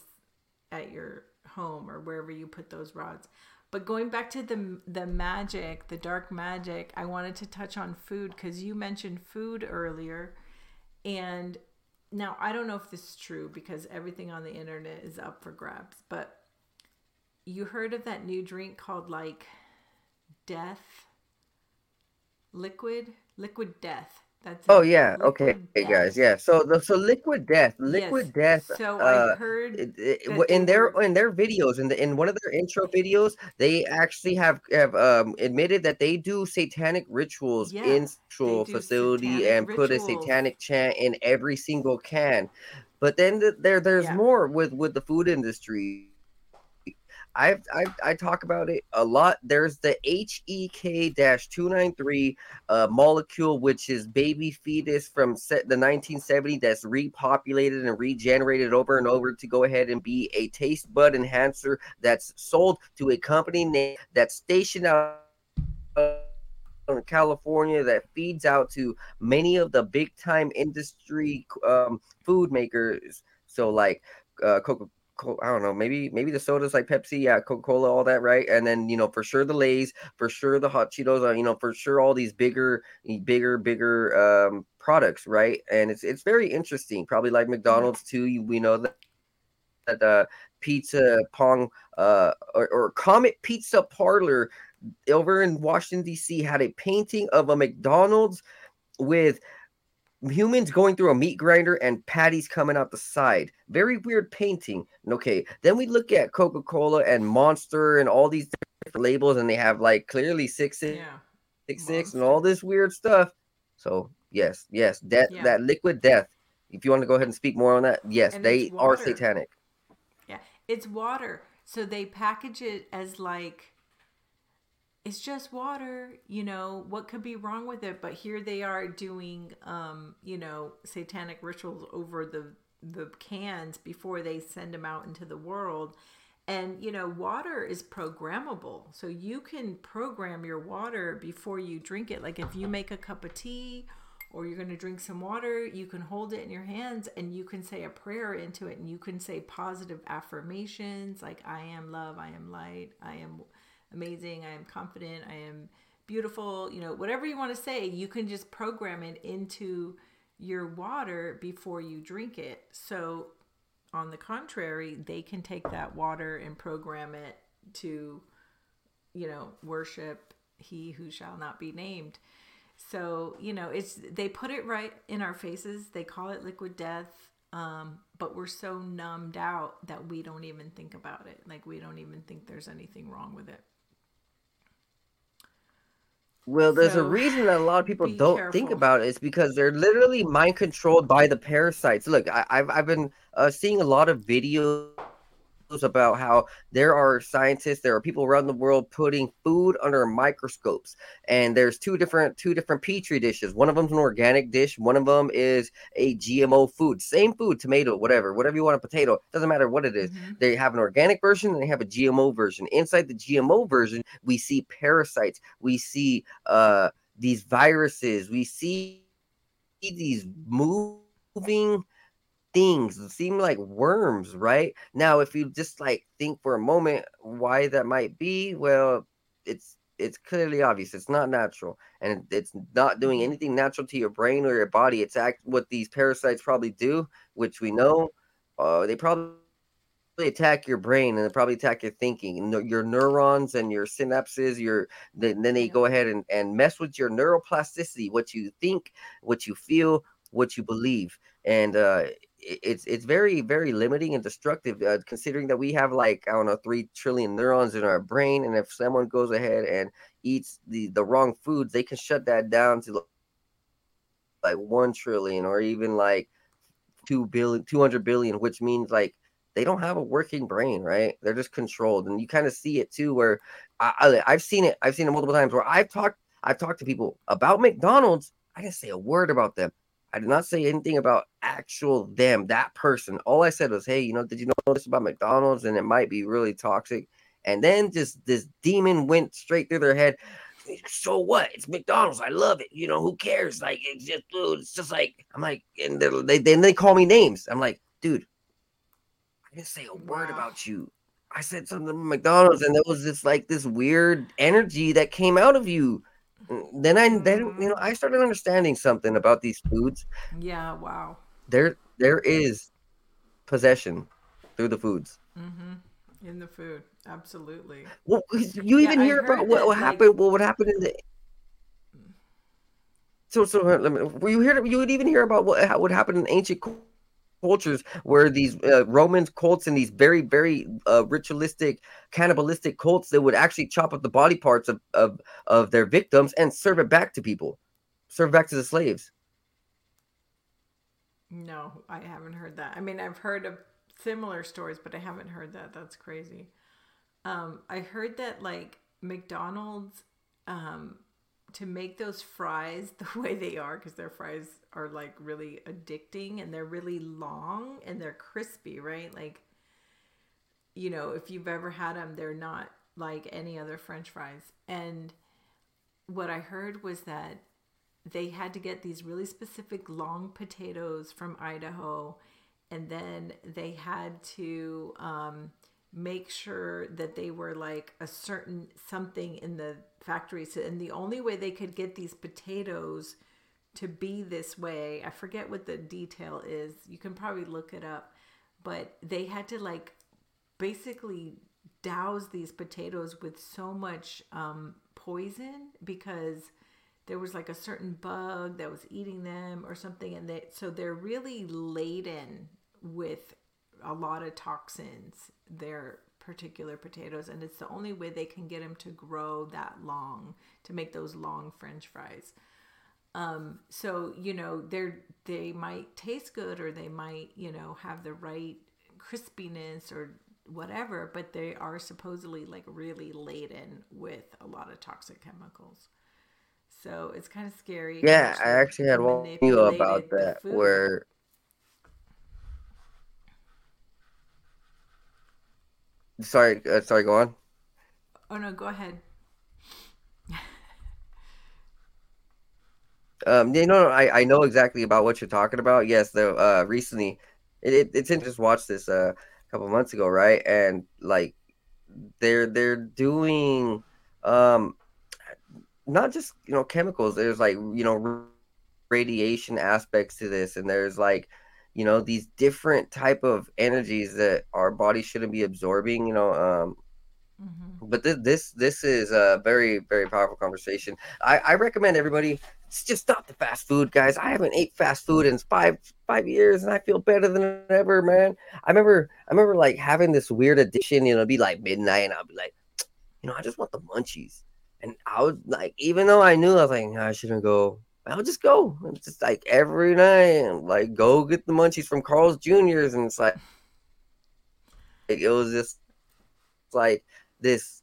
at your home or wherever you put those rods. But going back to the the magic, the dark magic, I wanted to touch on food because you mentioned food earlier, and now I don't know if this is true because everything on the internet is up for grabs. But you heard of that new drink called like Death Liquid Liquid Death. That's Oh yeah, okay, hey, guys, yeah. So the so liquid death, liquid death. So uh, I heard it, it, in their were- in their videos in the in one of their intro videos they actually have have um admitted that they do satanic rituals Yeah, in sexual facility and put a rituals. satanic chant in every single can but then th- there there's Yeah. more with with the food industry I've, I've I talk about it a lot. There's the HEK-293 uh, molecule, which is baby fetus from the 1970s that's repopulated and regenerated over and over to go ahead and be a taste bud enhancer that's sold to a company that's stationed out in California that feeds out to many of the big time industry um, food makers. So like uh, Coca Co- I don't know, maybe maybe the sodas like Pepsi, yeah, Coca Cola, all that, right? And then you know for sure the Lay's, for sure the Hot Cheetos, uh, you know for sure all these bigger, bigger, bigger um, products, right? And it's it's very interesting. Probably like McDonald's too. You, we know that that uh, Pizza Pong uh, or, or Comet Pizza Parlor over in Washington D.C. had a painting of a McDonald's with humans going through a meat grinder and patties coming out the side. Very weird painting. Okay, then we look at Coca Cola and Monster and all these different labels, and they have like clearly six six yeah. six six and all this weird stuff. So yes, yes, that Yeah. that liquid death. If you want to go ahead and speak more on that, yes, And they are satanic. Yeah, it's water. So they package it as like it's just water, you know, what could be wrong with it? But here they are doing um, you know, satanic rituals over the the cans before they send them out into the world. And you know, water is programmable. So you can program your water before you drink it. Like if you make a cup of tea or you're going to drink some water, you can hold it in your hands and you can say a prayer into it and you can say positive affirmations like I am love, I am light, I am amazing, I am confident, I am beautiful, you know, whatever you want to say, you can just program it into your water before you drink it. So on the contrary, they can take that water and program it to you know, worship he who shall not be named. So, you know, it's they put it right in our faces. They call it liquid death. Um, but we're so numbed out that we don't even think about it. Like we don't even think there's anything wrong with it. Well, there's a reason that a lot of people don't think about it. It's because they're literally mind controlled by the parasites. Look, I, I've I've been uh, seeing a lot of videos about how there are scientists, there are people around the world putting food under microscopes, and there's two different two different petri dishes. One of them's an organic dish. One of them is a GMO food. Same food, tomato, whatever, whatever you want, a potato. Doesn't matter what it is. Mhm. They have an organic version and they have a GMO version. Inside the GMO version, we see parasites, we see uh these viruses, we see these moving things seem like worms, right? Now, if you just like think for a moment why that might be, well, it's it's clearly obvious. It's not natural, and it's not doing anything natural to your brain or your body. It's act what these parasites probably do, which we know. Uh, they probably attack your brain and they probably attack your thinking your neurons and your synapses your then, they go ahead and, and mess with your neuroplasticity what you think what you feel what you believe and uh it's it's very very limiting and destructive uh, considering that we have like i don't know 3 trillion neurons in our brain and if someone goes ahead and eats the the wrong foods, they can shut that down to like 1 trillion or even like 2 billion 200 billion which means like they don't have a working brain right? They're just controlled and you kind of see it too where I, I i've seen it i've seen it multiple times where i've talked i've talked to people about mcdonald's i didn't say a word about them i did not say anything about actual them that person all i said was hey you know did you know this about mcdonald's and it might be really toxic and then just this demon went straight through their head so what? It's McDonald's. I love it. You know, who cares? Like, it's just, dude, it's just like, I'm like, and they then they call me names. I'm like, dude, I didn't say a word wow. about you. I said something to McDonald's, and there was this like this weird energy that came out of you. Then I then you know I started understanding something about these foods. Yeah, wow. There there is possession through the foods. Mm-hmm. In the food. Absolutely. Well, you even yeah, hear about what, what happened? Like... What happened in the? So, so let me. Were you hear? You would even hear about what would happen in ancient cultures where these uh, Roman cults and these very, very uh, ritualistic, cannibalistic cults that would actually chop up the body parts of, of of their victims and serve it back to people, serve back to the slaves. No, I haven't heard that. I mean, I've heard of similar stories, but I haven't heard that. That's crazy. Um, I heard that like McDonald's, um, to make those fries the way they are, because their fries are like really addicting and they're really long and they're crispy, right? Like, you know, if you've ever had them, they're not like any other French fries. And what I heard was that they had to get these really specific long potatoes from Idaho, and then they had to um, make sure that they were like a certain something in the factory. So, and the only way they could get these potatoes to be this way, I forget what the detail is. You can probably look it up, but they had to like basically douse these potatoes with so much um, poison because there was like a certain bug that was eating them or something and they so they're really laden with a lot of toxins their particular potatoes and it's the only way they can get them to grow that long to make those long french fries. Um, so you know they're they might taste good or they might you know have the right crispiness or whatever but they are supposedly like really laden with a lot of toxic chemicals. So it's kind of scary yeah i actually had one video about that where Sorry, uh, sorry. Go on. Oh no, go ahead. um, you know, I I know exactly about what you're talking about. Yes, the uh recently, it, it it's interesting. Just watched this uh, a couple months ago, right? And like, they're they're doing um, not just you know chemicals. There's like you know radiation aspects to this, and there's like you know these different type of energies that our body shouldn't be absorbing you know um mm-hmm. but this this this is a very very powerful conversation. I i recommend everybody just stop the fast food guys. I haven't ate fast food in five five years and i feel better than ever man. I remember i remember like having this weird addiction you know be like midnight and i'll be like you know i just want the munchies. And i was like even though i knew i was like nah, i shouldn't go I'll just go. It's just like every night, like go get the munchies from Carl's Jr.'s, and it's like, it was just like this,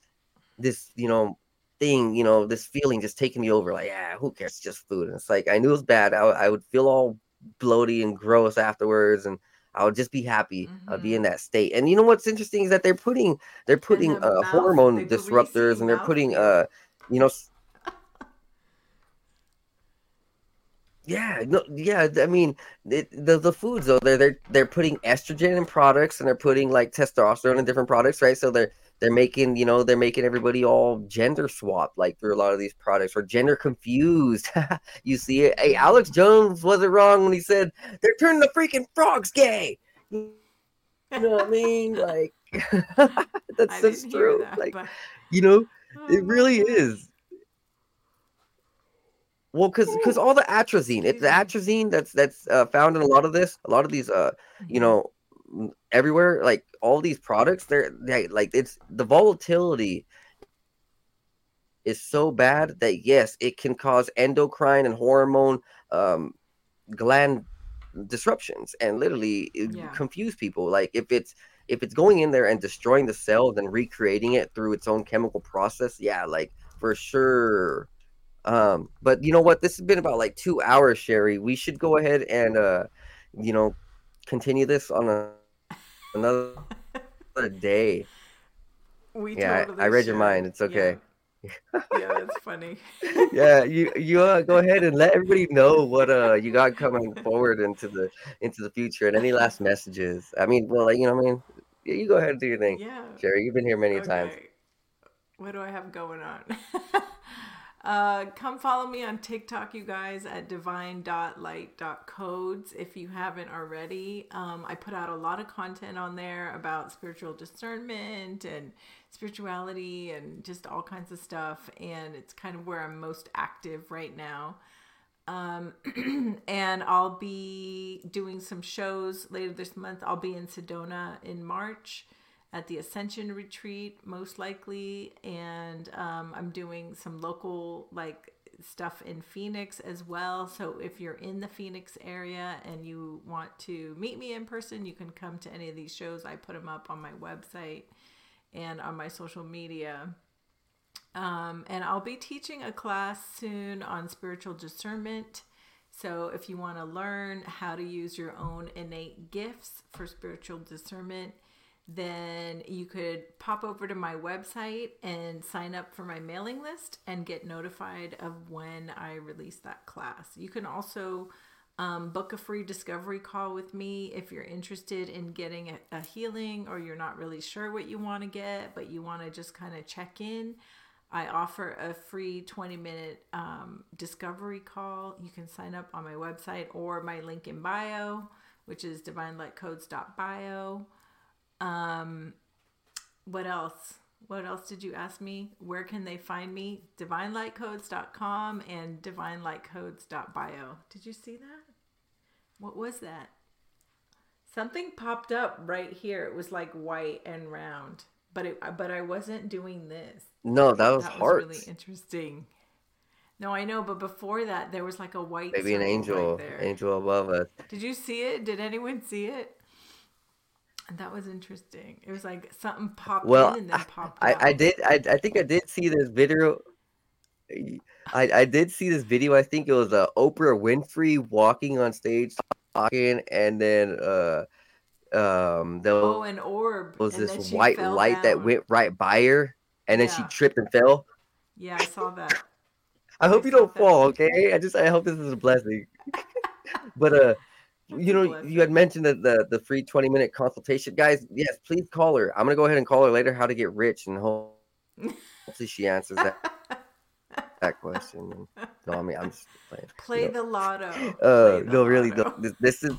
this you know thing, you know, this feeling just taking me over. Like, yeah, who cares? It's just food. And it's like I knew it was bad. I, I would feel all bloaty and gross afterwards, and I would just be happy. Mm-hmm. I'd be in that state. And you know what's interesting is that they're putting they're putting uh, hormone disruptors, and they're putting uh, you know Yeah, no, yeah. I mean, it, the the foods though they're they're they're putting estrogen in products and they're putting like testosterone in different products, right? So they're they're making you know they're making everybody all gender swapped like through a lot of these products or gender confused. you see it. Hey, Alex Jones wasn't wrong when he said they're turning the freaking frogs gay. You know what I mean? Like that's just true. That, like but... you know, it oh, really is well, because because all the atrazine, it's the atrazine that's that's uh, found in a lot of this, a lot of these, uh, you mm-hmm. know, everywhere. Like all these products, they're they, like it's the volatility is so bad that yes, it can cause endocrine and hormone um, gland disruptions and literally Yeah. confuse people. Like if it's if it's going in there and destroying the cells and recreating it through its own chemical process, yeah, like for sure. Um, but you know what? This has been about like two hours, Cheri. We should go ahead and uh, you know, continue this on a another day. We Yeah, I- totally I read your mind. It's okay. Yeah, yeah that's funny. yeah, you you uh, go ahead and let everybody know what uh you got coming forward into the into the future and any last messages. I mean, well, like, you know, I mean, yeah, you go ahead and do your thing, Yeah. Cheri. You've been here many times. What do I have going on? uh, come follow me on TikTok, you guys, at divine.light.codes if you haven't already. Um, I put out a lot of content on there about spiritual discernment and spirituality and just all kinds of stuff. And it's kind of where I'm most active right now. Um, and I'll be doing some shows later this month. I'll be in Sedona in March at the Ascension Retreat, most likely. And um, I'm doing some local, like, stuff in Phoenix as well. So if you're in the Phoenix area and you want to meet me in person, you can come to any of these shows. I put them up on my website and on my social media. Um, and I'll be teaching a class soon on spiritual discernment. So if you want to learn how to use your own innate gifts for spiritual discernment, then you could pop over to my website and sign up for my mailing list and get notified of when I release that class. You can also um, book a free discovery call with me if you're interested in getting a, a healing or you're not really sure what you want to get, but you want to just kind of check in. I offer a free 20 minute um, discovery call. You can sign up on my website or my link in bio, which is divinelightcodes.bio. Um, what else? What else did you ask me? Where can they find me? Divinelightcodes.com and divinelightcodes.bio. Did you see that? What was that? Something popped up right here. It was like white and round, but it but I wasn't doing this. No, that was That was really interesting. No, I know, but before that, there was like a white Maybe an angel, right angel above us. Did you see it? Did anyone see it? That was interesting. It was like something popped Well, in and then popped I, out. I did I, I think I did see this video. I, I did see this video. I think it was uh, Oprah Winfrey walking on stage talking, and then uh um there Oh, an orb. was and this white light that went right by her, and then she tripped and fell. Yeah, I saw that. I hope I you don't that. fall, okay? I just I hope this is a blessing. but uh you know, you had mentioned that the the free 20 minute consultation. Guys, yes, please call her. I'm gonna go ahead and call her later how to get rich and ho- hopefully she answers that, that question. No, I mean I'm just playing. Play know. the lotto. Uh Play the no really lotto. don't. This, this is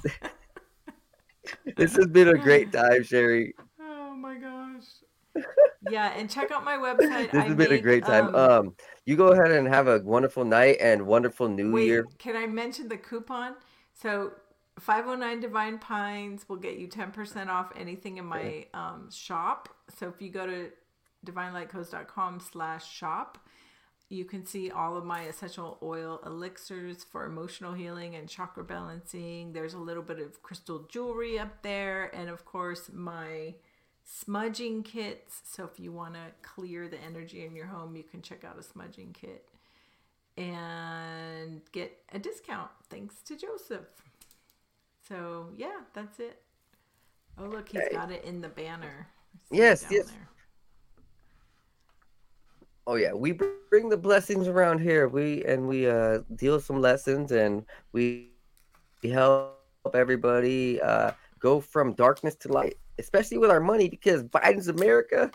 this has been a great time, Cheri. Oh my gosh. Yeah, and check out my website. This I has been a great time. um, Um you go ahead and have a wonderful night and wonderful new Wait, year. can I mention the coupon? So 509 Divine Pines will get you 10% off anything in my um, shop. So if you go to divinelightcodes.com slash shop, you can see all of my essential oil elixirs for emotional healing and chakra balancing. There's a little bit of crystal jewelry up there. And of course, my smudging kits. So if you want to clear the energy in your home, you can check out a smudging kit and get a discount thanks to Joseph. So yeah, that's it. Oh look, he's got it in the banner. I see it Yes, yes. there. Oh yeah, we bring the blessings around here. We and we uh deal some lessons and we we help everybody uh go from darkness to light, especially with our money because Biden's America.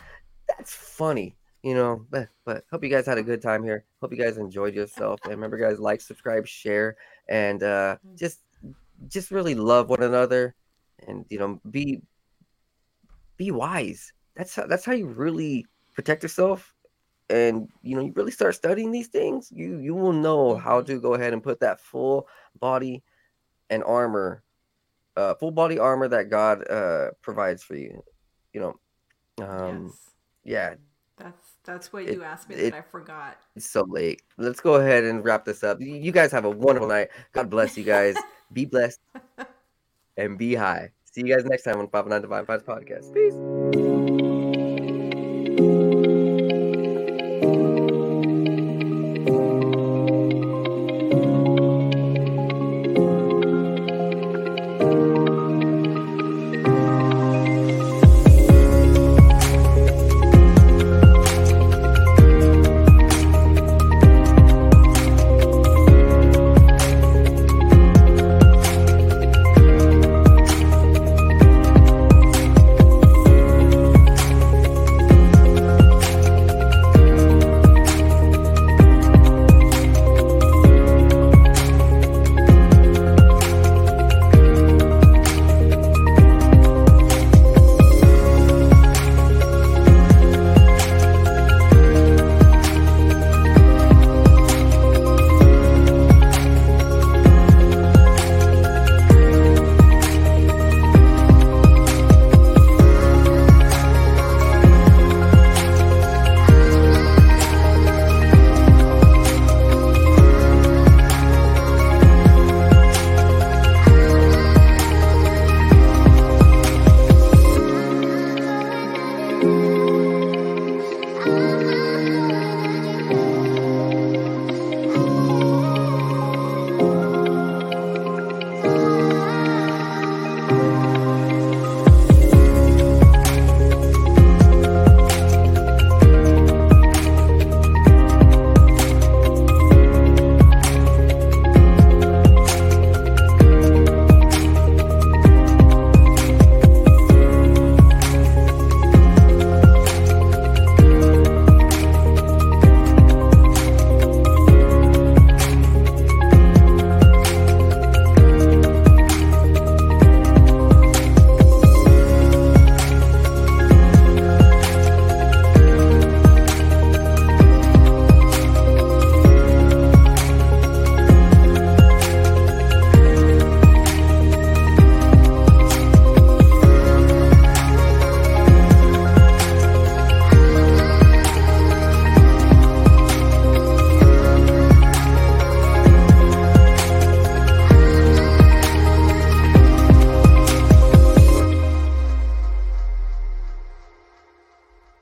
That's funny, you know. But but hope you guys had a good time here. Hope you guys enjoyed yourself. And remember, guys, like, subscribe, share, and uh just just really love one another, and you know, be be wise. That's how that's how you really protect yourself and you know you really start studying these things you you will know how to go ahead and put that full body and armor uh full body armor that god uh provides for you you know um yes, yeah that's That's what you asked me it- that I forgot. It's so late. Let's go ahead and wrap this up. You guys have a wonderful night. God bless you guys. be blessed and be high. See you guys next time on 509 Divine Pines Podcast. Peace.